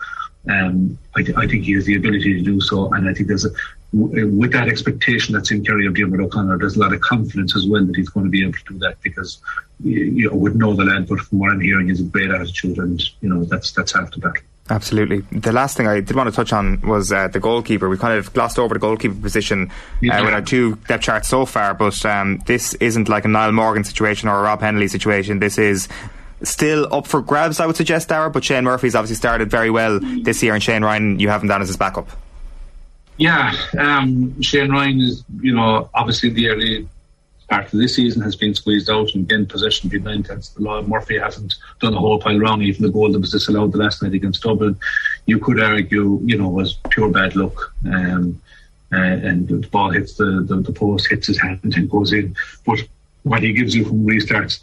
[SPEAKER 19] um, I, th- I, think he has the ability to do so. And I think there's a w- with that expectation that's in Kerry of Diarmuid O'Connor, there's a lot of confidence as well that he's going to be able to do that because you, you know, would know the lad, but from what I'm hearing, he's a great attitude, and you know that's that's half the battle.
[SPEAKER 7] Absolutely. The last thing I did want to touch on was uh, the goalkeeper. We kind of glossed over the goalkeeper position uh, with our two depth charts so far, but um, this isn't like a Niall Morgan situation or a Rob Hennelly situation. This is still up for grabs, I would suggest, Dara, but Shane Murphy's obviously started very well this year, and Shane Ryan, you have him down as his backup.
[SPEAKER 19] Yeah, um, Shane Ryan is, you know, obviously the early part of this season has been squeezed out and again possession being nine tenths the law. Murphy hasn't done a whole pile wrong, even the goal that was disallowed the last night against Dublin. You could argue, you know, was pure bad luck. Um, uh, and the ball hits the, the, the, post, hits his hand and goes in. But what he gives you from restarts,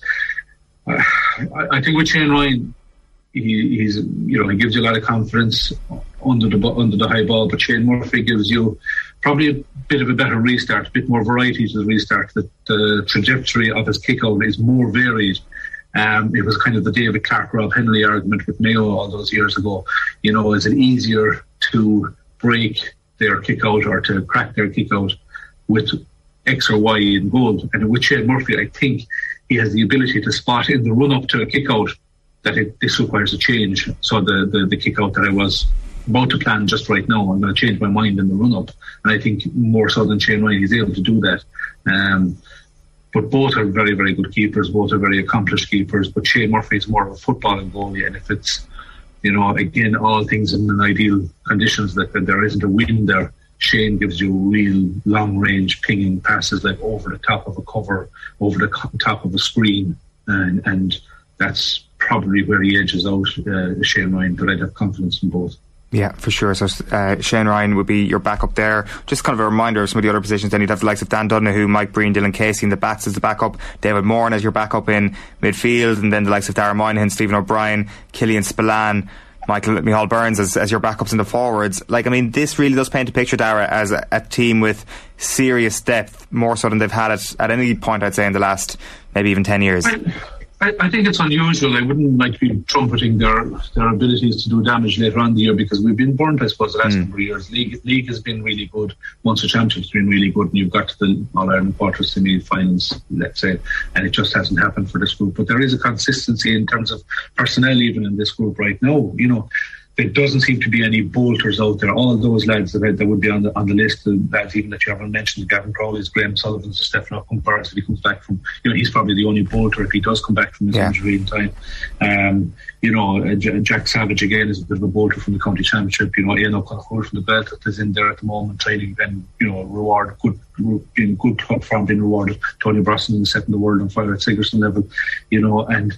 [SPEAKER 19] uh, I, I, think with Shane Ryan, he, he's you know he gives you a lot of confidence under the under the high ball, but Shane Murphy gives you probably a bit of a better restart, a bit more variety to the restart. The, the trajectory of his kick out is more varied. Um, it was kind of the David Clarke Rob Hennelly argument with Mayo all those years ago. You know, is it easier to break their kick out or to crack their kick out with X or Y in goal? And with Shane Murphy, I think he has the ability to spot in the run up to a kick out that it, this requires a change. So the, the, the kick out that I was about to plan just right now. I'm going to change my mind in the run up. And I think more so than Shane Ryan, he's able to do that. Um, but both are very, very good keepers. Both are very accomplished keepers. But Shane Murphy is more of a footballing goalie. And if it's, you know, again, all things in an ideal conditions that, that there isn't a wind there, Shane gives you real long range pinging passes like over the top of a cover, over the top of a screen. And, and that's probably where he edges out uh, Shane Ryan. But I'd have confidence in both.
[SPEAKER 7] Yeah, for sure. So uh, Shane Ryan would be your backup there. Just kind of a reminder of some of the other positions. Then you'd have the likes of Dan Donoghue, Mike Breen, Dylan Casey in the bats as the backup, David Moran as your backup in midfield, and then the likes of Dara Moynihan, Stephen O'Brien, Killian Spillane, Michael Micheál Burns as, as your backups in the forwards. Like, I mean, this really does paint a picture, Dara, as a, a team with serious depth, more so than they've had it at any point, I'd say, in the last maybe even 10 years.
[SPEAKER 19] I, I, think it's unusual. I wouldn't like to be trumpeting their their abilities to do damage later on the year because we've been burnt, I suppose, the last mm. number of years. League league has been really good. Munster Championship's been really good, and you've got to the All Ireland quarters semi finals, let's say, and it just hasn't happened for this group. But there is a consistency in terms of personnel, even in this group right now. You know, there doesn't seem to be any bolters out there. All those lads that, that would be on the on the list, the lads even that you haven't mentioned, Gavin Crowley's, Graham Sullivan's, Stefan Okunbor, if he comes back from, you know, he's probably the only bolter if he does come back from his yeah. injury in time. Um, you know, uh, Jack Savage again is a bit of a bolter from the county championship. You know, Ian O'Connor from the belt that is in there at the moment training and, you know, reward, good, being good from being rewarded. Tony Brosnan setting the world on fire at Sigerson level, you know, and.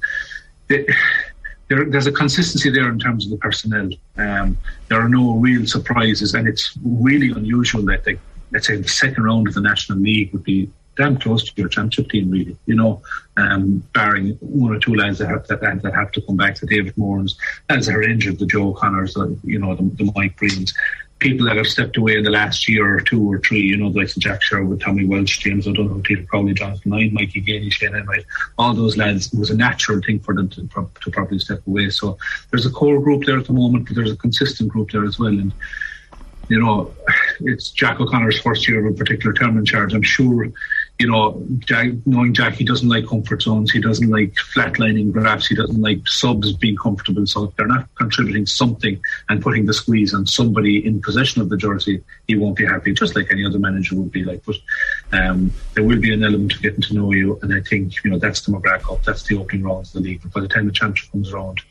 [SPEAKER 19] There, there's a consistency there in terms of the personnel. Um, there are no real surprises, and it's really unusual that they, let's say the second round of the National League would be damn close to your championship team, really. You know, um, barring one or two lads that have, that, that have to come back to David Moran's, as are injured, the Joe Connors, the, you know, the, the Mike Breens people that have stepped away in the last year or two or three, you know, like Jack Sherwood, Tommy Walsh, James O'Donoghue, Peter Crowley, Jonathan Lyne, Mikey Geaney, Shane Enright, all those lads, it was a natural thing for them to, to probably step away. So there's a core group there at the moment, but there's a consistent group there as well. And, you know, it's Jack O'Connor's first year of a particular term in charge. I'm sure you know, Jack, knowing Jack, he doesn't like comfort zones. He doesn't like flatlining graphs. He doesn't like subs being comfortable. So if they're not contributing something and putting the squeeze on somebody in possession of the jersey, he won't be happy, just like any other manager would be like. But um, there will be an element of getting to know you. And I think, you know, that's the McGrath Cup. That's the opening rounds of the league. But by the time the championship comes around,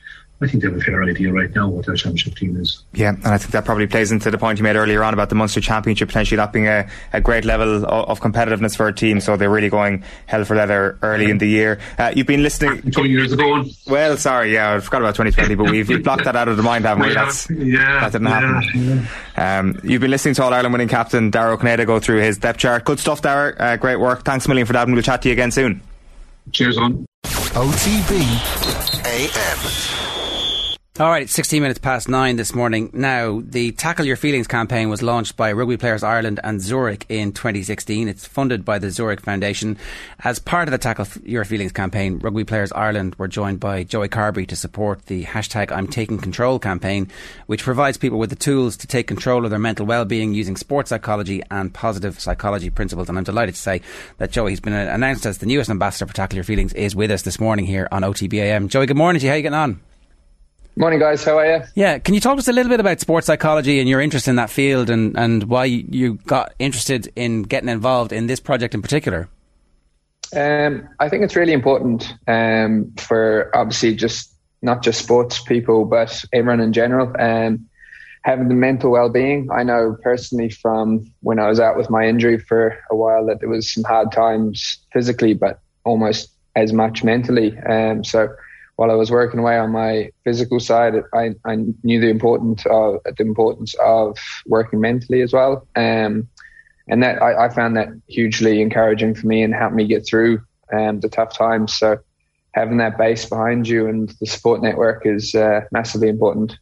[SPEAKER 19] I think they have a fair idea right now what their championship team is.
[SPEAKER 7] Yeah, and I think that probably plays into the point you made earlier on about the Munster Championship potentially not being a, a great level of, of, competitiveness for a team, so they're really going hell for leather early in the year. Uh, you've been listening. *laughs*
[SPEAKER 19] 20 years ago.
[SPEAKER 7] Well, sorry, yeah, I forgot about 2020, but we've, we've blocked that out of the mind, haven't we? *laughs*
[SPEAKER 19] That's, yeah,
[SPEAKER 7] that didn't happen. Yeah. Um, you've been listening to All Ireland winning captain Dara Ó go through his depth chart. Good stuff, Dara. Uh, great work. Thanks a million for that, and we'll chat to you again soon.
[SPEAKER 19] Cheers on.
[SPEAKER 3] OTB AM.
[SPEAKER 5] All right, it's 16 minutes past nine this morning. Now, the Tackle Your Feelings campaign was launched by Rugby Players Ireland and Zurich in 2016. It's funded by the Zurich Foundation. As part of the Tackle Your Feelings campaign, Rugby Players Ireland were joined by Joey Carbery to support the hashtag I'm Taking Control campaign, which provides people with the tools to take control of their mental well-being using sports psychology and positive psychology principles. And I'm delighted to say that Joey, has been announced as the newest ambassador for Tackle Your Feelings, is with us this morning here on OTBAM. Joey, good morning to you. How are you getting on?
[SPEAKER 20] Morning, guys. How are you?
[SPEAKER 5] Yeah, can you talk to us a little bit about sports psychology and your interest in that field, and, and why you got interested in getting involved in this project in particular?
[SPEAKER 20] Um, I think it's really important um, for obviously just not just sports people, but everyone in general. Um, having the mental well-being. I know personally from when I was out with my injury for a while that there was some hard times physically, but almost as much mentally. Um, so while I was working away on my physical side, I, I knew the importance of the importance of working mentally as well. Um, and that I, I, found that hugely encouraging for me and helped me get through um, the tough times. So having that base behind you and the support network is uh, massively important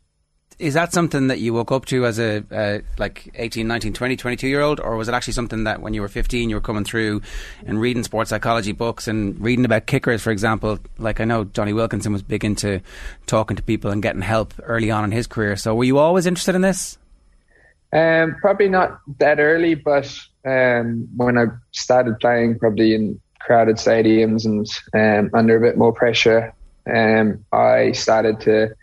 [SPEAKER 5] is that something that you woke up to as a uh, like 18, 19, 20, 22 year old, or was it actually something that when you were 15 you were coming through and reading sports psychology books and reading about kickers, for example? Like I know Jonny Wilkinson was big into talking to people and getting help early on in his career. So were you always interested in this?
[SPEAKER 20] Um, probably not that early, but um, when I started playing, probably in crowded stadiums and um, under a bit more pressure, um, I started to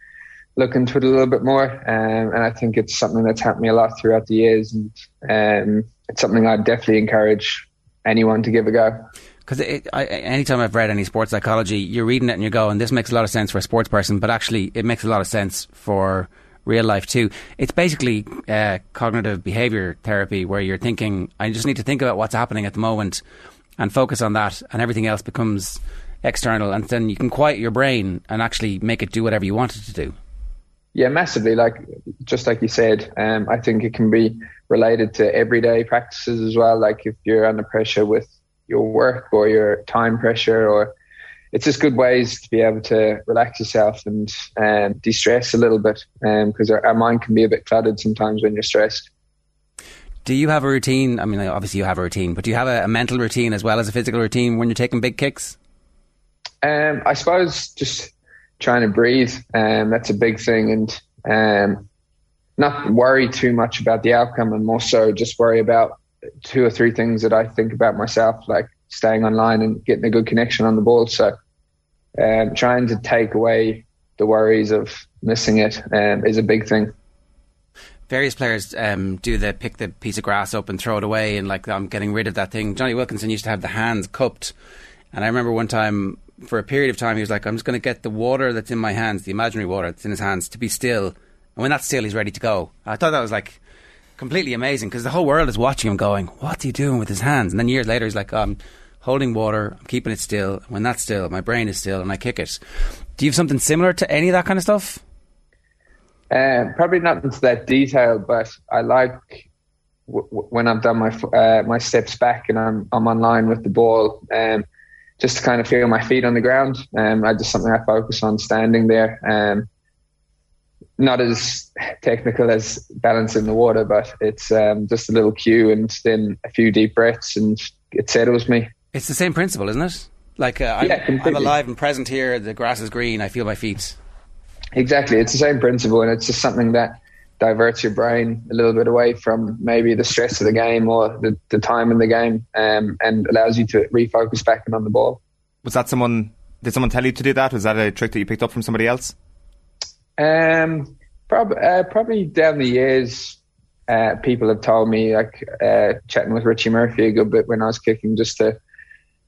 [SPEAKER 20] look into it a little bit more. Um, and I think it's something that's helped me a lot throughout the years. And um, it's something I'd definitely encourage anyone to give a go.
[SPEAKER 5] Because anytime I've read any sports psychology, you're reading it and you go, and this makes a lot of sense for a sports person, but actually it makes a lot of sense for real life too. It's basically uh, cognitive behavior therapy where you're thinking, I just need to think about what's happening at the moment and focus on that, and everything else becomes external, and then you can quiet your brain and actually make it do whatever you want it to do.
[SPEAKER 20] Yeah, massively. Like just like you said, um, I think it can be related to everyday practices as well. Like if you're under pressure with your work or your time pressure, or it's just good ways to be able to relax yourself and um, de-stress a little bit, because um, our, our mind can be a bit cluttered sometimes when you're stressed.
[SPEAKER 5] Do you have a routine? I mean, obviously you have a routine, but do you have a, a mental routine as well as a physical routine when you're taking big kicks?
[SPEAKER 20] Um, I suppose just trying to breathe. Um, that's a big thing, and um, not worry too much about the outcome, and more so just worry about two or three things that I think about myself, like staying online and getting a good connection on the ball. So, um, trying to take away the worries of missing it um, is a big thing.
[SPEAKER 5] Various players um, do the pick the piece of grass up and throw it away, and like I'm getting rid of that thing. Jonny Wilkinson used to have the hands cupped, and I remember one time for a period of time he was like, "I'm just going to get the water that's in my hands, the imaginary water that's in his hands, to be still." And when that's still, he's ready to go. I thought that was like completely amazing because the whole world is watching him, going, "What's he doing with his hands?" And then years later, he's like, "I'm holding water, I'm keeping it still. When that's still, my brain is still, and I kick it." Do you have something similar to any of that kind of stuff?
[SPEAKER 20] Um, probably not into that detail, but I like w- w- when I've done my uh, my steps back and I'm I'm online with the ball, um, just to kind of feel my feet on the ground. Um, I just something I focus on standing there. Um, not as technical as balancing the water, but it's um, just a little cue and then a few deep breaths and it settles me.
[SPEAKER 5] It's the same principle, isn't it? Like uh, I'm, I'm, alive and present here. The grass is green. I feel my feet.
[SPEAKER 20] Exactly, it's the same principle, and it's just something that diverts your brain a little bit away from maybe the stress of the game or the, the time in the game, um, and allows you to refocus back on the ball.
[SPEAKER 7] Was that someone? Did someone tell you to do that? Was that a trick that you picked up from somebody else?
[SPEAKER 20] Um, prob- uh, probably down the years, uh, people have told me, like uh, chatting with Richie Murphy a good bit when I was kicking, just to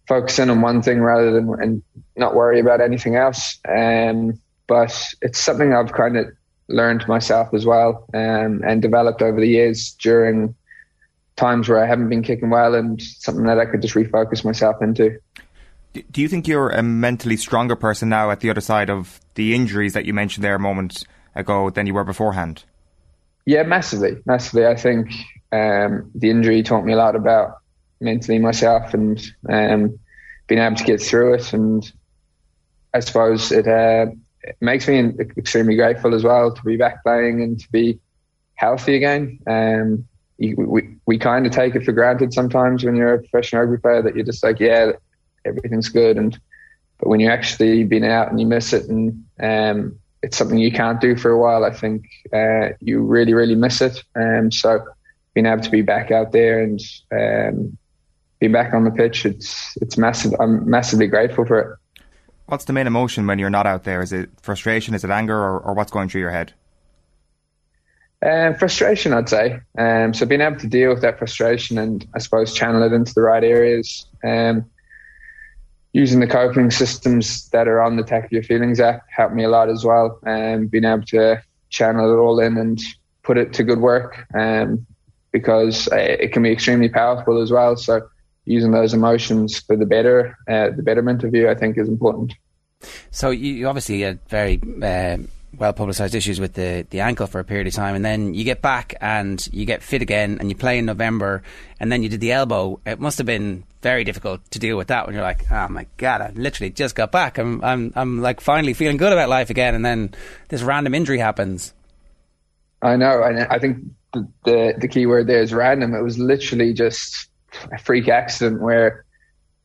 [SPEAKER 20] focus in on one thing rather than and not worry about anything else. Um, but it's something I've kind of learned myself as well um, and developed over the years during times where I haven't been kicking well and something that I could just refocus myself into.
[SPEAKER 7] Do you think you're a mentally stronger person now at the other side of the injuries that you mentioned there a moment ago than you were beforehand?
[SPEAKER 20] Yeah, massively, massively. I think um, the injury taught me a lot about mentally myself and um, being able to get through it. And I suppose it, uh, it, makes me extremely grateful as well to be back playing and to be healthy again. Um, you, we we kind of take it for granted sometimes when you're a professional rugby player that you're just like, yeah, everything's good. And but when you actually been out and you miss it and um, it's something you can't do for a while, I think uh, you really really miss it. Um, so being able to be back out there and um, be back on the pitch, it's it's massive. I'm massively grateful for it.
[SPEAKER 7] What's the main emotion when you're not out there? Is it frustration? Is it anger, or, or what's going through your head?
[SPEAKER 20] Um, frustration, I'd say. Um, so being able to deal with that frustration and I suppose channel it into the right areas. Um, using the coping systems that are on the Tackle Your Feelings app helped me a lot as well. And um, being able to channel it all in and put it to good work um, because uh, it can be extremely powerful as well. So using those emotions for the better, uh, the betterment of you, I think is important.
[SPEAKER 5] So you obviously had very uh, well publicised issues with the, the ankle for a period of time, and then you get back and you get fit again, and you play in November, and then you did the elbow. It must have been very difficult to deal with that when you're like, oh my god, I literally just got back. I'm I'm I'm like finally feeling good about life again, and then this random injury happens.
[SPEAKER 20] I know, and I think the, the, the key word there is random. It was literally just a freak accident where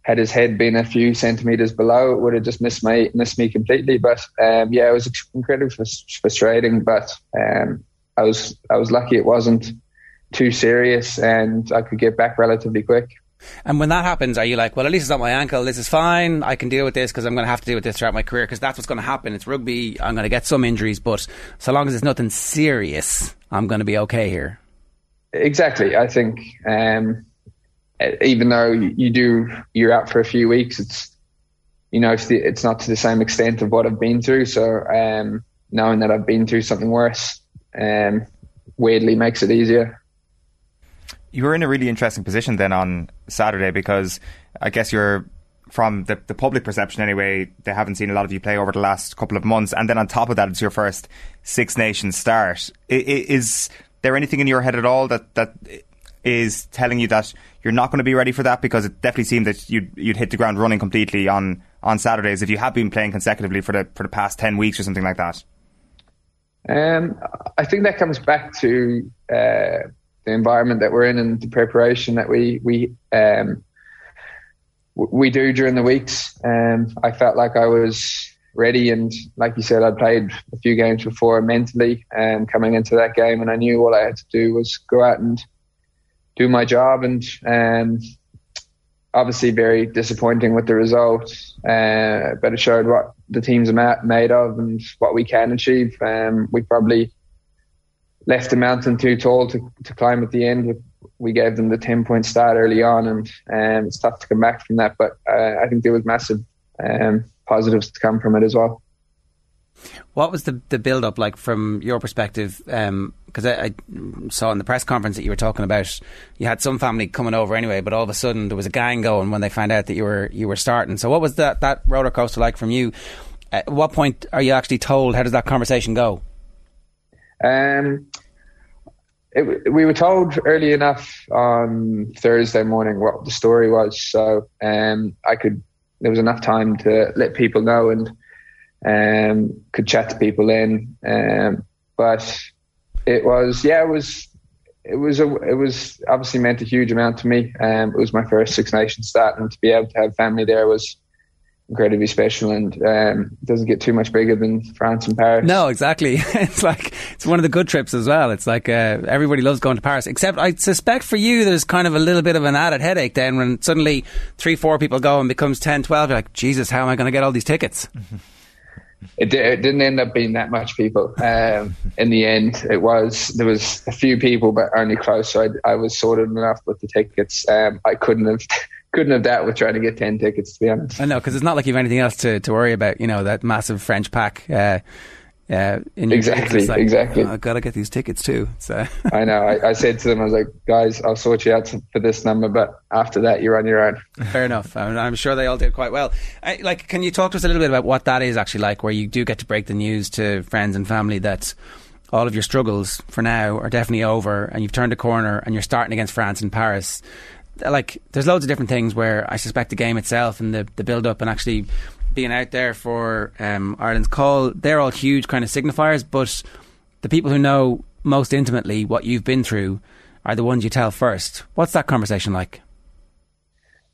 [SPEAKER 20] had his head been a few centimeters below, it would have just missed me missed me completely. But um, yeah, it was incredibly frustrating. But um, I was I was lucky it wasn't too serious, and I could get back relatively quick.
[SPEAKER 5] And when that happens, are you like, well, at least it's not my ankle. This is fine. I can deal with this because I'm going to have to deal with this throughout my career because that's what's going to happen. It's rugby. I'm going to get some injuries, but so long as it's nothing serious, I'm going to be okay here.
[SPEAKER 20] Exactly. I think um, even though you do, you're out for a few weeks, it's, you know, it's, the, it's not to the same extent of what I've been through. So um, knowing that I've been through something worse um, weirdly makes it easier
[SPEAKER 7] you were in a really interesting position then on Saturday because I guess you're from the, the public perception anyway, they haven't seen a lot of you play over the last couple of months. And then on top of that, it's your first Six Nations start. Is there anything in your head at all that, that is telling you that you're not going to be ready for that? Because it definitely seemed that you'd, you'd hit the ground running completely on, on Saturdays if you have been playing consecutively for the, for the past 10 weeks or something like that.
[SPEAKER 20] Um, I think that comes back to uh, the environment that we're in and the preparation that we we um, we do during the weeks. Um, I felt like I was ready, and like you said, I'd played a few games before mentally, um, coming into that game, and I knew all I had to do was go out and do my job. And um, obviously, very disappointing with the result, uh, but it showed what the team's made of and what we can achieve. Um, we probably left the mountain too tall to, to climb at the end. We gave them the 10 point start early on, and um, it's tough to come back from that. But uh, I think there was massive um, positives to come from it as well.
[SPEAKER 5] What was the the build up like from your perspective? Because um, I, I, saw in the press conference that you were talking about, you had some family coming over anyway, but all of a sudden there was a gang going when they found out that you were you were starting. So what was that that roller coaster like from you? At what point are you actually told? How does that conversation go?
[SPEAKER 20] Um, it, we were told early enough on Thursday morning what the story was, so um, I could. There was enough time to let people know and um, could chat to people in. Um, but it was, yeah, it was, it was, a, it was obviously meant a huge amount to me. Um, it was my first Six Nations start, and to be able to have family there was incredibly special and um, doesn't get too much bigger than France and Paris.
[SPEAKER 5] No, exactly. *laughs* it's like it's one of the good trips as well. It's like uh, everybody loves going to Paris, except I suspect for you there's kind of a little bit of an added headache then when suddenly three, four people go and becomes 10, 12. You're like, Jesus, how am I going to get all these tickets? *laughs*
[SPEAKER 20] It, it, didn't end up being that much people. Um, in the end, it was there was a few people, but only close. So I, I was sorted enough with the tickets. Um, I couldn't have *laughs* couldn't have dealt with trying to get 10 tickets, to be honest.
[SPEAKER 5] I know, because it's not like you have anything else to, to worry about, you know, that massive French pack. Uh, uh,
[SPEAKER 20] exactly,
[SPEAKER 5] like,
[SPEAKER 20] exactly.
[SPEAKER 5] Oh, I've got to get these tickets too. So
[SPEAKER 20] I know. I, I, said to them, I was like, guys, I'll sort you out for this number, but after that, you're on your own.
[SPEAKER 5] Fair enough. I'm, I'm sure they all did quite well. I, like, can you talk to us a little bit about what that is actually like, where you do get to break the news to friends and family that all of your struggles for now are definitely over, and you've turned a corner, and you're starting against France in Paris like there's loads of different things where I suspect the game itself and the the build up and actually being out there for um, Ireland's call, they're all huge kind of signifiers. But the people who know most intimately what you've been through are the ones you tell first. What's that conversation like?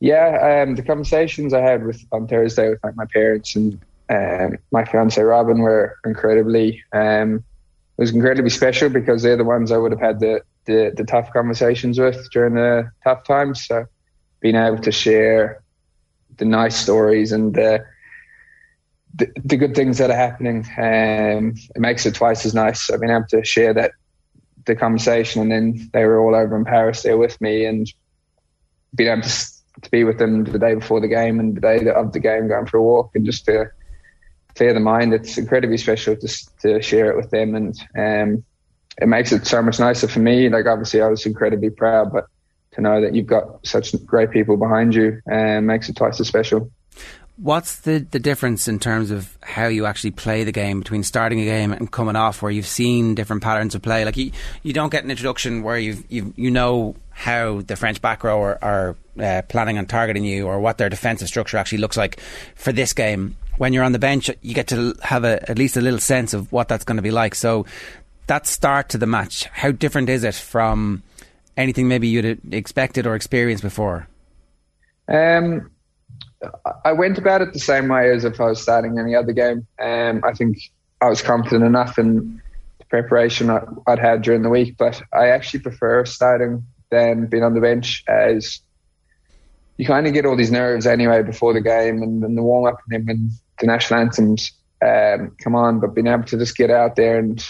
[SPEAKER 20] Yeah, um, the conversations I had with on Thursday with like my parents and um, my fiance Robin were incredibly. Um, was incredibly special because they're the ones I would have had the the, the tough conversations with during the tough times. So being able to share the nice stories and the the, good things that are happening, um, it makes it twice as nice. I've been able to share that the conversation, and then they were all over in Paris there with me, and being able to, to be with them the day before the game and the day of the game, going for a walk, and just to clear the mind. It's incredibly special to to share it with them, and um, it makes it so much nicer for me. Like obviously I was incredibly proud, but to know that you've got such great people behind you uh, makes it twice as special.
[SPEAKER 5] What's the, the difference in terms of how you actually play the game between starting a game and coming off, where you've seen different patterns of play? Like you, you don't get an introduction where you you you know how the French back row are, are uh, planning on targeting you, or what their defensive structure actually looks like for this game. When you're on the bench, you get to have a, at least a little sense of what that's going to be like. So that start to the match, how different is it from anything maybe you'd expected or experienced before?
[SPEAKER 20] Um, I went about it the same way as if I was starting any other game. Um, I think I was confident enough in the preparation I, would had during the week, but I actually prefer starting than being on the bench as you kind of get all these nerves anyway before the game and, the warm up and then when the national anthems um, come on, but being able to just get out there and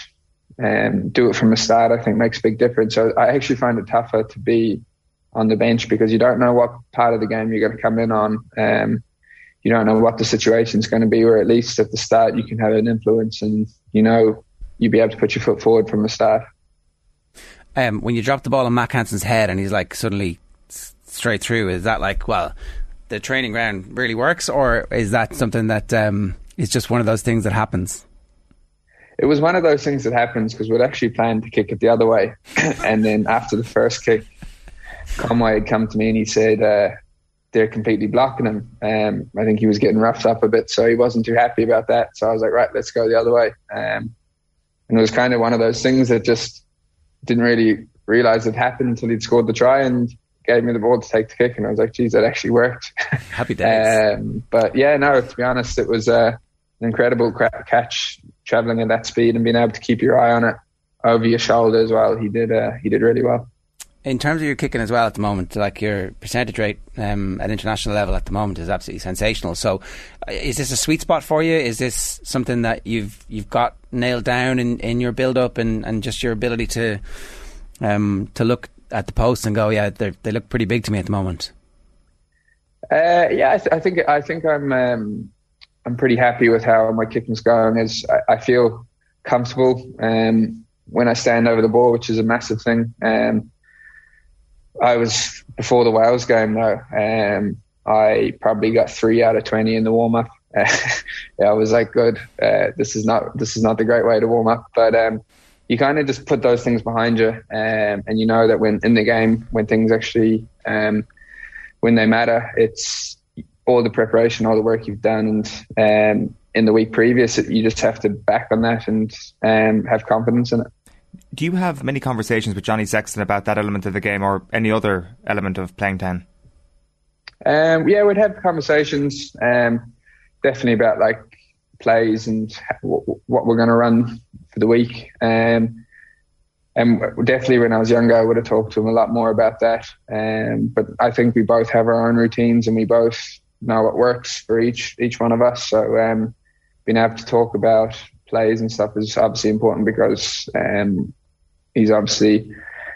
[SPEAKER 20] and do it from the start, I think makes a big difference. So I actually find it tougher to be on the bench because you don't know what part of the game you're going to come in on. Um, you don't know what the situation is going to be, or at least at the start you can have an influence and you know you'll be able to put your foot forward from the start.
[SPEAKER 5] Um, when you drop the ball on Mack Hansen's head and he's like suddenly straight through, is that like, well, the training ground really works, or is that something that um, is just one of those things that happens?
[SPEAKER 20] it was one of those things that happens because we'd actually planned to kick it the other way. *coughs* and then after the first kick, Conway had come to me and he said, uh, they're completely blocking him. Um, I think he was getting roughed up a bit, so he wasn't too happy about that. So I was like, right, let's go the other way. Um, and it was kind of one of those things that just didn't really realize it happened until he'd scored the try. And gave me the ball to take the kick, and I was like, "Geez, that actually worked." *laughs*
[SPEAKER 5] Happy days.
[SPEAKER 20] um, but yeah, no, to be honest, it was uh, an incredible cra- catch, traveling at that speed and being able to keep your eye on it over your shoulder as well. He did. Uh, he did really well.
[SPEAKER 5] In terms of your kicking as well at the moment, like your percentage rate um, at international level at the moment is absolutely sensational. So, uh, is this a sweet spot for you? Is this something that you've you've got nailed down in, in your build up and, and just your ability to um, to look at the post and go, yeah, they look pretty big to me at the moment.
[SPEAKER 20] Uh, yeah, I, th- I, think I think I'm um, I'm pretty happy with how my kicking's going. As I, I feel comfortable um, when I stand over the ball, which is a massive thing. Um, I was before the Wales game though. Um, I probably got three out of twenty in the warm up. *laughs* Yeah, I was like, good. Uh, this is not this is not the great way to warm up, but um, you kind of just put those things behind you, um, and you know that when in the game, when things actually um, when they matter, it's all the preparation, all the work you've done, and um, in the week previous, you just have to back on that and um, have confidence in it.
[SPEAKER 7] Do you have many conversations with Johnny Sexton about that element of the game, or any other element of playing ten?
[SPEAKER 20] Um, yeah, we'd have conversations, um, definitely about like plays and what, what we're going to run for the week. Um, and definitely when I was younger, I would have talked to him a lot more about that. Um, but I think we both have our own routines and we both know what works for each each one of us. So um, being able to talk about plays and stuff is obviously important because um, he's obviously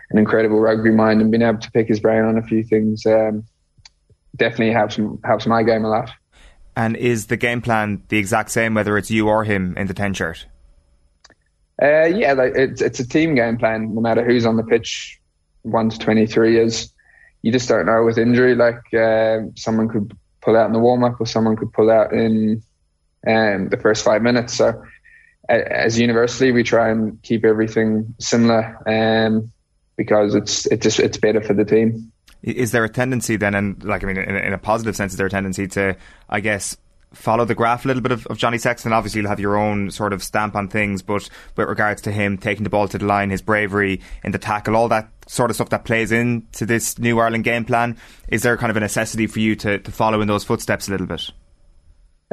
[SPEAKER 20] an incredible rugby mind and being able to pick his brain on a few things um, definitely helps helps my game a lot.
[SPEAKER 7] And is the game plan the exact same whether it's you or him in the ten shirt?
[SPEAKER 20] Uh, yeah, like it's it's a team game plan. No matter who's on the pitch, one to twenty three is. You just don't know with injury. Like uh, someone could pull out in the warm up, or someone could pull out in um, the first five minutes. So, as university, we try and keep everything similar, um, because it's it's just it's better for the team.
[SPEAKER 7] Is there a tendency then, and like I mean, in, in a positive sense, is there a tendency to, I guess, follow the graph a little bit of, of, Johnny Sexton. Obviously, you'll have your own sort of stamp on things, but with regards to him taking the ball to the line, his bravery in the tackle, all that sort of stuff that plays into this new Ireland game plan, is there kind of a necessity for you to, to follow in those footsteps a little bit?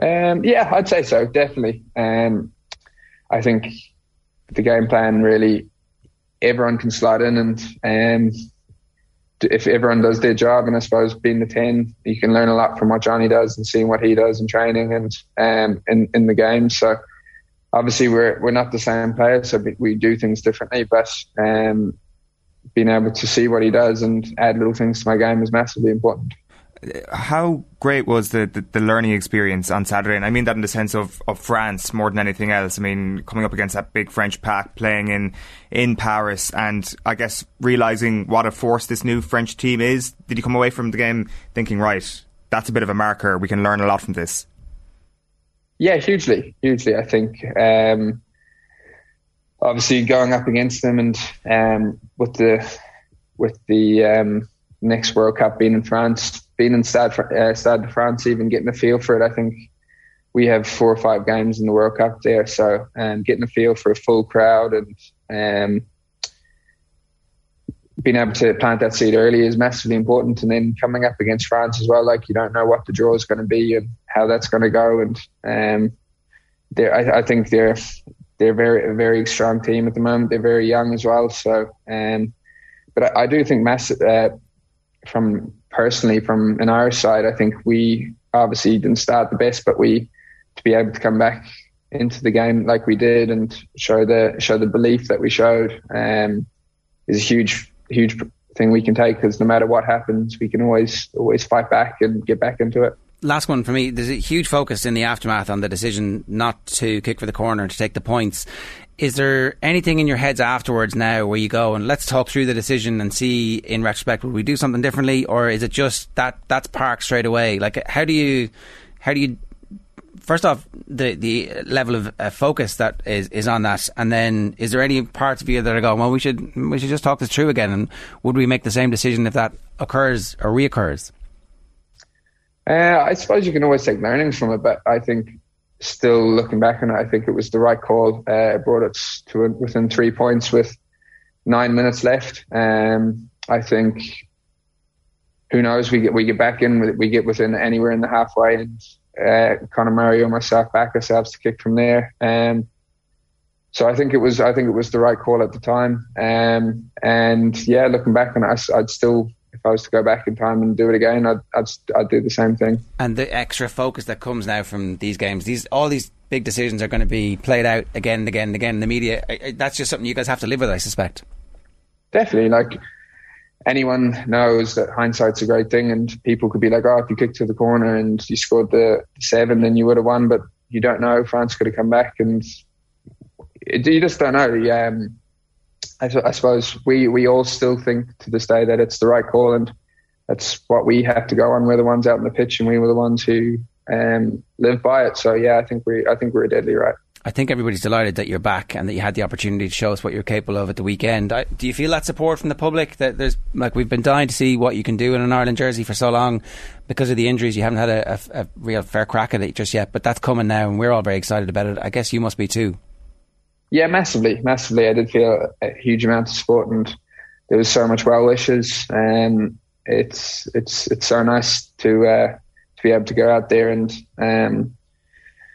[SPEAKER 20] Um, yeah, I'd say so, definitely. Um, I think the game plan really, everyone can slide in and um, if everyone does their job, and I suppose being the ten, you can learn a lot from what Johnny does and seeing what he does in training and um, in in the game. So obviously we're we're not the same players, so we do things differently. But um, being able to see what he does and add little things to my game is massively important
[SPEAKER 7] how great was the, the, the, learning experience on Saturday? And I mean that in the sense of, of France more than anything else. I mean, coming up against that big French pack, playing in, in Paris, and I guess realising what a force this new French team is. Did you come away from the game thinking, right, that's a bit of a marker, we can learn a lot from this?
[SPEAKER 20] Yeah, hugely, hugely. I think um, obviously going up against them and um, with the with the um, next World Cup being in France, being in Stade, uh, Stade de France, even getting a feel for it, I think we have four or five games in the World Cup there. So um, getting a feel for a full crowd and um, being able to plant that seed early is massively important. And then coming up against France as well, like you don't know what the draw is going to be and how that's going to go. And um, I, I, think they're they're very a very strong team at the moment. They're very young as well. So, um, but I, I do think mass, uh, from personally from an Irish side, I think we obviously didn't start the best, but we to be able to come back into the game like we did and show the show the belief that we showed um, is a huge huge thing we can take because no matter what happens, we can always always fight back and get back into it
[SPEAKER 5] last one for me. There's a huge focus in the aftermath on the decision not to kick for the corner and to take the points is there anything in your heads afterwards now where you go and let's talk through the decision and see in retrospect would we do something differently? Or is it just that that's parked straight away? Like how do you how do you first off the the level of uh, focus that is is on that? And then is there any parts of you that are going well we should we should just talk this through again and would we make the same decision if that occurs or reoccurs?
[SPEAKER 20] Uh, I suppose you can always take learnings from it but I think still looking back on it, I think it was the right call. Uh, brought us to within three points with nine minutes left. Um, I think who knows? We get we get back in, we get within anywhere in the halfway, and uh, Conor Murray or myself back ourselves to kick from there. Um, so I think it was I think it was the right call at the time. Um, and yeah, looking back on it, I'd still if I was to go back in time and do it again, I'd, I'd, I'd do the same thing.
[SPEAKER 5] And the extra focus that comes now from these games, these all these big decisions are going to be played out again and again and again in the media. That's just something you guys have to live with, I suspect.
[SPEAKER 20] Definitely, like anyone knows that hindsight's a great thing, and people could be like, "Oh, if you kicked to the corner and you scored the seven, then you would have won." But you don't know. France could have come back, and you just don't know. Um, I, I, suppose we we all still think to this day that it's the right call, and that's what we have to go on. We're the ones out in the pitch, and we were the ones who um, live by it. So yeah, I think we I think we're deadly right.
[SPEAKER 5] I think everybody's delighted that you're back and that you had the opportunity to show us what you're capable of at the weekend. I, do you feel that support from the public? That there's like we've been dying to see what you can do in an Ireland jersey for so long because of the injuries. You haven't had a, a, a real fair crack at it just yet, but that's coming now, and we're all very excited about it. I guess you must be too.
[SPEAKER 20] Yeah, massively, massively. I did feel a huge amount of support, and there was so much well wishes, and it's it's it's so nice to uh, to be able to go out there and um,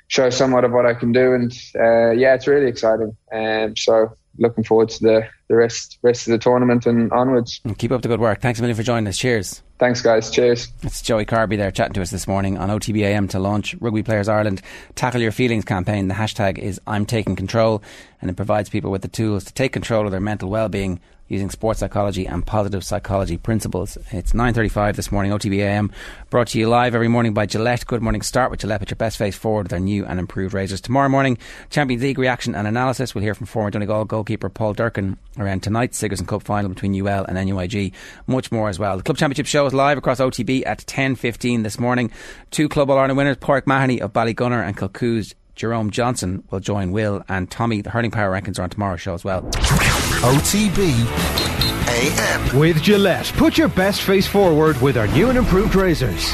[SPEAKER 20] show somewhat of what I can do, and uh, yeah, it's really exciting. Um, so looking forward to the, the rest rest of the tournament and onwards.
[SPEAKER 5] Keep up the good work. Thanks a million for joining us. Cheers.
[SPEAKER 20] Thanks, guys. Cheers.
[SPEAKER 5] It's Joey Carbery there chatting to us this morning on OTBAM to launch Rugby Players Ireland Tackle Your Feelings campaign. The hashtag is I'm Taking Control, and it provides people with the tools to take control of their mental well-being using sports psychology and positive psychology principles. It's 9.35 this morning, OTBAM, brought to you live every morning by Gillette. Good morning start with Gillette, put your best face forward with their new and improved razors. Tomorrow morning, Champions League reaction and analysis. We'll hear from former Donegal goalkeeper Paul Durcan around tonight's Sigerson Cup final between UL and NUIG. Much more as well. The Club Championship show is live across OTB at 10.15 this morning. Two Club All Ireland winners, Pauric Mahony of Ballygunner and Kilcoo's Jerome Johnston will join Will and Tommy. The hurling power rankings are on tomorrow's show as well.
[SPEAKER 3] OTB AM.
[SPEAKER 4] With Gillette, put your best face forward with our new and improved razors.